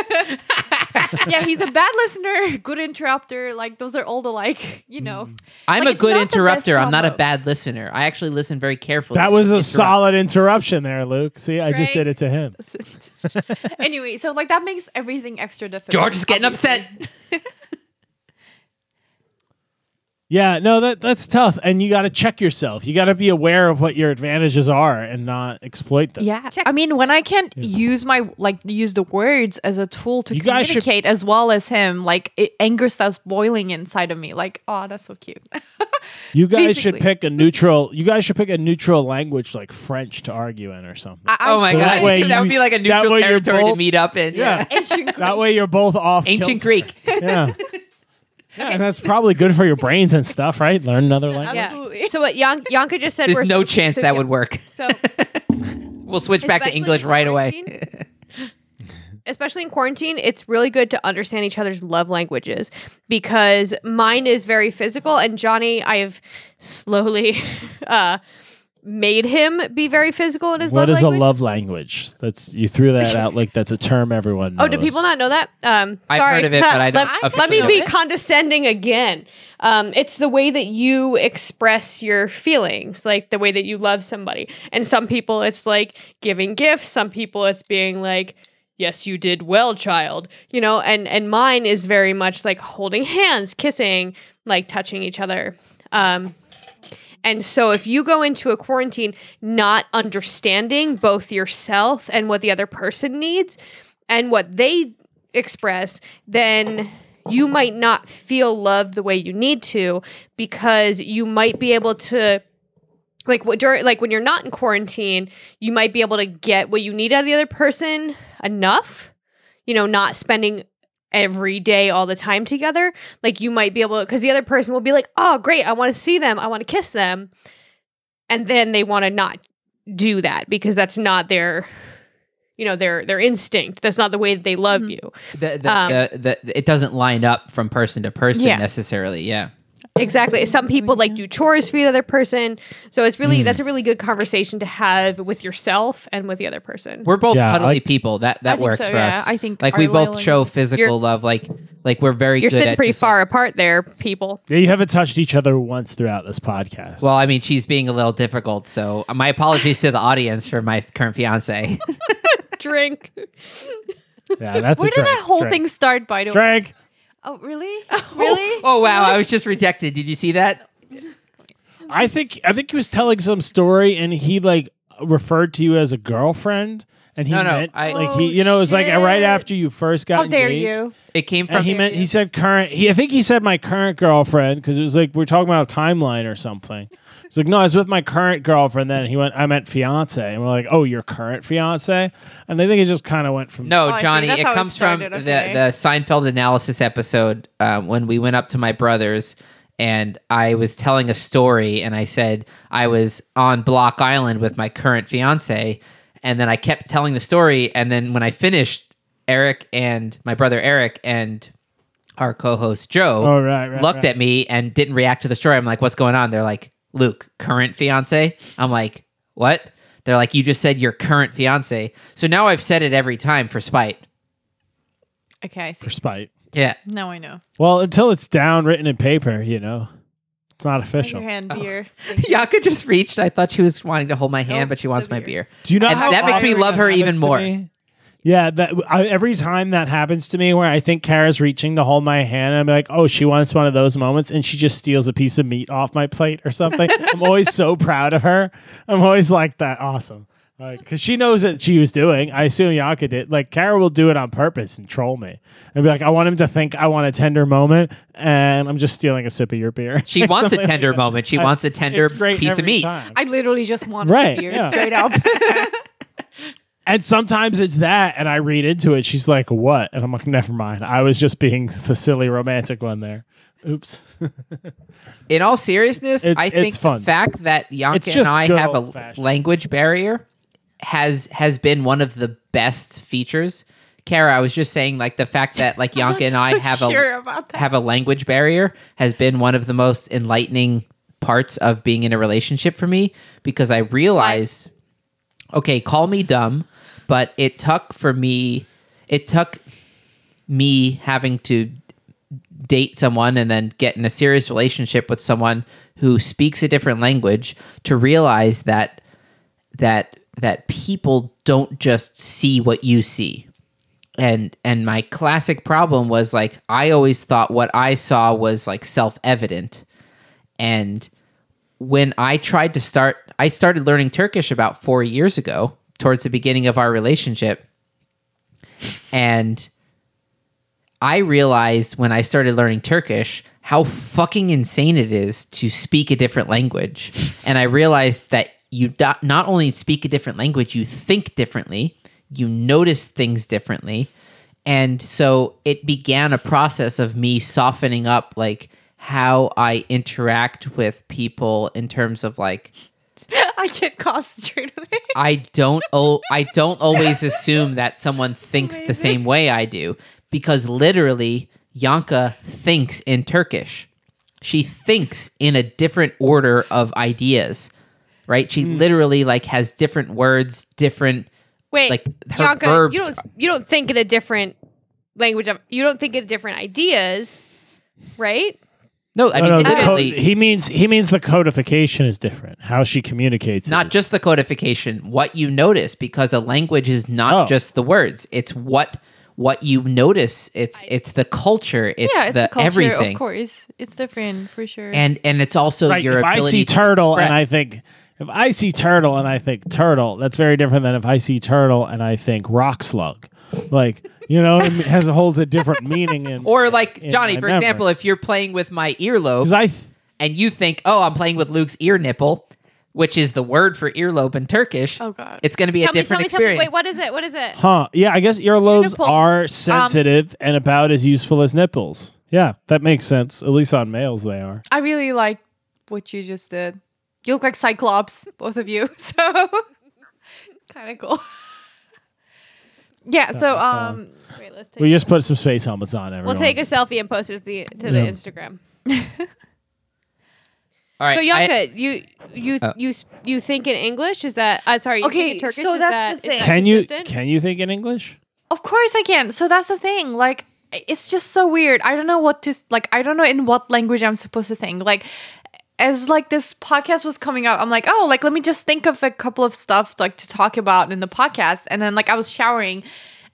Speaker 5: Yeah, he's a bad listener, good interrupter. Like those are all the like, you know.
Speaker 3: I'm
Speaker 5: Like,
Speaker 3: a good
Speaker 5: not the best
Speaker 3: interrupter. I'm not a bad listener. I actually listen very carefully.
Speaker 1: that was a
Speaker 3: Interrupt.
Speaker 1: solid interruption there, Luke. See, I just did it to him.
Speaker 5: anyway, so like that makes everything extra difficult.
Speaker 3: George is getting upset. *laughs*
Speaker 1: Yeah, no, that that's tough, and you got to check yourself. You got to be aware of what your advantages are and not exploit them.
Speaker 5: Yeah. I mean, when I can't use my like use the words as a tool to
Speaker 1: You guys should-
Speaker 5: communicate as well as him, like it, anger starts boiling inside of me. Like, oh, that's so cute. *laughs*
Speaker 1: You guys should pick a neutral. You guys should pick a neutral language like French to argue in or something.
Speaker 5: I,
Speaker 3: Oh my
Speaker 1: So *laughs* that
Speaker 3: god,
Speaker 1: way
Speaker 3: that would be like a neutral
Speaker 1: way you're
Speaker 3: territory to meet up in.
Speaker 1: yeah, *laughs*
Speaker 5: Ancient
Speaker 1: that way you're both off.
Speaker 3: Ancient. Greek.
Speaker 1: Yeah. Yeah, and that's probably good for your brains and stuff, right? Learn another language.
Speaker 2: Yeah. So what Yan- Yanka just said.
Speaker 3: There's
Speaker 2: we're
Speaker 3: no
Speaker 2: so-
Speaker 3: chance
Speaker 2: so,
Speaker 3: that
Speaker 2: yeah.
Speaker 3: would work.
Speaker 2: So *laughs*
Speaker 3: We'll switch back to English right away.
Speaker 2: especially in quarantine, it's really good to understand each other's love languages because mine is very physical, and Johnny, I have slowly *laughs* uh, made him be very physical in his
Speaker 1: What
Speaker 2: love
Speaker 1: is
Speaker 2: language.
Speaker 1: a love language? That's you threw that out like that's a term everyone knows. *laughs*
Speaker 2: Oh, do people not know that? Um,
Speaker 3: I've
Speaker 2: sorry.
Speaker 3: heard of it, but I don't
Speaker 2: Let, let me
Speaker 3: know
Speaker 2: be
Speaker 3: it.
Speaker 2: condescending again. Um, it's the way that you express your feelings, like the way that you love somebody. And some people, it's like giving gifts. Some people, it's being like, "Yes, you did well, child." You know. And and mine is very much like holding hands, kissing, like touching each other. Um, and so if you go into a quarantine not understanding both yourself and what the other person needs and what they express, then you might not feel loved the way you need to because you might be able to like what during like when you're not in quarantine, you might be able to get what you need out of the other person enough, you know, not spending every day all the time together like you might be able because the other person will be like oh great i want to see them i want to kiss them and then they want to not do that because that's not their you know their their instinct that's not the way that they love you
Speaker 3: The, the,
Speaker 2: Um,
Speaker 3: the, the, it doesn't line up from person to person
Speaker 5: Yeah.
Speaker 3: necessarily. Yeah.
Speaker 2: Exactly. Some oh, people like do chores for the other person. So it's really hmm. that's a really good conversation to have with yourself and with the other person.
Speaker 3: We're both
Speaker 1: Yeah,
Speaker 3: cuddly
Speaker 1: like-
Speaker 3: people. That that
Speaker 5: think
Speaker 3: works
Speaker 5: so,
Speaker 3: for
Speaker 5: yeah.
Speaker 3: us.
Speaker 5: I think
Speaker 3: like we both show physical love. Like like we're very
Speaker 2: You're
Speaker 3: good
Speaker 2: sitting
Speaker 3: at
Speaker 2: pretty
Speaker 3: just, like-
Speaker 2: far apart there, people.
Speaker 1: Yeah, you haven't touched each other once throughout this podcast.
Speaker 3: well, I mean, she's being a little difficult. So my apologies to the audience for my current fiance. *laughs*
Speaker 2: Drink.
Speaker 1: yeah, that's
Speaker 5: Where
Speaker 1: a
Speaker 5: did
Speaker 1: drink.
Speaker 5: that whole
Speaker 1: Drink.
Speaker 5: thing start? By the way.
Speaker 1: Drink.
Speaker 5: Oh, really? *laughs* Oh. Really?
Speaker 3: oh wow, I was just rejected. Did you see that?
Speaker 1: I think I think he was telling some story, and he like referred to you as a girlfriend, and he
Speaker 3: No, no,
Speaker 1: meant
Speaker 3: I-
Speaker 1: like
Speaker 5: Oh,
Speaker 1: he, you know, it was like right
Speaker 5: shit.
Speaker 1: after you first got
Speaker 5: How dare
Speaker 1: engaged.
Speaker 5: you?
Speaker 3: It came
Speaker 1: And
Speaker 3: from
Speaker 1: he meant he said current. He I think he said my current girlfriend because it was like we're talking about a timeline or something. He's like, no, I was with my current girlfriend. Then he went, I meant fiance, and we're like, oh, your current fiance, and I think it just kind of went from
Speaker 3: No,
Speaker 5: Oh, I see.
Speaker 3: Johnny,
Speaker 5: That's
Speaker 3: it
Speaker 5: how it
Speaker 3: comes from
Speaker 5: started,
Speaker 3: the
Speaker 5: okay.
Speaker 3: the Seinfeld analysis episode um, when we went up to my brother's and I was telling a story and I said I was on Block Island with my current fiance and then I kept telling the story and then when I finished Eric and my brother Eric and our co-host Joe
Speaker 1: Oh, right, right,
Speaker 3: looked
Speaker 1: right.
Speaker 3: at me and didn't react to the story. I'm like, "What's going on?" They're like, "Luke, current fiance." I'm like, "What?" They're like, "You just said your current fiance." So now I've said it every time for spite.
Speaker 5: Okay, I see.
Speaker 1: for spite.
Speaker 3: Yeah.
Speaker 5: Now I know.
Speaker 1: Well, until it's down written in paper, you know, it's not official.
Speaker 5: Your hand, oh. beer. *laughs*
Speaker 3: Yanka just reached. I thought she was wanting to hold my hand,
Speaker 5: Nope,
Speaker 3: but she wants
Speaker 5: the
Speaker 3: my
Speaker 5: beer.
Speaker 3: beer.
Speaker 1: Do you know
Speaker 3: And
Speaker 1: how
Speaker 3: that makes me
Speaker 1: often
Speaker 3: love her
Speaker 1: that
Speaker 3: even
Speaker 1: to
Speaker 3: more.
Speaker 1: me? Yeah, that I, every time that happens to me, where I think Kara's reaching to hold my hand, I'm like, oh, she wants one of those moments, and she just steals a piece of meat off my plate or something. *laughs* I'm always so proud of her. I'm always like that, awesome, because she knows what she was doing. I assume Yanka did. Like Kara will do it on purpose and troll me, and be like, I want him to think I want a tender moment, and I'm just stealing a sip of your beer.
Speaker 3: She *laughs* wants a
Speaker 1: Something like
Speaker 3: tender moment. She
Speaker 1: I-
Speaker 3: wants a tender piece of meat.
Speaker 1: time.
Speaker 5: I literally just want
Speaker 1: Right,
Speaker 5: beer
Speaker 1: yeah.
Speaker 5: straight up. *laughs*
Speaker 1: And sometimes it's that, and I read into it. She's like, "What?" And I'm like, "Never mind. I was just being *laughs* the silly romantic one there." Oops.
Speaker 3: In all seriousness,
Speaker 1: It-
Speaker 3: I think the fact that
Speaker 1: It's
Speaker 3: Yanka and I have a
Speaker 1: old-fashioned.
Speaker 3: language barrier has has been one of the best features. Kara, I was just saying, like the fact that like *laughs*
Speaker 5: I'm
Speaker 3: Yanka and I have
Speaker 5: sure
Speaker 3: a
Speaker 5: about that.
Speaker 3: have a language barrier has been one of the most enlightening parts of being in a relationship for me because I realize, okay, call me dumb, but it took for me, it took me having to date someone and then get in a serious relationship with someone who speaks a different language to realize that that that people don't just see what you see. And and my classic problem was like i always thought what i saw was like self-evident. And when i tried to start i started learning turkish about 4 years ago towards the beginning of our relationship. And I realized when I started learning Turkish how fucking insane it is to speak a different language. and I realized that you not, not only speak a different language, you think differently, you notice things differently. And so it began a process of me softening up like how I interact with people in terms of like *laughs*
Speaker 5: I can't concentrate on it.
Speaker 3: I don't oh I don't *laughs* always assume that someone thinks the same way I do because literally Yanka thinks in Turkish. She thinks in a different order of ideas. Right? She mm. literally like has different words, different
Speaker 2: Wait,
Speaker 3: Like, her
Speaker 2: Yanka,
Speaker 3: verbs
Speaker 2: you don't you don't think in a different language of you don't think in different ideas, right?
Speaker 3: No, I
Speaker 1: No,
Speaker 3: mean
Speaker 1: no, the co- he means he means the codification is different. How she communicates,
Speaker 3: not
Speaker 1: it.
Speaker 3: just the codification, what you notice because a language is not
Speaker 1: Oh.
Speaker 3: just the words. It's what what you notice. It's it's the culture. It's,
Speaker 5: yeah, it's
Speaker 3: the,
Speaker 5: the, culture,
Speaker 3: everything.
Speaker 5: of course. It's different for sure.
Speaker 3: And and it's also
Speaker 1: Right,
Speaker 3: your
Speaker 1: if I
Speaker 3: ability
Speaker 1: see
Speaker 3: to
Speaker 1: turtle and. I think if I see turtle and I think turtle, that's very different than if I see turtle and I think rock slug. Like you know, it has holds a different meaning. In,
Speaker 3: Or like
Speaker 1: in
Speaker 3: Johnny,
Speaker 1: my
Speaker 3: for
Speaker 1: memory.
Speaker 3: example, if you're playing with my earlobe,
Speaker 1: I
Speaker 3: and you think, "Oh, I'm playing with Luke's ear nipple," which is the word for earlobe in Turkish,
Speaker 5: oh god.
Speaker 3: it's going to be
Speaker 2: Tell
Speaker 3: a
Speaker 2: me, tell
Speaker 3: different
Speaker 2: me, tell me.
Speaker 3: experience.
Speaker 2: Wait, what is it? What is it?
Speaker 1: huh? Yeah, I guess earlobes
Speaker 5: nipple.
Speaker 1: are um, sensitive and about as useful as nipples. Yeah, that makes sense. At least on males, they are.
Speaker 5: I really like what you just did. You look like Cyclops, both of you. *laughs* So *laughs* kind of cool. yeah. So um,
Speaker 2: Wait, let's take.
Speaker 1: We just put some space helmets on. Everyone.
Speaker 2: we'll take a selfie and post it to the to the
Speaker 1: Yeah.
Speaker 2: Instagram. *laughs*
Speaker 3: All right.
Speaker 2: So
Speaker 3: I-
Speaker 2: Yanka, you you
Speaker 3: Oh.
Speaker 2: you s- you think in English? Is that uh, sorry? You
Speaker 5: Okay,
Speaker 2: think in Turkish?
Speaker 5: so
Speaker 2: is
Speaker 5: that's
Speaker 2: that,
Speaker 5: the
Speaker 2: is
Speaker 5: thing.
Speaker 2: that
Speaker 1: Can you
Speaker 2: consistent?
Speaker 1: can you think in English?
Speaker 5: Of course I can. So that's the thing. Like it's just so weird. I don't know what to like I don't know in what language I'm supposed to think. Like as like this podcast was coming out, I'm like, "Oh, like let me just think of a couple of stuff like to talk about in the podcast." And then like I was showering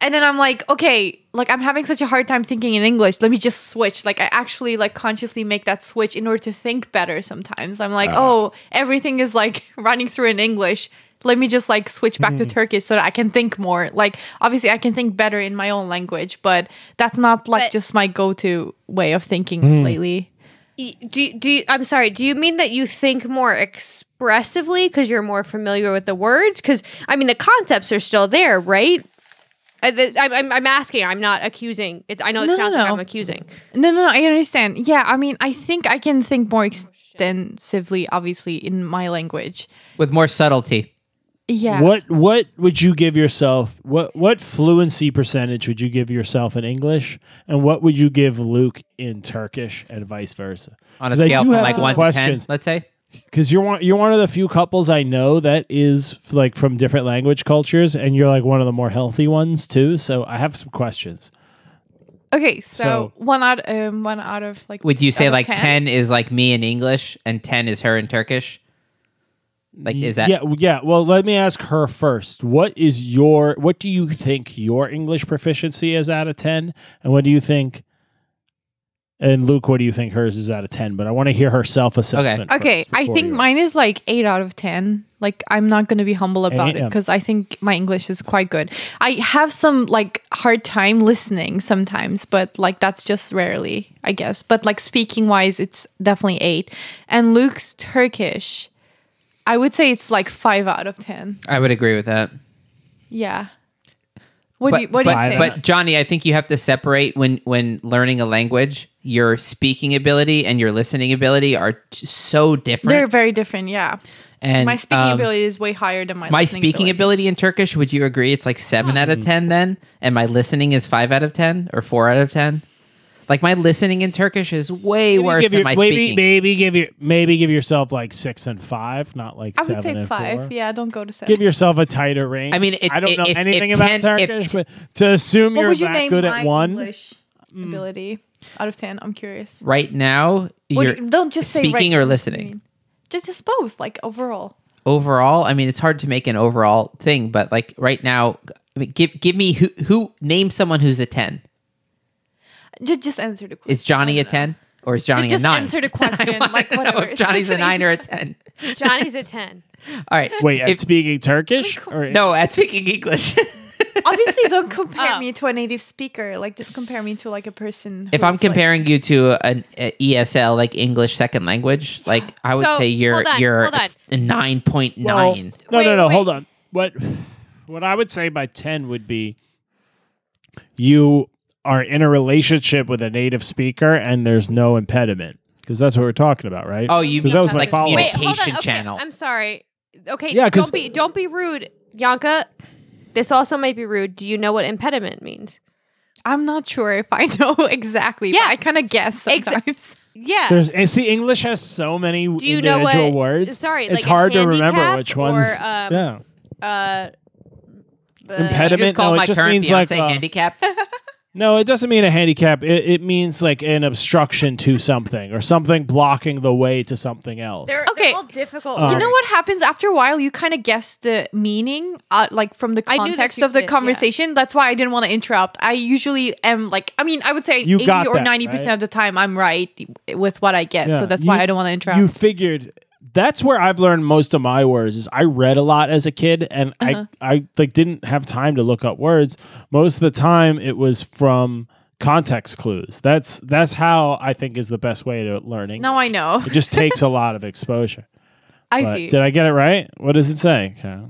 Speaker 5: and then I'm like, "Okay, like I'm having such a hard time thinking in English. Let me just switch." Like I actually like consciously make that switch in order to think better sometimes. I'm like, uh-huh. "Oh, everything is like *laughs* running through in English." let me just like switch back to hmm. Turkish so that I can think more. Like obviously I can think better in my own language, but that's not like
Speaker 2: But-
Speaker 5: just my go-to way of thinking hmm. lately.
Speaker 2: Y- Do do you, I'm sorry. Do you mean that you think more expressively because you're more familiar with the words? Because I mean, the concepts are still there, right? Uh, the, I'm, I'm, I'm asking. I'm not accusing. It, I know it
Speaker 5: No, no,
Speaker 2: sounds like. I'm accusing.
Speaker 5: No, no, no, I understand. Yeah, I mean, I think I can think more extensively obviously in my language.
Speaker 3: with more subtlety.
Speaker 5: Yeah.
Speaker 1: What what would you give yourself? What what fluency percentage would you give yourself in English, and what would you give Luke in Turkish, and vice versa?
Speaker 3: On a
Speaker 1: 'Cause I
Speaker 3: scale from like
Speaker 1: some
Speaker 3: one to ten, let's say.
Speaker 1: Because you're one you're one of the few couples I know that is like from different language cultures, and you're like one of the more healthy ones too. So I have some questions.
Speaker 5: Okay, so,
Speaker 1: So-
Speaker 5: one out um one out of like
Speaker 3: Would you say
Speaker 5: of
Speaker 3: like 10? is like me in English and 10 is her in Turkish? Like is that
Speaker 1: yeah, yeah. Well, let me ask her first. What is your what do you think your English proficiency is out of ten, and what do you think? And Luke, what do you think hers is out of ten? But I want to hear her self assessment.
Speaker 5: Okay, okay. I think mine is like eight out of ten. Like I'm not gonna be humble about it because I think my English is quite good. I have some like hard time listening sometimes, but like that's just rarely, I guess. But like speaking wise, it's definitely eight. And Luke's Turkish, I would say it's like five out of ten.
Speaker 3: I would agree with that.
Speaker 5: Yeah. What
Speaker 3: but,
Speaker 5: do you What
Speaker 3: but,
Speaker 5: do you think?
Speaker 3: but Johnny, I think you have to separate when when learning a language, your speaking ability and your listening ability are t- so different.
Speaker 5: They're very different. Yeah.
Speaker 3: and
Speaker 5: my speaking
Speaker 3: um,
Speaker 5: ability is way higher than my
Speaker 3: my speaking ability. in Turkish, would you agree? It's like seven out of ten then, and my listening is five out of ten or four out of ten. Like my listening in Turkish is way
Speaker 1: Maybe
Speaker 3: worse
Speaker 1: give
Speaker 3: than my
Speaker 1: maybe,
Speaker 3: speaking.
Speaker 1: maybe give your maybe give yourself like six and five, not like
Speaker 5: I would say
Speaker 1: and
Speaker 5: five.
Speaker 1: four.
Speaker 5: Yeah, don't go to seven.
Speaker 1: Give yourself a tighter range.
Speaker 3: I mean, it-
Speaker 1: I don't
Speaker 3: it-
Speaker 1: know
Speaker 3: if-
Speaker 1: anything
Speaker 3: if
Speaker 1: about
Speaker 3: 10
Speaker 1: Turkish,
Speaker 3: t-
Speaker 1: but to assume
Speaker 5: what
Speaker 1: you're
Speaker 5: would you
Speaker 1: that
Speaker 5: name
Speaker 1: good
Speaker 5: my
Speaker 1: at one,
Speaker 5: English mm. ability out of ten? I'm curious.
Speaker 3: right now, you're
Speaker 5: do you- don't just say
Speaker 3: speaking
Speaker 5: right
Speaker 3: or listening.
Speaker 5: I mean. Just just both, like overall.
Speaker 3: overall i mean it's hard to make an overall thing but like right now I mean, give give me who who name someone who's a 10
Speaker 5: Just just answer the question.
Speaker 3: is johnny a 10 or is johnny
Speaker 5: just
Speaker 3: a 9
Speaker 5: answer the question, *laughs*
Speaker 3: I wanna
Speaker 5: like,
Speaker 3: know
Speaker 5: whatever.
Speaker 3: if johnny's a 9 or a 10 *laughs*
Speaker 2: Johnny's a ten.
Speaker 3: all right
Speaker 1: wait, at
Speaker 3: if,
Speaker 1: speaking Turkish? Or,
Speaker 3: no at speaking english *laughs*
Speaker 5: Obviously, don't compare
Speaker 2: Oh.
Speaker 5: me to a native speaker. Like, just compare me to like a person.
Speaker 3: if
Speaker 5: who
Speaker 3: i'm
Speaker 5: is, like-
Speaker 3: comparing you to an a esl like english second language like *gasps* i would
Speaker 2: So,
Speaker 3: say you're
Speaker 2: hold on,
Speaker 3: you're
Speaker 2: hold on.
Speaker 3: a 9.9
Speaker 1: Well, no,
Speaker 2: Wait,
Speaker 1: no, no.
Speaker 2: wait.
Speaker 1: Hold on. What what I would say by ten would be you are in a relationship with a native speaker and there's no impediment because that's what we're talking about, right?
Speaker 3: oh you
Speaker 1: 'Cause
Speaker 3: mean
Speaker 1: that was my
Speaker 3: like
Speaker 1: follow-up.
Speaker 2: Wait, hold on.
Speaker 3: communication
Speaker 2: Okay,
Speaker 3: channel
Speaker 2: I'm sorry. Okay,
Speaker 1: Yeah, 'cause-
Speaker 2: don't be don't be rude, Yanka. This also might be rude. Do you know what impediment means?
Speaker 5: I'm not sure if I *laughs* know exactly.
Speaker 2: Yeah.
Speaker 5: but I kind of guess
Speaker 2: Exa-
Speaker 5: sometimes.
Speaker 2: Yeah.
Speaker 1: There's and see English has so many
Speaker 2: Do you know
Speaker 1: individual
Speaker 2: what-
Speaker 1: words.
Speaker 2: sorry,
Speaker 1: it's
Speaker 2: like a
Speaker 1: hard to remember
Speaker 2: handicap
Speaker 1: which
Speaker 2: or,
Speaker 1: ones.
Speaker 2: um,
Speaker 1: yeah,
Speaker 2: uh, uh,
Speaker 3: you
Speaker 1: Impediment?
Speaker 3: just called
Speaker 1: No, it
Speaker 3: my
Speaker 1: just
Speaker 3: current
Speaker 1: means like,
Speaker 3: fiance
Speaker 1: uh,
Speaker 3: handicapped *laughs*
Speaker 1: no, it doesn't mean a handicap. It, it means like an obstruction to something or something blocking the way to something else.
Speaker 2: They're,
Speaker 5: Okay.
Speaker 2: they're all difficult.
Speaker 1: Uh,
Speaker 5: You know what happens after a while? You kind of guess the meaning, uh, like from the
Speaker 2: I knew that
Speaker 5: context
Speaker 2: you
Speaker 5: of the
Speaker 2: did, yeah.
Speaker 5: conversation. That's why I didn't want to interrupt. I usually am like, I mean, I would say
Speaker 1: You
Speaker 5: eighty
Speaker 1: got
Speaker 5: or
Speaker 1: that,
Speaker 5: ninety percent
Speaker 1: right?
Speaker 5: of the time I'm right with what I guess.
Speaker 1: Yeah.
Speaker 5: So that's
Speaker 1: You-
Speaker 5: why I don't want to interrupt.
Speaker 1: You figured that's where I've learned most of my words is I read a lot as a kid and
Speaker 5: Uh-huh.
Speaker 1: I I like didn't have time to look up words. Most of the time it was from context clues. That's that's how I think is the best way to learn English.
Speaker 5: now I know.
Speaker 1: It just takes a *laughs* lot of exposure.
Speaker 5: I
Speaker 1: But
Speaker 5: see.
Speaker 1: Did I get it right? What does it say? Okay.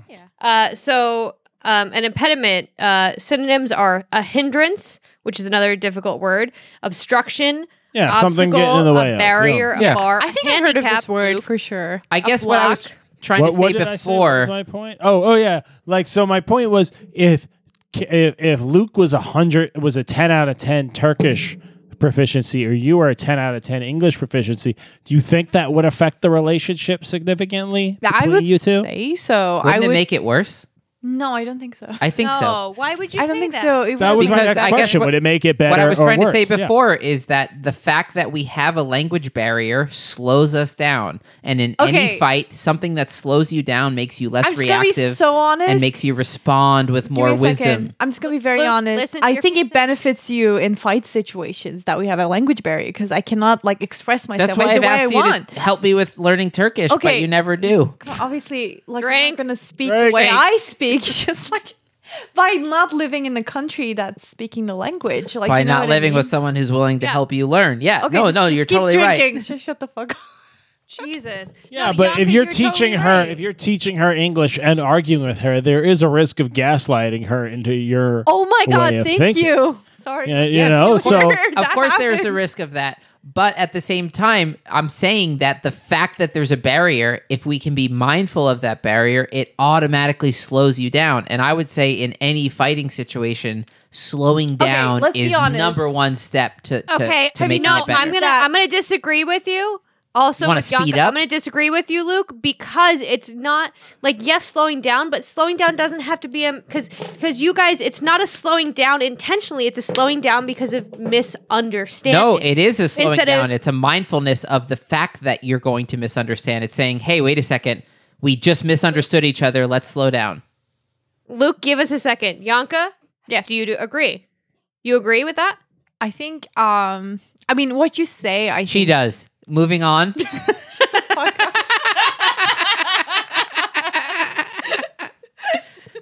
Speaker 2: Uh, so um, an impediment uh, synonyms are a hindrance, which is another difficult word, obstruction,
Speaker 1: Yeah,
Speaker 2: obstacle,
Speaker 1: something getting in the way.
Speaker 2: a
Speaker 1: of,
Speaker 2: barrier,
Speaker 3: Yeah.
Speaker 2: a bar.
Speaker 5: I think I heard of
Speaker 2: handicap,
Speaker 5: this word
Speaker 2: Luke.
Speaker 5: for sure.
Speaker 3: i guess what i was trying
Speaker 1: What,
Speaker 3: to say
Speaker 1: what did say? What
Speaker 3: before
Speaker 1: was my point? Oh, oh yeah. Like so, my point was if if, if Luke was a hundred was a ten out of ten Turkish proficiency or you are a 10 out of 10 English proficiency, do you think that would affect the relationship significantly
Speaker 5: I
Speaker 1: between
Speaker 5: would
Speaker 1: you two?
Speaker 5: say so.
Speaker 3: Wouldn't
Speaker 5: I
Speaker 3: it
Speaker 5: would
Speaker 3: make it worse?
Speaker 5: No, I don't think so.
Speaker 3: I think
Speaker 2: no,
Speaker 3: so.
Speaker 2: why would you
Speaker 5: I don't think
Speaker 2: that?
Speaker 5: so. It
Speaker 1: That was
Speaker 5: would-
Speaker 1: my
Speaker 3: Because
Speaker 1: next
Speaker 3: I
Speaker 1: question.
Speaker 3: what-
Speaker 1: would it make it better?
Speaker 3: What I was
Speaker 1: or
Speaker 3: trying to say
Speaker 1: worse? Yeah.
Speaker 3: before is that the fact that we have a language barrier slows us down, and in any fight, something that slows you down makes you less
Speaker 5: I'm just gonna be
Speaker 3: reactive
Speaker 5: so honest.
Speaker 3: and makes you respond with
Speaker 5: Give
Speaker 3: more
Speaker 5: me a
Speaker 3: wisdom.
Speaker 5: second. I'm just gonna be very
Speaker 2: Look,
Speaker 5: honest.
Speaker 2: listen
Speaker 5: I think it benefits you in fight situations that we have a language barrier because I cannot like express myself
Speaker 3: That's why I've
Speaker 5: way I
Speaker 3: asked you
Speaker 5: want.
Speaker 3: to help me with learning Turkish, but you never do.
Speaker 5: Obviously, like
Speaker 2: Drink.
Speaker 5: I'm gonna speak
Speaker 1: Drink.
Speaker 5: the way I speak, *laughs* just like by not living in the country that's speaking the language. Like
Speaker 3: By
Speaker 5: you know
Speaker 3: not
Speaker 5: what I
Speaker 3: living with someone who's willing to
Speaker 2: Yeah.
Speaker 3: help you learn. Yeah.
Speaker 5: Okay,
Speaker 3: no,
Speaker 5: just-
Speaker 3: no,
Speaker 5: just
Speaker 3: you're
Speaker 5: keep
Speaker 3: totally
Speaker 5: drinking.
Speaker 3: right. *laughs*
Speaker 5: Just shut the fuck up.
Speaker 2: Jesus.
Speaker 1: Yeah,
Speaker 2: No,
Speaker 1: but if you're,
Speaker 2: you're
Speaker 1: teaching
Speaker 2: totally
Speaker 1: her,
Speaker 2: right.
Speaker 1: if you're teaching her English and arguing with her, there is a risk of gaslighting her into your.
Speaker 5: Oh my
Speaker 1: way
Speaker 5: god!
Speaker 1: of
Speaker 5: Thank
Speaker 1: thinking.
Speaker 5: you. Sorry.
Speaker 1: Yeah, you
Speaker 3: Yes,
Speaker 1: know, *laughs*
Speaker 3: of
Speaker 1: so
Speaker 3: course, of
Speaker 5: That
Speaker 3: course there's a risk of that. But at the same time, I'm saying that the fact that there's a barrier, if we can be mindful of that barrier, it automatically slows you down. And I would say in any fighting situation, slowing down
Speaker 5: let's
Speaker 3: is
Speaker 5: honest.
Speaker 3: number one step to, to,
Speaker 2: Okay,
Speaker 3: to making
Speaker 2: no,
Speaker 3: it better.
Speaker 2: I'm gonna I'm gonna disagree with you. Also,
Speaker 3: You
Speaker 2: with
Speaker 3: speed
Speaker 2: Yanka,
Speaker 3: up?
Speaker 2: I'm gonna disagree with you, Luke, because it's not like yes, slowing down, but slowing down doesn't have to be a because because you guys, it's not a slowing down intentionally. It's a slowing down because of misunderstanding.
Speaker 3: No, it is a slowing
Speaker 2: Instead of-
Speaker 3: down. it's a mindfulness of the fact that you're going to misunderstand. It's saying, hey, wait a second. We just misunderstood each other. Let's slow down.
Speaker 2: Luke, give us a second. Yanka,
Speaker 5: Yes.
Speaker 2: do you do, agree? You agree with that?
Speaker 5: I think. Um. I mean, what you say. I
Speaker 3: She
Speaker 5: think,
Speaker 3: does. Moving on. *laughs*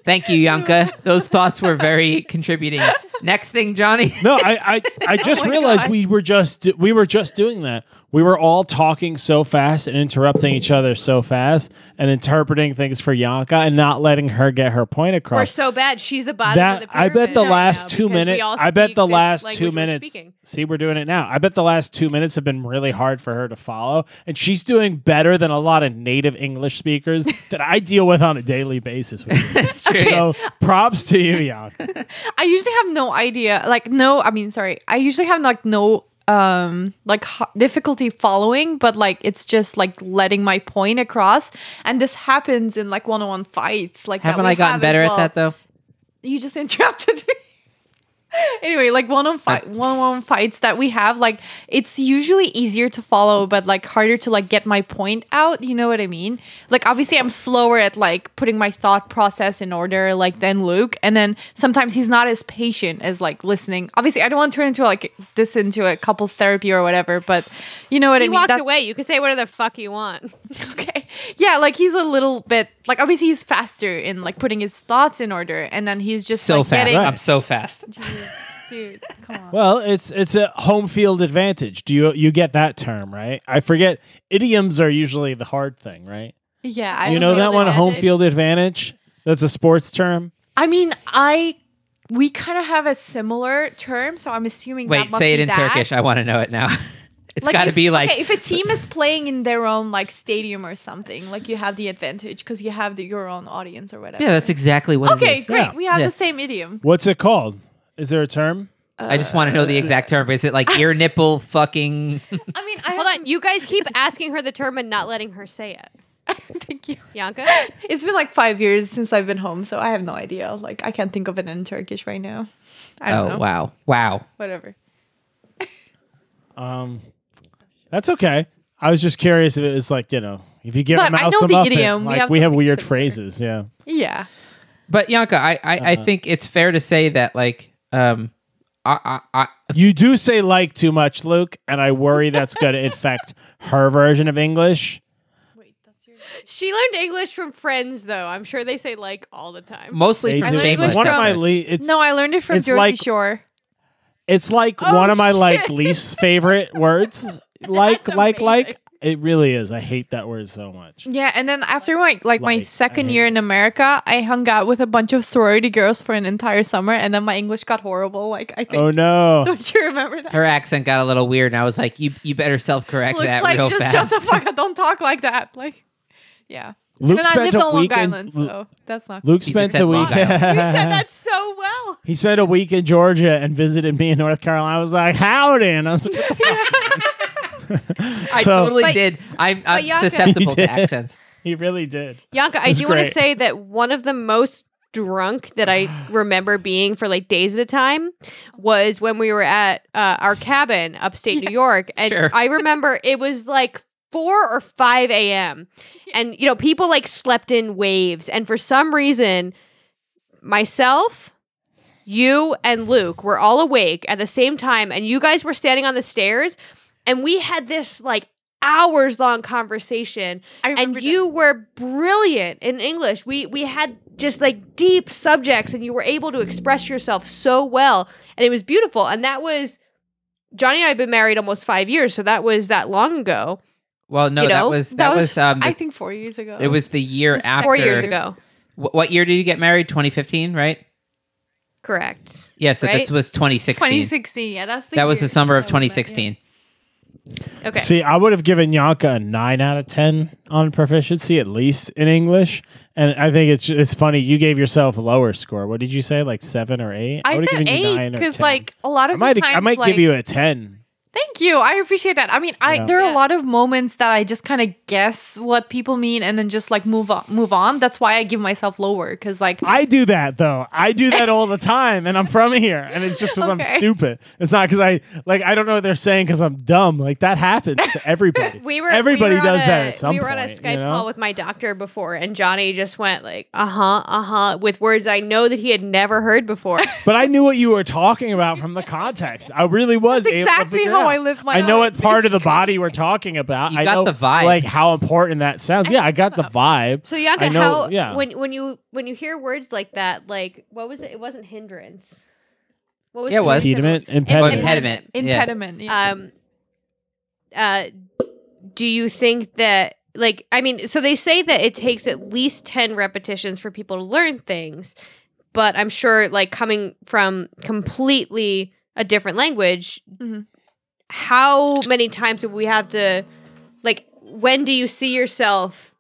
Speaker 3: Thank you, Yanka. Those thoughts were very contributing. Next thing, Johnny.
Speaker 1: no, I, I, I *laughs* oh just
Speaker 5: my
Speaker 1: realized
Speaker 5: God.
Speaker 1: we were just we were just doing that. We were all talking so fast and interrupting each other so fast and interpreting things for Yanka and not letting her get her point across.
Speaker 2: We're so bad. She's the bottom
Speaker 1: that
Speaker 2: of the
Speaker 1: I bet the last
Speaker 2: now
Speaker 1: two minutes. I bet the last
Speaker 2: language
Speaker 1: two
Speaker 2: we're
Speaker 1: minutes. See, we're doing it now. I bet the last two minutes have been really hard for her to follow, and she's doing better than a lot of native English speakers *laughs* that I deal with on a daily basis. With.
Speaker 3: That's true.
Speaker 1: so, props to you, Yanka. *laughs*
Speaker 5: I usually have no idea. Like no. I mean, sorry. I usually have like no um like h- difficulty following but like it's just like letting my point across and this happens in like one-on-one fights like
Speaker 3: Haven't I gotten better
Speaker 5: well.
Speaker 3: at that though?
Speaker 5: you just *laughs* interrupted me. *laughs* anyway, like one on uh, fight, one on one fights that we have, like it's usually easier to follow, but like harder to like get my point out. You know what I mean? Like obviously, I'm slower at like putting my thought process in order, like than Luke, and then sometimes he's not as patient as like listening. Obviously, I don't want to turn into like this into a couples therapy or whatever, but you know what
Speaker 2: He
Speaker 5: I mean?
Speaker 2: walked
Speaker 5: That's-
Speaker 2: away. You can say whatever the fuck you want. *laughs*
Speaker 5: okay yeah like he's a little bit like obviously he's faster in like putting his thoughts in order and then he's just
Speaker 3: So
Speaker 5: like,
Speaker 3: fast.
Speaker 5: getting-
Speaker 3: I'm so fast.
Speaker 5: dude come on
Speaker 1: Well, it's it's a home field advantage. Do you you get that term right? I forget. Idioms are usually the hard thing, right?
Speaker 5: yeah I
Speaker 1: you know that
Speaker 2: field
Speaker 1: one, home field advantage. That's a sports term.
Speaker 5: I mean, I we kind of have a similar term, so I'm assuming. that
Speaker 3: Wait,
Speaker 5: must
Speaker 3: say it in
Speaker 5: that.
Speaker 3: Turkish. I want to know it now. *laughs* It's
Speaker 5: Like
Speaker 3: got to
Speaker 5: if-
Speaker 3: be like
Speaker 5: okay, if a team is *laughs* playing in their own like stadium or something, like you have the advantage because you have the, your own audience or whatever.
Speaker 3: Yeah, that's exactly what it
Speaker 5: okay.
Speaker 3: is.
Speaker 5: Great,
Speaker 1: Yeah.
Speaker 5: we have
Speaker 3: Yeah.
Speaker 5: the same idiom.
Speaker 1: What's it called? Is there a term?
Speaker 3: I just want to know the exact term. Is it like ear *laughs* nipple fucking?
Speaker 5: I mean, I
Speaker 2: Hold on. You guys keep asking her the term and not letting her say it. *laughs*
Speaker 5: Thank you.
Speaker 2: Yanka?
Speaker 5: It's been like five years since I've been home, so I have no idea. Like, I can't think of it in Turkish right now. I don't
Speaker 3: oh
Speaker 5: know.
Speaker 3: wow, wow.
Speaker 5: Whatever.
Speaker 1: Um, that's okay. I was just curious if it was like you know if you give
Speaker 5: But
Speaker 1: a mouse
Speaker 5: I know
Speaker 1: a
Speaker 5: the
Speaker 1: muffin,
Speaker 5: idiom. We have
Speaker 1: we have weird
Speaker 5: similar.
Speaker 1: phrases. Yeah.
Speaker 5: Yeah.
Speaker 3: But Yanka, I I, I
Speaker 1: Uh-huh.
Speaker 3: think it's fair to say that like um, I I, I
Speaker 1: You do say like too much, Luke, and I worry that's going *laughs* to infect her version of English.
Speaker 5: Wait, that's your.
Speaker 2: She learned English from friends, though. I'm sure they say like all the time.
Speaker 3: mostly
Speaker 1: They
Speaker 3: from
Speaker 1: do.
Speaker 5: learned
Speaker 3: shameless.
Speaker 5: English
Speaker 1: One of my
Speaker 3: Shepherds.
Speaker 1: le- it's
Speaker 5: No, I learned it from
Speaker 1: it's
Speaker 5: Jersey
Speaker 1: like-
Speaker 5: Shore.
Speaker 1: it's like
Speaker 2: Oh,
Speaker 1: one of my like least favorite words. *laughs* *laughs* Like like like it really is. I hate that word so much.
Speaker 5: Yeah, and then after my like my
Speaker 1: Like, I
Speaker 5: second year
Speaker 1: it.
Speaker 5: in America, I hung out with a bunch of sorority girls for an entire summer, and then my English got horrible. Like I think,
Speaker 1: Oh no. *laughs*
Speaker 5: don't you remember that?
Speaker 3: Her accent got a little weird, and I was like, "You you better self correct
Speaker 5: Looks
Speaker 3: that
Speaker 5: like
Speaker 3: real
Speaker 5: just
Speaker 3: fast."
Speaker 5: shut the fuck up! Don't talk like that. Like, yeah.
Speaker 1: Luke
Speaker 5: and then I
Speaker 1: spent
Speaker 5: lived
Speaker 1: a
Speaker 5: on Long
Speaker 1: weekend.
Speaker 5: Island, so that's not.
Speaker 1: Luke
Speaker 3: You
Speaker 1: spent
Speaker 3: said
Speaker 1: the
Speaker 3: Long
Speaker 1: weekend.
Speaker 3: Island.
Speaker 2: You said *laughs* that so well. well.
Speaker 1: He spent a week in Georgia and visited me in North Carolina. I was like, howdy. And I was like, what the fuck? *laughs*
Speaker 3: I
Speaker 1: So-
Speaker 3: totally
Speaker 2: But-
Speaker 3: did. I'm, I'm
Speaker 2: Bianca-
Speaker 3: susceptible
Speaker 1: You
Speaker 3: to *laughs*
Speaker 1: did.
Speaker 3: accents.
Speaker 1: he really did.
Speaker 2: Yanka, I
Speaker 1: That's
Speaker 2: do want to
Speaker 1: great.
Speaker 2: say that one of the most drunk that I *sighs* remember being for like days at a time was when we were at uh, our cabin upstate New York. And
Speaker 3: Sure.
Speaker 2: I remember it was like 4 or 5 a.m. And, you know, people like slept in waves. And for some reason, myself, you, and Luke were all awake at the same time. And you guys were standing on the stairs. And we had this like hours long conversation
Speaker 5: I
Speaker 2: and
Speaker 5: remember
Speaker 2: you were brilliant in English. We we had just like deep subjects, and you were able to express yourself so well, and it was beautiful. And that was Johnny and I have been married almost five years, so that was that long ago,
Speaker 3: Well, no,
Speaker 2: You
Speaker 3: that was
Speaker 5: that,
Speaker 3: that,
Speaker 5: was,
Speaker 3: was, um,
Speaker 5: I think four years ago.
Speaker 3: it was the year
Speaker 5: It's
Speaker 3: after
Speaker 2: four years ago.
Speaker 3: Wh- What year did you get married? 2015, right?
Speaker 2: Correct.
Speaker 3: Yeah, so this was 2016.
Speaker 5: 2016. Yeah, that's the
Speaker 3: That was the summer of
Speaker 5: I met, yeah.
Speaker 3: 2016.
Speaker 2: Okay.
Speaker 1: See, I would have given Yanka a nine out of ten on proficiency, at least in English. And I think it's it's funny. You gave yourself a lower score. What did you say? Like seven or eight?
Speaker 5: I
Speaker 1: would've
Speaker 5: said eight because like a lot
Speaker 1: I
Speaker 5: of
Speaker 1: might
Speaker 5: times,
Speaker 1: I might
Speaker 5: like,
Speaker 1: give you a ten.
Speaker 5: Thank you. I appreciate that. I mean, I
Speaker 1: Yeah.
Speaker 5: there are
Speaker 2: Yeah.
Speaker 5: a lot of moments that I just kind of guess what people mean and then just like move on. Move on. That's why I give myself lower because like
Speaker 1: I do that though. I do *laughs* that all the time, and I'm from here, and it's just because I'm stupid. It's not because I like I don't know what they're saying because I'm dumb. Like that happens to *laughs* everybody.
Speaker 2: we were
Speaker 1: everybody
Speaker 2: we were
Speaker 1: does
Speaker 2: on
Speaker 1: that at some
Speaker 2: we were
Speaker 1: point.
Speaker 2: on a Skype
Speaker 1: you know?
Speaker 2: call with my doctor before, and Johnny just went like, "Uh huh, uh huh," with words I know that he had never heard before.
Speaker 1: But I knew what you were talking about from the context. I really was
Speaker 5: That's
Speaker 1: able to
Speaker 5: exactly
Speaker 1: figure
Speaker 5: how
Speaker 1: it.
Speaker 5: I live my
Speaker 1: I know
Speaker 5: life,
Speaker 1: what part of the body we're talking about.
Speaker 3: You
Speaker 1: I
Speaker 3: got
Speaker 1: know,
Speaker 3: the vibe.
Speaker 1: like how important that sounds. Yeah, I got the vibe.
Speaker 2: So Yanka,
Speaker 1: I know-
Speaker 2: how
Speaker 1: yeah.
Speaker 2: when when you when you hear words like that, like what was it? It wasn't hindrance. What was
Speaker 3: Yeah, it
Speaker 2: the
Speaker 3: was.
Speaker 2: word you said
Speaker 1: Impediment, impediment.
Speaker 3: Impediment.
Speaker 5: Impediment. Yeah.
Speaker 2: Um, uh, do you think that like I mean, so they say that it takes at least ten repetitions for people to learn things, but I'm sure like coming from completely a different language,
Speaker 5: Mhm.
Speaker 2: How many times do we have to like? When do you see yourself?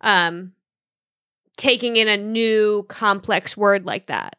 Speaker 2: Um, taking in a new complex word like that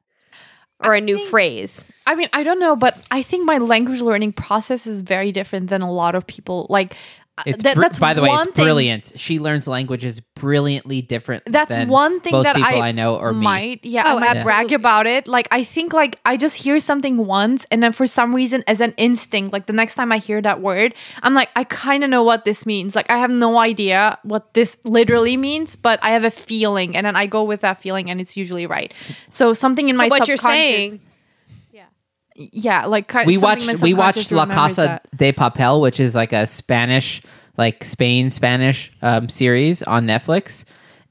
Speaker 2: or
Speaker 5: I
Speaker 2: a new
Speaker 5: think-
Speaker 2: phrase.
Speaker 5: I mean, I don't know, but I think my language learning process is very different than a lot of people. Like, Uh,
Speaker 3: it's
Speaker 5: that-
Speaker 3: br-
Speaker 5: that's
Speaker 3: by the way,
Speaker 5: one
Speaker 3: it's
Speaker 5: thing-
Speaker 3: brilliant. She learns languages brilliantly different.
Speaker 5: That's
Speaker 3: than
Speaker 5: one thing
Speaker 3: most
Speaker 5: that
Speaker 3: people
Speaker 5: I
Speaker 3: I know or me.
Speaker 5: might yeah
Speaker 2: Oh,
Speaker 5: I might brag about it like i think like i just hear something once and then for some reason as an instinct like the next time i hear that word i'm like i kind of know what this means like i have no idea what this literally means but i have a feeling and then i go with that feeling and it's usually right so something in
Speaker 2: So
Speaker 5: my
Speaker 2: what you're
Speaker 5: subconscious-
Speaker 2: saying
Speaker 5: yeah like ki-
Speaker 3: we watched we watched La Casa
Speaker 5: that.
Speaker 3: de Papel, which is like a Spanish, like Spain Spanish um, series on Netflix.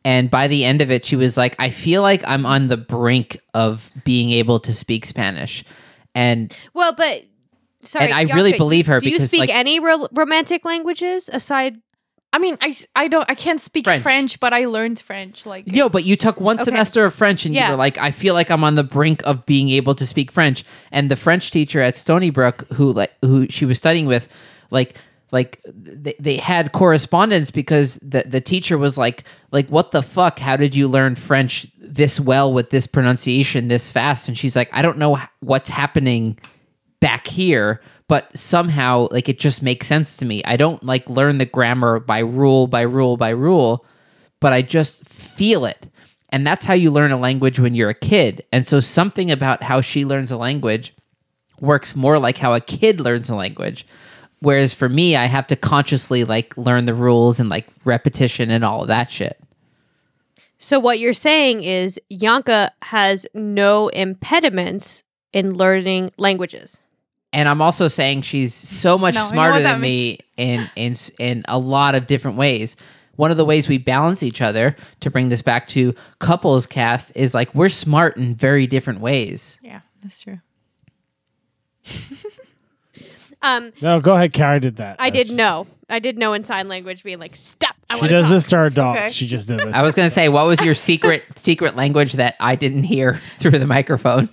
Speaker 3: And by the end of it, she was like, "I feel like I'm on the brink of being able to speak Spanish." And
Speaker 2: Well, but sorry,
Speaker 3: And I really believe her
Speaker 2: Do you speak
Speaker 3: like-
Speaker 2: any ro- romantic languages aside?
Speaker 5: I mean I, I don't i can't speak
Speaker 3: French.
Speaker 5: french. but i learned french like
Speaker 3: yo, but you took one
Speaker 2: Okay.
Speaker 3: semester of French, and
Speaker 2: Yeah.
Speaker 3: you were like, "I feel like I'm on the brink of being able to speak French." And the French teacher at Stony Brook, who like who she was studying with, like like they, they had correspondence because the the teacher was like like what the fuck how did you learn french this well with this pronunciation this fast and she's like i don't know what's happening back here but somehow like it just makes sense to me. I don't like learn the grammar by rule by rule by rule but i just feel it. And that's how you learn a language when you're a kid. And so something about how she learns a language works more like how a kid learns a language. Whereas for me i have to consciously like learn the rules and like repetition and all of that shit.
Speaker 2: So what you're saying is Yanka has no impediments in learning languages.
Speaker 3: And i'm also saying she's so much
Speaker 5: No,
Speaker 3: smarter
Speaker 5: what that
Speaker 3: than me in in in a lot of different ways one of the ways we balance each other to bring this back to couples cast is like we're smart in very different ways
Speaker 5: yeah that's true *laughs*
Speaker 2: Um,
Speaker 1: No, go ahead. Carrie did that.
Speaker 2: I
Speaker 1: That's
Speaker 2: did
Speaker 1: just-
Speaker 2: know. I did know in sign language, being like, "Stop! I
Speaker 1: She does
Speaker 2: talk."
Speaker 1: this to her dogs.
Speaker 5: Okay.
Speaker 1: She just did *laughs* this.
Speaker 3: i was going to say what was your secret secret language that i didn't hear *laughs* through the microphone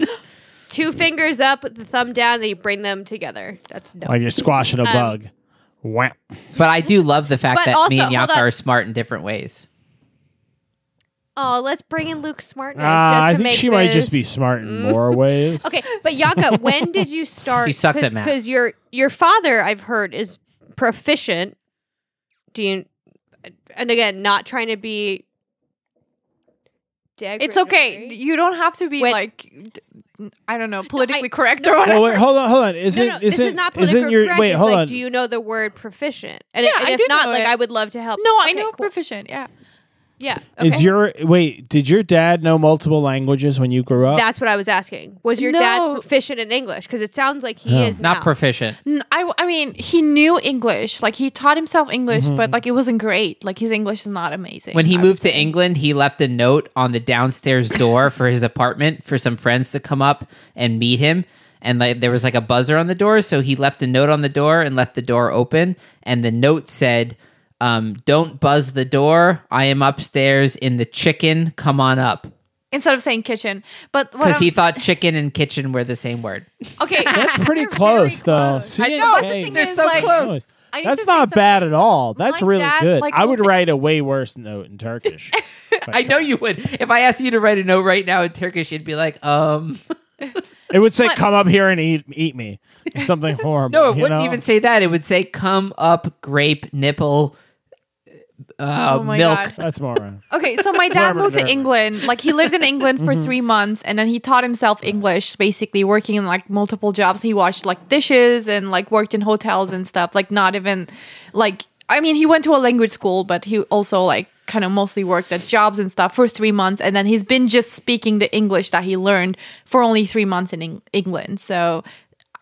Speaker 2: Two fingers up, the thumb down, and you bring them together. That's no.
Speaker 1: like you're squashing a
Speaker 2: Um,
Speaker 1: bug. Wham.
Speaker 3: But I do love the fact
Speaker 2: But
Speaker 3: that
Speaker 2: also-
Speaker 3: me and
Speaker 2: hold
Speaker 3: Yanka
Speaker 2: on.
Speaker 3: are smart in different ways.
Speaker 2: Oh, let's bring in Luke Smartness
Speaker 1: Uh,
Speaker 2: just to
Speaker 1: I think
Speaker 2: make
Speaker 1: she might just be
Speaker 2: this-
Speaker 1: smart in more ways. *laughs*
Speaker 2: Okay, but Yanka, when did you *laughs* start?
Speaker 3: She sucks at math.
Speaker 2: Because your your father, I've heard, is proficient. Do you? And again, not trying to be.
Speaker 5: It's okay. You don't have to be
Speaker 2: When-
Speaker 5: like I don't know, politically correct or
Speaker 2: no,
Speaker 5: whatever.
Speaker 1: Well, wait, hold on, hold on. Isn't
Speaker 2: no, no,
Speaker 1: isn't
Speaker 2: this is not
Speaker 1: isn't
Speaker 2: politically
Speaker 1: your
Speaker 2: correct.
Speaker 1: wait?
Speaker 2: it's
Speaker 1: Hold
Speaker 2: like,
Speaker 1: on.
Speaker 2: do you know the word proficient? And,
Speaker 5: Yeah,
Speaker 2: and
Speaker 5: I
Speaker 2: if
Speaker 5: do
Speaker 2: not, like
Speaker 5: it.
Speaker 2: I would love to help.
Speaker 5: no, I know
Speaker 2: cool.
Speaker 5: proficient. Yeah.
Speaker 2: Yeah. Okay.
Speaker 1: Is your wait? Did your dad know multiple languages when you grew up?
Speaker 2: That's what I was asking. Was your
Speaker 5: No.
Speaker 2: dad proficient in English? Because it sounds like he
Speaker 1: Yeah.
Speaker 2: is
Speaker 3: Not
Speaker 2: now.
Speaker 3: proficient.
Speaker 5: N- I, I mean, he knew English. Like he taught himself English,
Speaker 1: Mm-hmm.
Speaker 5: but like it wasn't great. Like his English is not amazing.
Speaker 3: When he
Speaker 5: I
Speaker 3: moved to
Speaker 5: say.
Speaker 3: England, he left a note on the downstairs *laughs* door for his apartment for some friends to come up and meet him. And like there was like a buzzer on the door, so he left a note on the door and left the door open. And the note said, um, "Don't buzz the door. I am upstairs in the chicken. Come on up."
Speaker 5: instead of saying kitchen, but what
Speaker 3: Because he thought chicken and kitchen were the same word.
Speaker 5: okay,
Speaker 1: That's pretty close, though.
Speaker 2: close.
Speaker 1: See,
Speaker 3: I know,
Speaker 1: hey,
Speaker 5: thing
Speaker 3: they're
Speaker 5: is,
Speaker 3: so
Speaker 5: like-
Speaker 3: close.
Speaker 1: That's not bad at all. That's
Speaker 5: My
Speaker 1: really
Speaker 5: dad,
Speaker 1: good.
Speaker 5: like,
Speaker 1: I
Speaker 5: will
Speaker 1: would
Speaker 5: say-
Speaker 1: write a way worse note in Turkish. *laughs*
Speaker 3: I know you would. If I asked you to write a note right now in Turkish, you'd be like, um.
Speaker 1: It would say,
Speaker 5: But-
Speaker 1: "Come up here and eat eat me." Something *laughs* horrible.
Speaker 3: No, it
Speaker 1: you
Speaker 3: wouldn't
Speaker 1: know?
Speaker 3: even say that. It would say, "Come up, grape nipple, uh,
Speaker 5: Oh my
Speaker 3: milk."
Speaker 5: God.
Speaker 1: That's more.
Speaker 5: Okay, so my dad moved to. England. Like he lived in *laughs* England
Speaker 1: Mm-hmm.
Speaker 5: for three months, and then he taught himself English, basically working in like multiple jobs. He washed like dishes and like worked in hotels and stuff. Like not even like I mean, he went to a language school, but he also like kind of mostly worked at jobs and stuff for three months, and then he's been just speaking the English that he learned for only three months in Eng- England. So.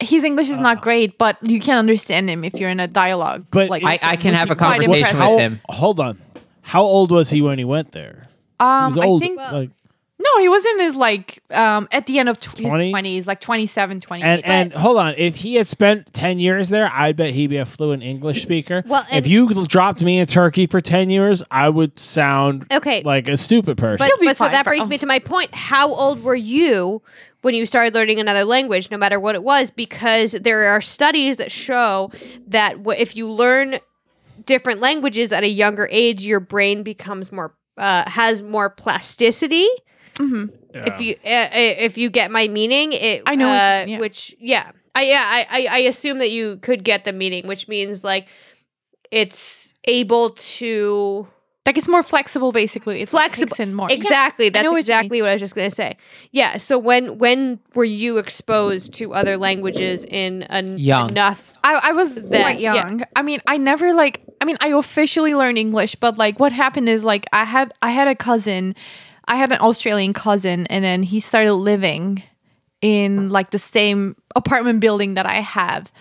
Speaker 5: His English is not great, but you can understand him if you're in a dialogue.
Speaker 1: But
Speaker 5: like
Speaker 3: I, I can have a
Speaker 5: quite
Speaker 3: conversation with
Speaker 1: How,
Speaker 3: him.
Speaker 1: hold on. How old was he when he went there? He
Speaker 5: Um,
Speaker 1: was old.
Speaker 5: I think
Speaker 1: like,
Speaker 5: No, he was in his like um at the end of tw- his
Speaker 1: 20s?
Speaker 5: 20s, like 27, 28.
Speaker 1: and
Speaker 5: But-
Speaker 1: and hold on. If he had spent ten years there, I bet he'd be a fluent English speaker.
Speaker 2: Well, and-
Speaker 1: if you dropped me in Turkey for ten years, I would sound
Speaker 2: Okay.
Speaker 1: like a stupid person.
Speaker 2: But,
Speaker 5: He'll be
Speaker 2: but so
Speaker 5: fine,
Speaker 2: that
Speaker 5: bro.
Speaker 2: brings me to my point. How old were you when you started learning another language, no matter what it was? Because there are studies that show that wh- if you learn different languages at a younger age, your brain becomes more uh, has more plasticity. If you uh, if you get my meaning, it
Speaker 5: I know what you
Speaker 2: uh,
Speaker 5: yeah.
Speaker 2: which yeah, I yeah I, I I assume that you could get the meaning, which means like it's able to
Speaker 5: like it's more flexible basically. It's
Speaker 2: flexible
Speaker 5: takes in more.
Speaker 2: exactly
Speaker 5: Yeah,
Speaker 2: that's
Speaker 5: know what
Speaker 2: exactly what i was just going to say yeah so when when were you exposed to other languages in an
Speaker 3: Young.
Speaker 2: enough
Speaker 5: I, I was
Speaker 2: That-
Speaker 5: quite
Speaker 2: yeah.
Speaker 5: young. I mean, I never like. I mean, I officially learned English, but like, what happened is like, I had I had a cousin, I had an Australian cousin, and then he started living in like the same apartment building that I have.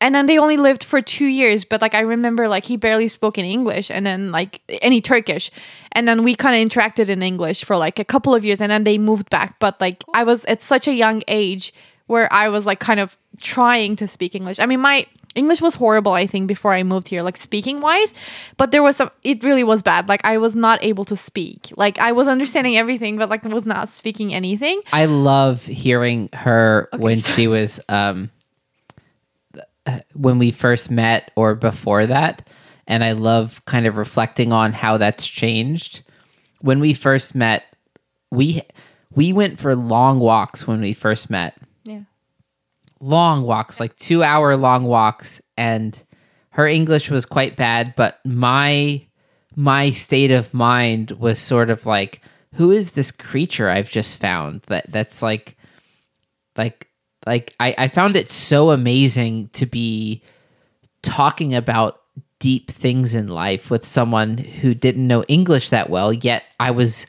Speaker 5: And then they only lived for two years, but like I remember, like he barely spoke in English, and then like any Turkish, and then we kind of interacted in English for like a couple of years, and then they moved back. But like I was at such a young age where I was like kind of trying to speak English. I mean, my English was horrible, I think, before I moved here, like speaking wise, but there was some, it really was bad. Like, I was not able to speak. Like, I was understanding everything, but like, was not speaking anything.
Speaker 3: I love hearing her when she was um when we first met or before that and I love kind of reflecting on how that's changed. When we first met, we we went for long walks when we first met. Long walks, like 2-hour long walks and her English was quite bad, but my my state of mind was sort of like who is this creature I've just found that that's like like like I, I found it so amazing to be talking about deep things in life with someone who didn't know English that well, yet I was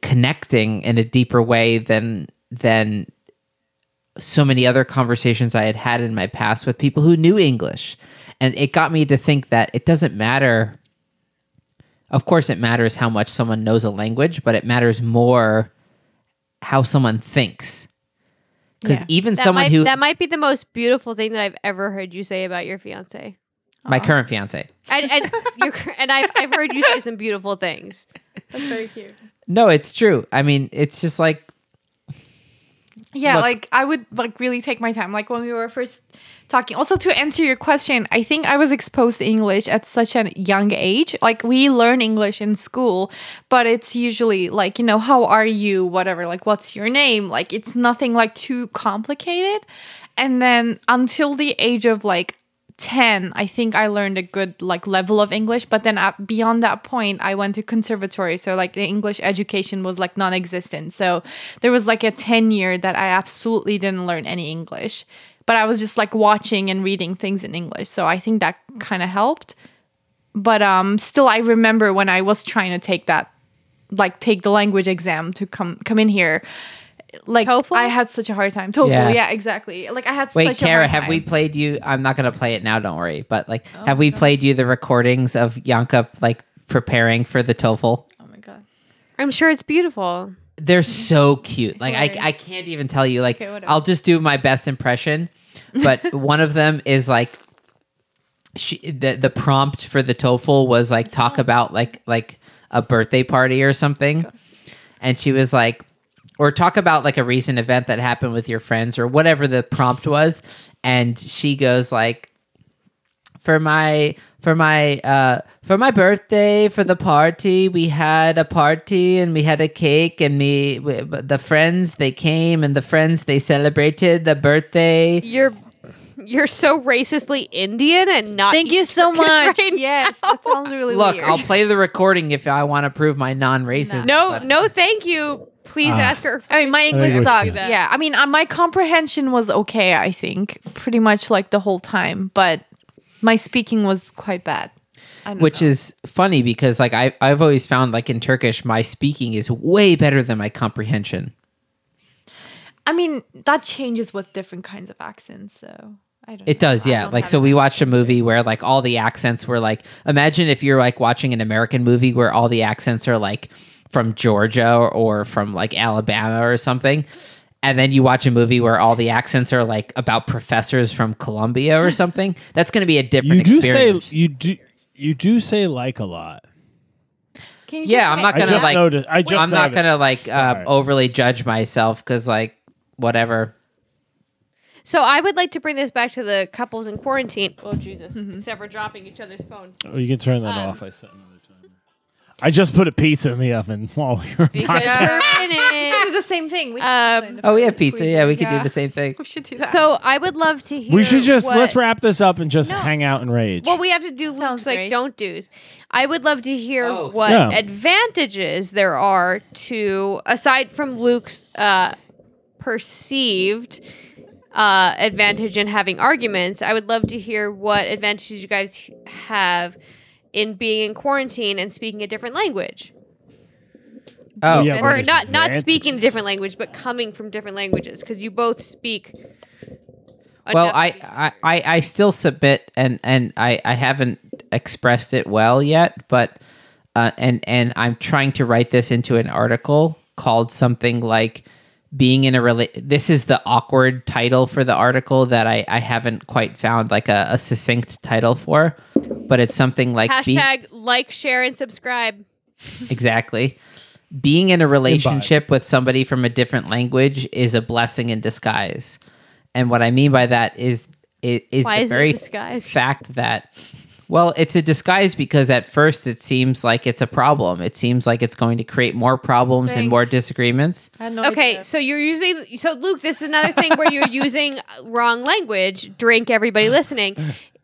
Speaker 3: connecting in a deeper way than than so many other conversations I had had in my past with people who knew English. And it got me to think that it doesn't matter. Of course, it matters how much someone knows a language, but it matters more how someone thinks. Because
Speaker 5: Yeah.
Speaker 3: even
Speaker 2: that
Speaker 3: someone
Speaker 2: might,
Speaker 3: who,
Speaker 2: that might be the most beautiful thing that i've ever heard you say about your fiance
Speaker 3: my current fiance,
Speaker 2: and and, *laughs* you're, and I've, I've heard you say some beautiful things
Speaker 5: That's very cute.
Speaker 3: No, it's true. I mean, it's just like
Speaker 5: Yeah,
Speaker 3: Look-
Speaker 5: like I would like really take my time. Like when we were first talking. Also to answer your question, I think I was exposed to English at such a young age. Like we learn English in school, but it's usually like, you know, how are you, whatever, like what's your name? Like it's nothing like too complicated. And then until the age of like 10 i think i learned a good like level of english but then at, beyond that point i went to conservatory so like the english education was like non-existent. So there was like a 10 year that i absolutely didn't learn any english but i was just like watching and reading things in english so i think that kind of helped. But um still i remember when i was trying to take that like take the language exam to come come in here like
Speaker 2: TOEFL?
Speaker 5: i had such a hard time TOEFL,
Speaker 3: Yeah.
Speaker 5: yeah, exactly like i had
Speaker 3: Wait,
Speaker 5: such a
Speaker 3: Kara,
Speaker 5: hard
Speaker 3: have
Speaker 5: time.
Speaker 3: we played you? I'm not going to play it now. Don't worry. But like, oh have we played you the recordings of Yanka like preparing for the TOEFL?
Speaker 5: oh my god
Speaker 2: I'm sure it's beautiful.
Speaker 3: They're so cute. Like I, I
Speaker 5: Hilarious.
Speaker 3: can't even tell you. Like
Speaker 5: Okay, whatever.
Speaker 3: I'll just do my best impression. But *laughs* one of them is like she the the prompt for the TOEFL was like talk about like like a birthday party or something. And she was like or talk about like a recent event that happened with your friends or whatever the prompt was and she goes like for my for my uh for my birthday for the party we had a party and we had a cake and me we, the friends they came and the friends they celebrated the birthday
Speaker 2: You're you're so racistly Indian and not.
Speaker 5: Thank you so *laughs* much.
Speaker 2: right
Speaker 5: yes,
Speaker 2: now.
Speaker 5: that sounds really
Speaker 3: look
Speaker 5: weird.
Speaker 3: i'll play the recording if i want to prove my non-racism
Speaker 2: No,
Speaker 3: but-
Speaker 2: no, thank you. Please
Speaker 1: Ah.
Speaker 2: ask her.
Speaker 5: I mean, my English
Speaker 1: think we
Speaker 5: sucked. Yeah, I mean, uh, my comprehension was okay. I think pretty much like the whole time, but my speaking was quite bad.
Speaker 3: Which
Speaker 5: know.
Speaker 3: is funny because like I, i've always found like in turkish my speaking is way better than my comprehension
Speaker 5: I mean, that changes with different kinds of accents. So I don't.
Speaker 3: It
Speaker 5: know.
Speaker 3: does,
Speaker 5: I
Speaker 3: yeah.
Speaker 5: don't
Speaker 3: Like so we watched a movie where like all the accents were like imagine if you're like watching an American movie where all the accents are like from Georgia or, or from like Alabama or something. And then you watch a movie where all the accents are like about professors from Columbia or something. That's going to be a different
Speaker 1: You do
Speaker 3: experience.
Speaker 1: say you do you do say like a lot.
Speaker 5: Can you
Speaker 3: Yeah, I'm not gonna,
Speaker 1: just
Speaker 3: like-
Speaker 1: noticed. I just
Speaker 3: I'm not
Speaker 1: noticed.
Speaker 3: going to like uh, overly judge myself cuz like whatever.
Speaker 2: So I would like to bring this back to the couples in quarantine. Oh Jesus! Except for dropping each other's phones.
Speaker 1: Oh, you can turn that
Speaker 2: Um,
Speaker 1: off. I set another time. I just put a pizza in the oven *laughs* while we were.
Speaker 2: Because
Speaker 1: podcasting.
Speaker 2: we're in *laughs*
Speaker 5: We do the same thing. We
Speaker 2: Um,
Speaker 3: Oh, we have pizza. Yeah, we could do the same thing.
Speaker 5: We should do that.
Speaker 2: So I would love to hear.
Speaker 1: we should just
Speaker 2: what-
Speaker 1: let's wrap this up and just
Speaker 2: No.
Speaker 1: hang out and rage.
Speaker 2: Well, we have to do
Speaker 5: Sounds
Speaker 2: Luke's like
Speaker 5: great.
Speaker 2: don't do's. I would love to hear
Speaker 3: Oh.
Speaker 2: what
Speaker 1: Yeah.
Speaker 2: advantages there are to aside from Luke's uh, perceived uh, advantage in having arguments. I would love to hear what advantages you guys have in being in quarantine and speaking a different language,
Speaker 3: Oh,
Speaker 1: Yeah,
Speaker 2: or not not speaking a different language, but coming from different languages because you both speak.
Speaker 3: well I, I I I still submit and and I I haven't expressed it well yet but uh, and and I'm trying to write this into an article called something like being in a rela- this is the awkward title for the article that I I haven't quite found like a, a succinct title for but it's something like being-
Speaker 2: hashtag like, share, and subscribe.
Speaker 3: Exactly. Being in a relationship with somebody from a different language is a blessing in disguise. And what I mean by that is it is
Speaker 2: Why
Speaker 3: the
Speaker 2: is
Speaker 3: very
Speaker 2: disguise?
Speaker 3: fact that well, it's a disguise because at first it seems like it's a problem. It seems like it's going to create more problems and more disagreements.
Speaker 5: No
Speaker 2: Okay,
Speaker 5: idea.
Speaker 2: so you're using so Luke. This is another thing where you're *laughs* using wrong language. Drink, everybody *laughs* listening.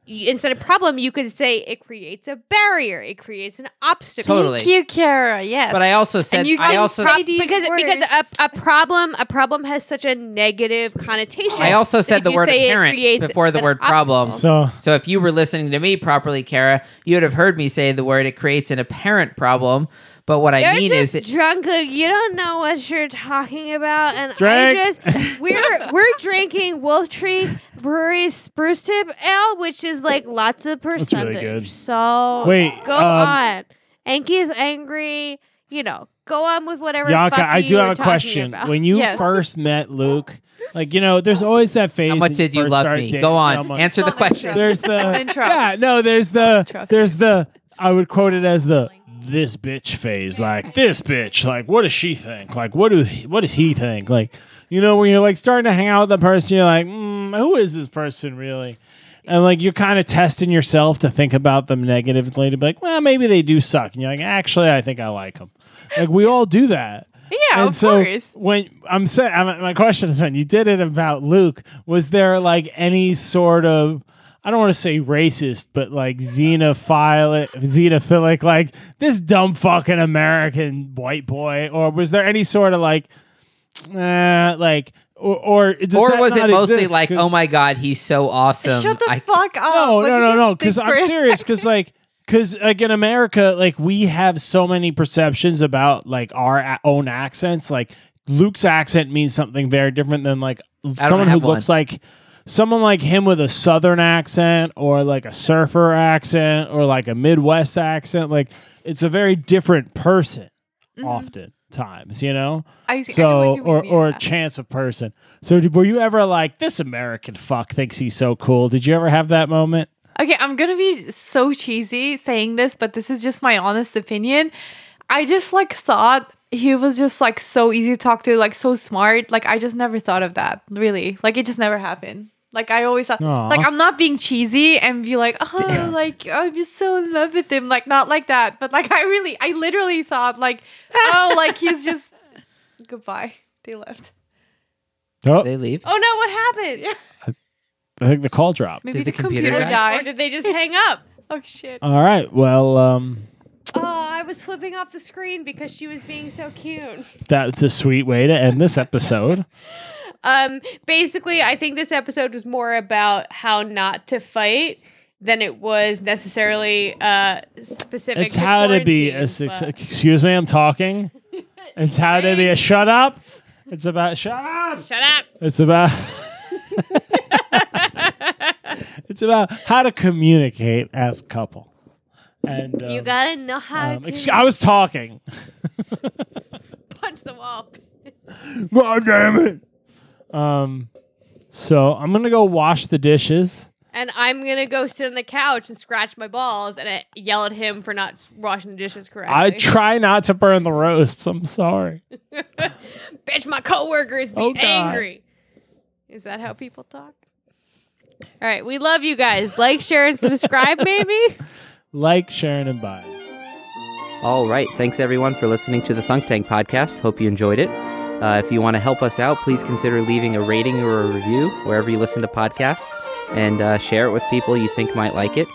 Speaker 2: Y- Instead of problem, you could say it creates a barrier. It creates an obstacle.
Speaker 3: Totally.
Speaker 5: Thank you, Kara. Yes.
Speaker 3: But I also said
Speaker 5: you
Speaker 3: I also
Speaker 5: say
Speaker 2: Prob-
Speaker 5: these
Speaker 2: because because a, a problem a problem has such a negative connotation.
Speaker 3: I also said the word
Speaker 2: say
Speaker 3: apparent before the word problem.
Speaker 2: obstacle.
Speaker 1: so
Speaker 3: So if you were listening to me properly, Kara, you would have heard me say the word it creates an apparent problem. But what I
Speaker 2: You're
Speaker 3: mean
Speaker 2: just
Speaker 3: is it,
Speaker 2: drunk. Luke. You don't know what you're talking about, and
Speaker 1: Drink.
Speaker 2: I just *laughs* we're we're drinking Wolf Tree Brewery Spruce Tip Ale, which is like lots of percentage.
Speaker 1: good.
Speaker 2: So
Speaker 1: Wait,
Speaker 2: go
Speaker 1: um,
Speaker 2: on. Enki is angry. You know, go on with whatever.
Speaker 1: Yanka,
Speaker 2: fuck
Speaker 1: I do
Speaker 2: were
Speaker 1: have a question.
Speaker 2: about.
Speaker 1: When you
Speaker 5: Yes.
Speaker 1: first met Luke, like you know, there's always that phase.
Speaker 3: how much
Speaker 1: that
Speaker 3: did you
Speaker 1: first
Speaker 3: love
Speaker 1: start
Speaker 3: me?
Speaker 1: dating
Speaker 3: Go on,
Speaker 1: someone-
Speaker 3: answer the
Speaker 5: Don't
Speaker 3: question.
Speaker 1: There's the
Speaker 5: Don't
Speaker 1: yeah, no, there's the
Speaker 5: Interrupt.
Speaker 1: there's the I would quote it as the this bitch phase. Like this bitch. Like what does she think? Like what do what does he think? Like you know when you're like starting to hang out with the person, you're like, mm, who is this person really? And like you're kind of testing yourself to think about them negatively to be like, well, maybe they do suck. And you're like, actually, I think I like them. Like we all do that.
Speaker 5: Yeah,
Speaker 1: and
Speaker 5: of
Speaker 1: so
Speaker 5: course.
Speaker 1: when I'm saying, my question is, when you did it about Luke, was there like any sort of, I don't want to say racist, but like xenophilic, xenophilic, like this dumb fucking American white boy, or was there any sort of like, uh, like, or or, does
Speaker 3: or
Speaker 1: that
Speaker 3: was it mostly
Speaker 1: exist?
Speaker 3: like,
Speaker 1: 'Cause-
Speaker 3: oh my god, he's so awesome?
Speaker 5: Shut the
Speaker 3: I-
Speaker 5: fuck up.
Speaker 1: no, no, no, no. Because I'm serious. Because like, because like in America, like we have so many perceptions about like our a- own accents. Like Luke's accent means something very different than like someone who
Speaker 3: one.
Speaker 1: looks like someone like him with a southern accent or like a surfer accent or like a Midwest accent. Like it's a very different person. Mm-hmm. Oftentimes, you know
Speaker 5: I, see- I know
Speaker 1: so
Speaker 5: what you
Speaker 1: or or a chance of person. So were you ever like this American fuck thinks he's so cool? Did you ever have that moment?
Speaker 5: Okay, I'm gonna be so cheesy saying this, but this is just my honest opinion. I just like thought he was just like so easy to talk to, like so smart. Like I just never thought of that. Really, like it just never happened. Like I always thought,
Speaker 1: Aw.
Speaker 5: like I'm not being cheesy and be like, oh, like I'm just so in love with him. Like not like that, but like I really, I literally thought like, oh, like he's just *laughs* goodbye. They left.
Speaker 1: Oh,
Speaker 3: they leave.
Speaker 2: Oh no, what happened?
Speaker 5: Yeah, *laughs*
Speaker 1: I think the call dropped.
Speaker 5: maybe
Speaker 3: Did
Speaker 5: the,
Speaker 3: the computer
Speaker 5: computer,
Speaker 3: die?
Speaker 2: Or did they just *laughs* hang up?
Speaker 5: Oh shit.
Speaker 1: All right. Well, um,
Speaker 2: Oh, I was flipping off the screen because she was being so cute.
Speaker 1: that's a sweet way to end this episode.
Speaker 2: Um, basically, I think this episode was more about how not to fight than it was necessarily uh specific.
Speaker 1: It's
Speaker 2: to
Speaker 1: how to be a success.
Speaker 2: but-
Speaker 1: Excuse me, I'm talking. *laughs* It's how to be a shut up. It's about shut up.
Speaker 2: Shut up.
Speaker 1: It's about. *laughs* it's about how to communicate as a couple. And um,
Speaker 2: You gotta know how
Speaker 1: um,
Speaker 2: to
Speaker 1: ex- I was talking. *laughs*
Speaker 2: punch the wall.
Speaker 1: God damn it. Um, so I'm gonna go wash the dishes.
Speaker 2: And I'm gonna go sit on the couch and scratch my balls and uh, yell at him for not washing the dishes correctly.
Speaker 1: I try not to burn the roasts. I'm sorry. *laughs*
Speaker 2: Bitch, my coworkers be
Speaker 1: Oh,
Speaker 2: angry. Is that how people talk? All right, we love you guys. Like, share, and subscribe, maybe. *laughs*
Speaker 1: Like, Sharon, and bye.
Speaker 6: All right. Thanks everyone for listening to the Thunk Tank podcast. Hope you enjoyed it. Uh, if you want to help us out, please consider leaving a rating or a review wherever you listen to podcasts and uh, share it with people you think might like it.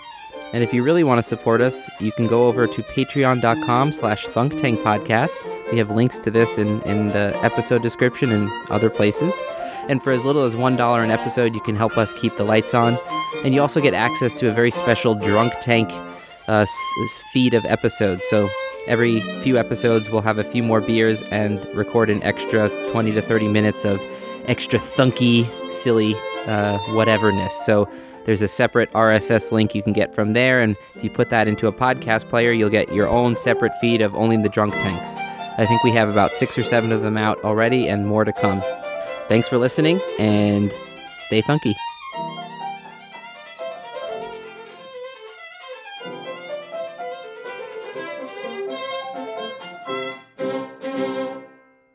Speaker 6: And if you really want to support us, you can go over to patreon.com slash thunktankpodcast. We have links to this in, in the episode description and other places. And for as little as $1 an episode, you can help us keep the lights on. And you also get access to a very special Drunk Tank uh, feed of episodes. So every few episodes, we'll have a few more beers and record an extra 20 to 30 minutes of extra thunky, silly uh, whateverness. So there's a separate RSS link you can get from there. And if you put that into a podcast player, you'll get your own separate feed of only the drunk tanks. I think we have about six or seven of them out already and more to come. Thanks for listening and stay funky.